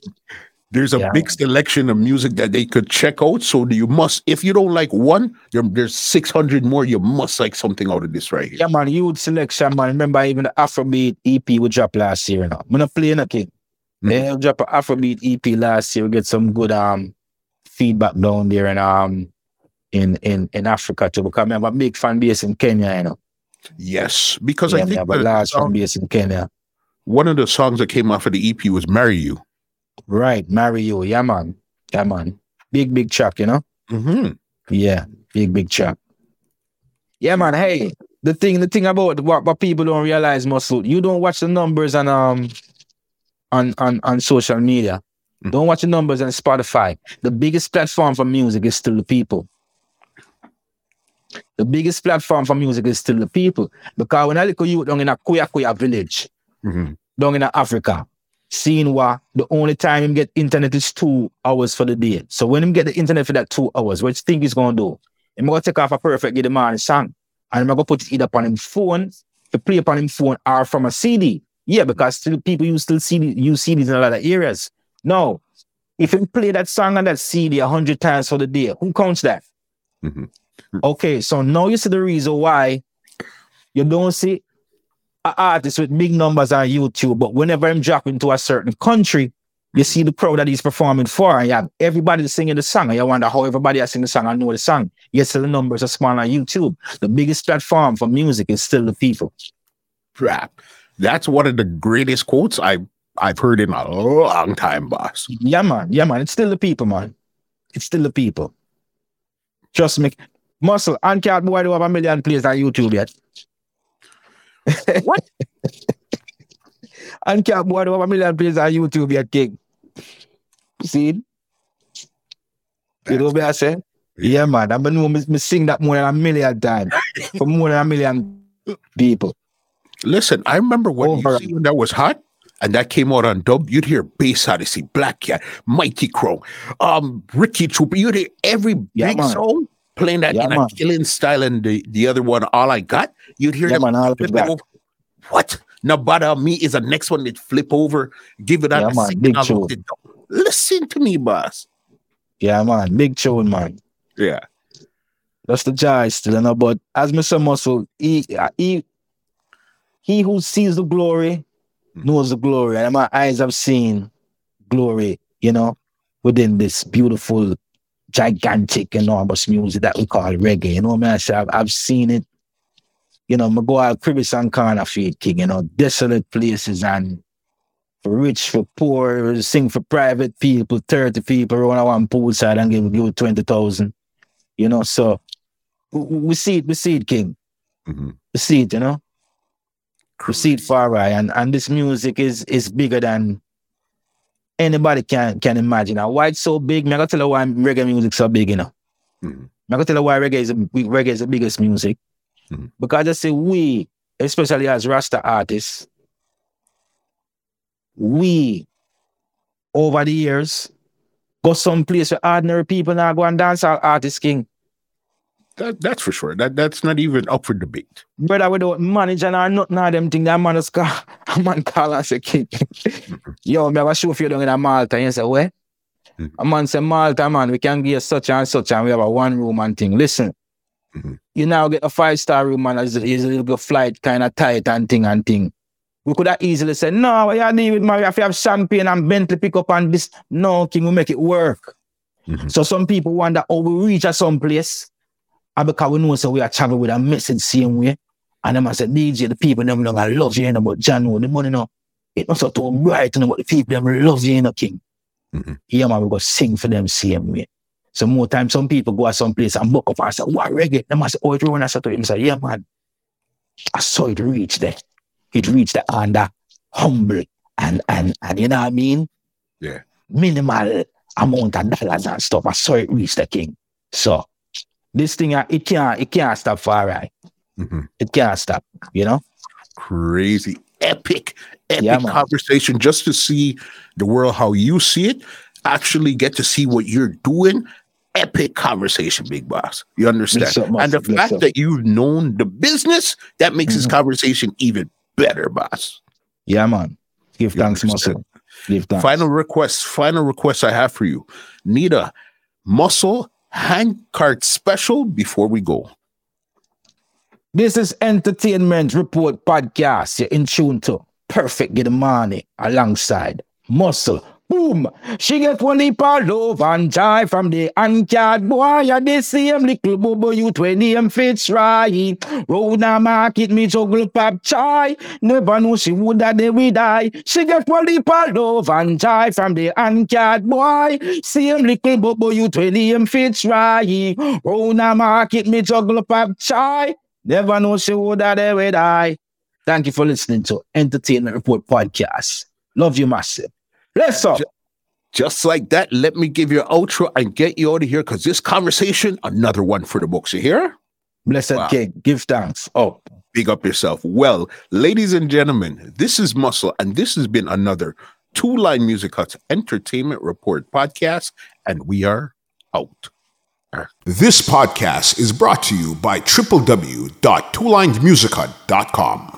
There's a Yeah. big selection of music that they could check out. So you must, if you don't like one, there, there's 600 more. You must like something out of this right here. Yeah, man, youth selection, man. Remember even the Afrobeat EP we dropped last year, you know. I'm not playing a king. Mhm. They dropped an Afrobeat EP last year. We get some good um feedback down there and um in in in Africa too. Because I have a big fan base in Kenya, you know. Yes, because yeah, I think have a large fan base in Kenya. one of the songs that came off of the EP was "Marry You." Right, marry you. Yeah, man. Yeah, man. Big, big track, you know? hmm Yeah, big, big track. Yeah, man. Hey, the thing, the thing about what, what people don't realize, Muscle, you don't watch the numbers on um on on on social media. Mm. Don't watch the numbers on Spotify. The biggest platform for music is still the people. The biggest platform for music is still the people. Because when I look at you down in a Kuya Kuya village, hmm down in Africa, seeing what the only time him get internet is two hours for the day. So when him get the internet for that two hours, what you think he's gonna do? Him gonna take off a perfect Giddimani song. And I'm gonna put it either upon him phone, to play upon him phone, or from a CD. Yeah, because still people use still CD, use CDs in a lot of areas. No. If him play that song on that CD a hundred times for the day, who counts that? Mhm. Okay, so now you see the reason why you don't see an artist with big numbers on YouTube, but whenever I'm dropping to a certain country, you see the crowd that he's performing for, and you have everybody singing the song, and you wonder how everybody has sing the song and know the song. Yes, the numbers are small on YouTube. The biggest platform for music is still the people. Rap. That's one of the greatest quotes I I've heard in a long time, boss. Yeah, man. Yeah, man. It's still the people, man. It's still the people. Trust me. Muscle, Handcart Boy do have a million plays on YouTube yet. What? and boy do have a million plays on YouTube yet, king. See? You know what I say? Yeah, man. I know me, me sing that more than a million times for more than a million people. Listen, I remember when you see when that was hot and that came out on dub, you'd hear Bass Odyssey, Black Cat, Mighty Crown, um, Ricky Trooper. You'd hear every Yeah, big man. song playing that Yeah, in a killing style, and the, the other one, All I Got, you'd hear Yeah, them man. Flip over. What? Nabada Me is the next one that flip over, give it out Yeah, a man. second, Big I'll tune. look it up. Listen to me, boss. Yeah, man. Big tune, man. Yeah. That's the joy still, you know. But as Mr. Muscle, he, he, he who sees the glory hmm. knows the glory. And my eyes have seen glory, you know, within this beautiful, gigantic, enormous music that we call reggae. You know what I say I've, I've seen it. You know, I go out and Corner Feed King, you know, desolate places and for rich, for poor, sing for private people, 30 people run one poolside and give you 20,000. You know, so we- see it, we see it, King. Mhm. We see it, you know. We see it far right, and and this music is is bigger than anybody can can imagine. Now, why it's so big? Me I gotta tell you why reggae music so big, you know. Mhm. Me I gotta tell you why reggae is reggae is the biggest music. Mhm. Because I say we, especially as Rasta artists, we over the years go someplace where ordinary people now go and dance our artist king. That, that's for sure. That That's not even up for debate. brother without manager or nothing of them thing that man is call <laughs> a man call and say king. Yo, me have a show for you down in a Malta. And you say, where? Mhm. A man say, Malta, man, we can give you such and such and we have a one room and thing. Listen. Mhm. You now get a five star room and it's, it's a little flight kind of tight and thing and thing. We could have easily said, no, you deal with man, if you have champagne and Bentley pick up and this. No, king, we make it work. Mhm. So some people wonder oh, we reach at some place. And because we know so we are traveling with a message same way. And them I said, DJ, the people them don't love you, you know, but John, know, the money no. It not so too bright, you know, but the people them love you, you know, King. Mhm. Yeah, man, we go sing for them same way. So more time, some people go at some place and book up and say, what reggae? Them I say, oh, it run. I said to him, say, yeah, man. I saw it reach there. It reached the under humble and and and you know what I mean? Yeah. Minimal amount of dollars and stuff. I saw it reach the king. So this thing, it can't, it can't stop for right. Mhm. It can't stop, you know? Crazy, epic, epic Yeah, conversation just to see the world how you see it. Actually, get to see what you're doing. Epic conversation, big boss. You understand? Up, and the fact up. that you've known the business that makes this Mhm. conversation even better, boss. Yeah, man. Give You thanks, muscle. Give thanks. Final request, final request I have for you. Need a muscle Handcart special before we go. This is Entertainment Report Podcast. You're in tune to Perfect Giddimani alongside Muscle. Boom! She get one heap of love and joy from the Handcart Boy. Yeah, the same little bubble you 20 and fits right. Road a market, me juggle pop chai. Never know she would that they will die. She get one heap of love and joy from the Handcart Boy. Same little bubble you 20 and fits right. Road a market, me juggle pop chai. Never know she would have they will die. Thank you for listening to Entertainment Report Podcast. Love you massive. Let's up. Just like that, let me give you an outro and get you out of here because this conversation, another one for the books. You hear? Blessed Wow. King. Give thanks. Oh. Big up yourself. Well, ladies and gentlemen, this is Muscle, and this has been another Two Line Music Huts Entertainment Report podcast, and we are out. This podcast is brought to you by www.twolinemusichut.com.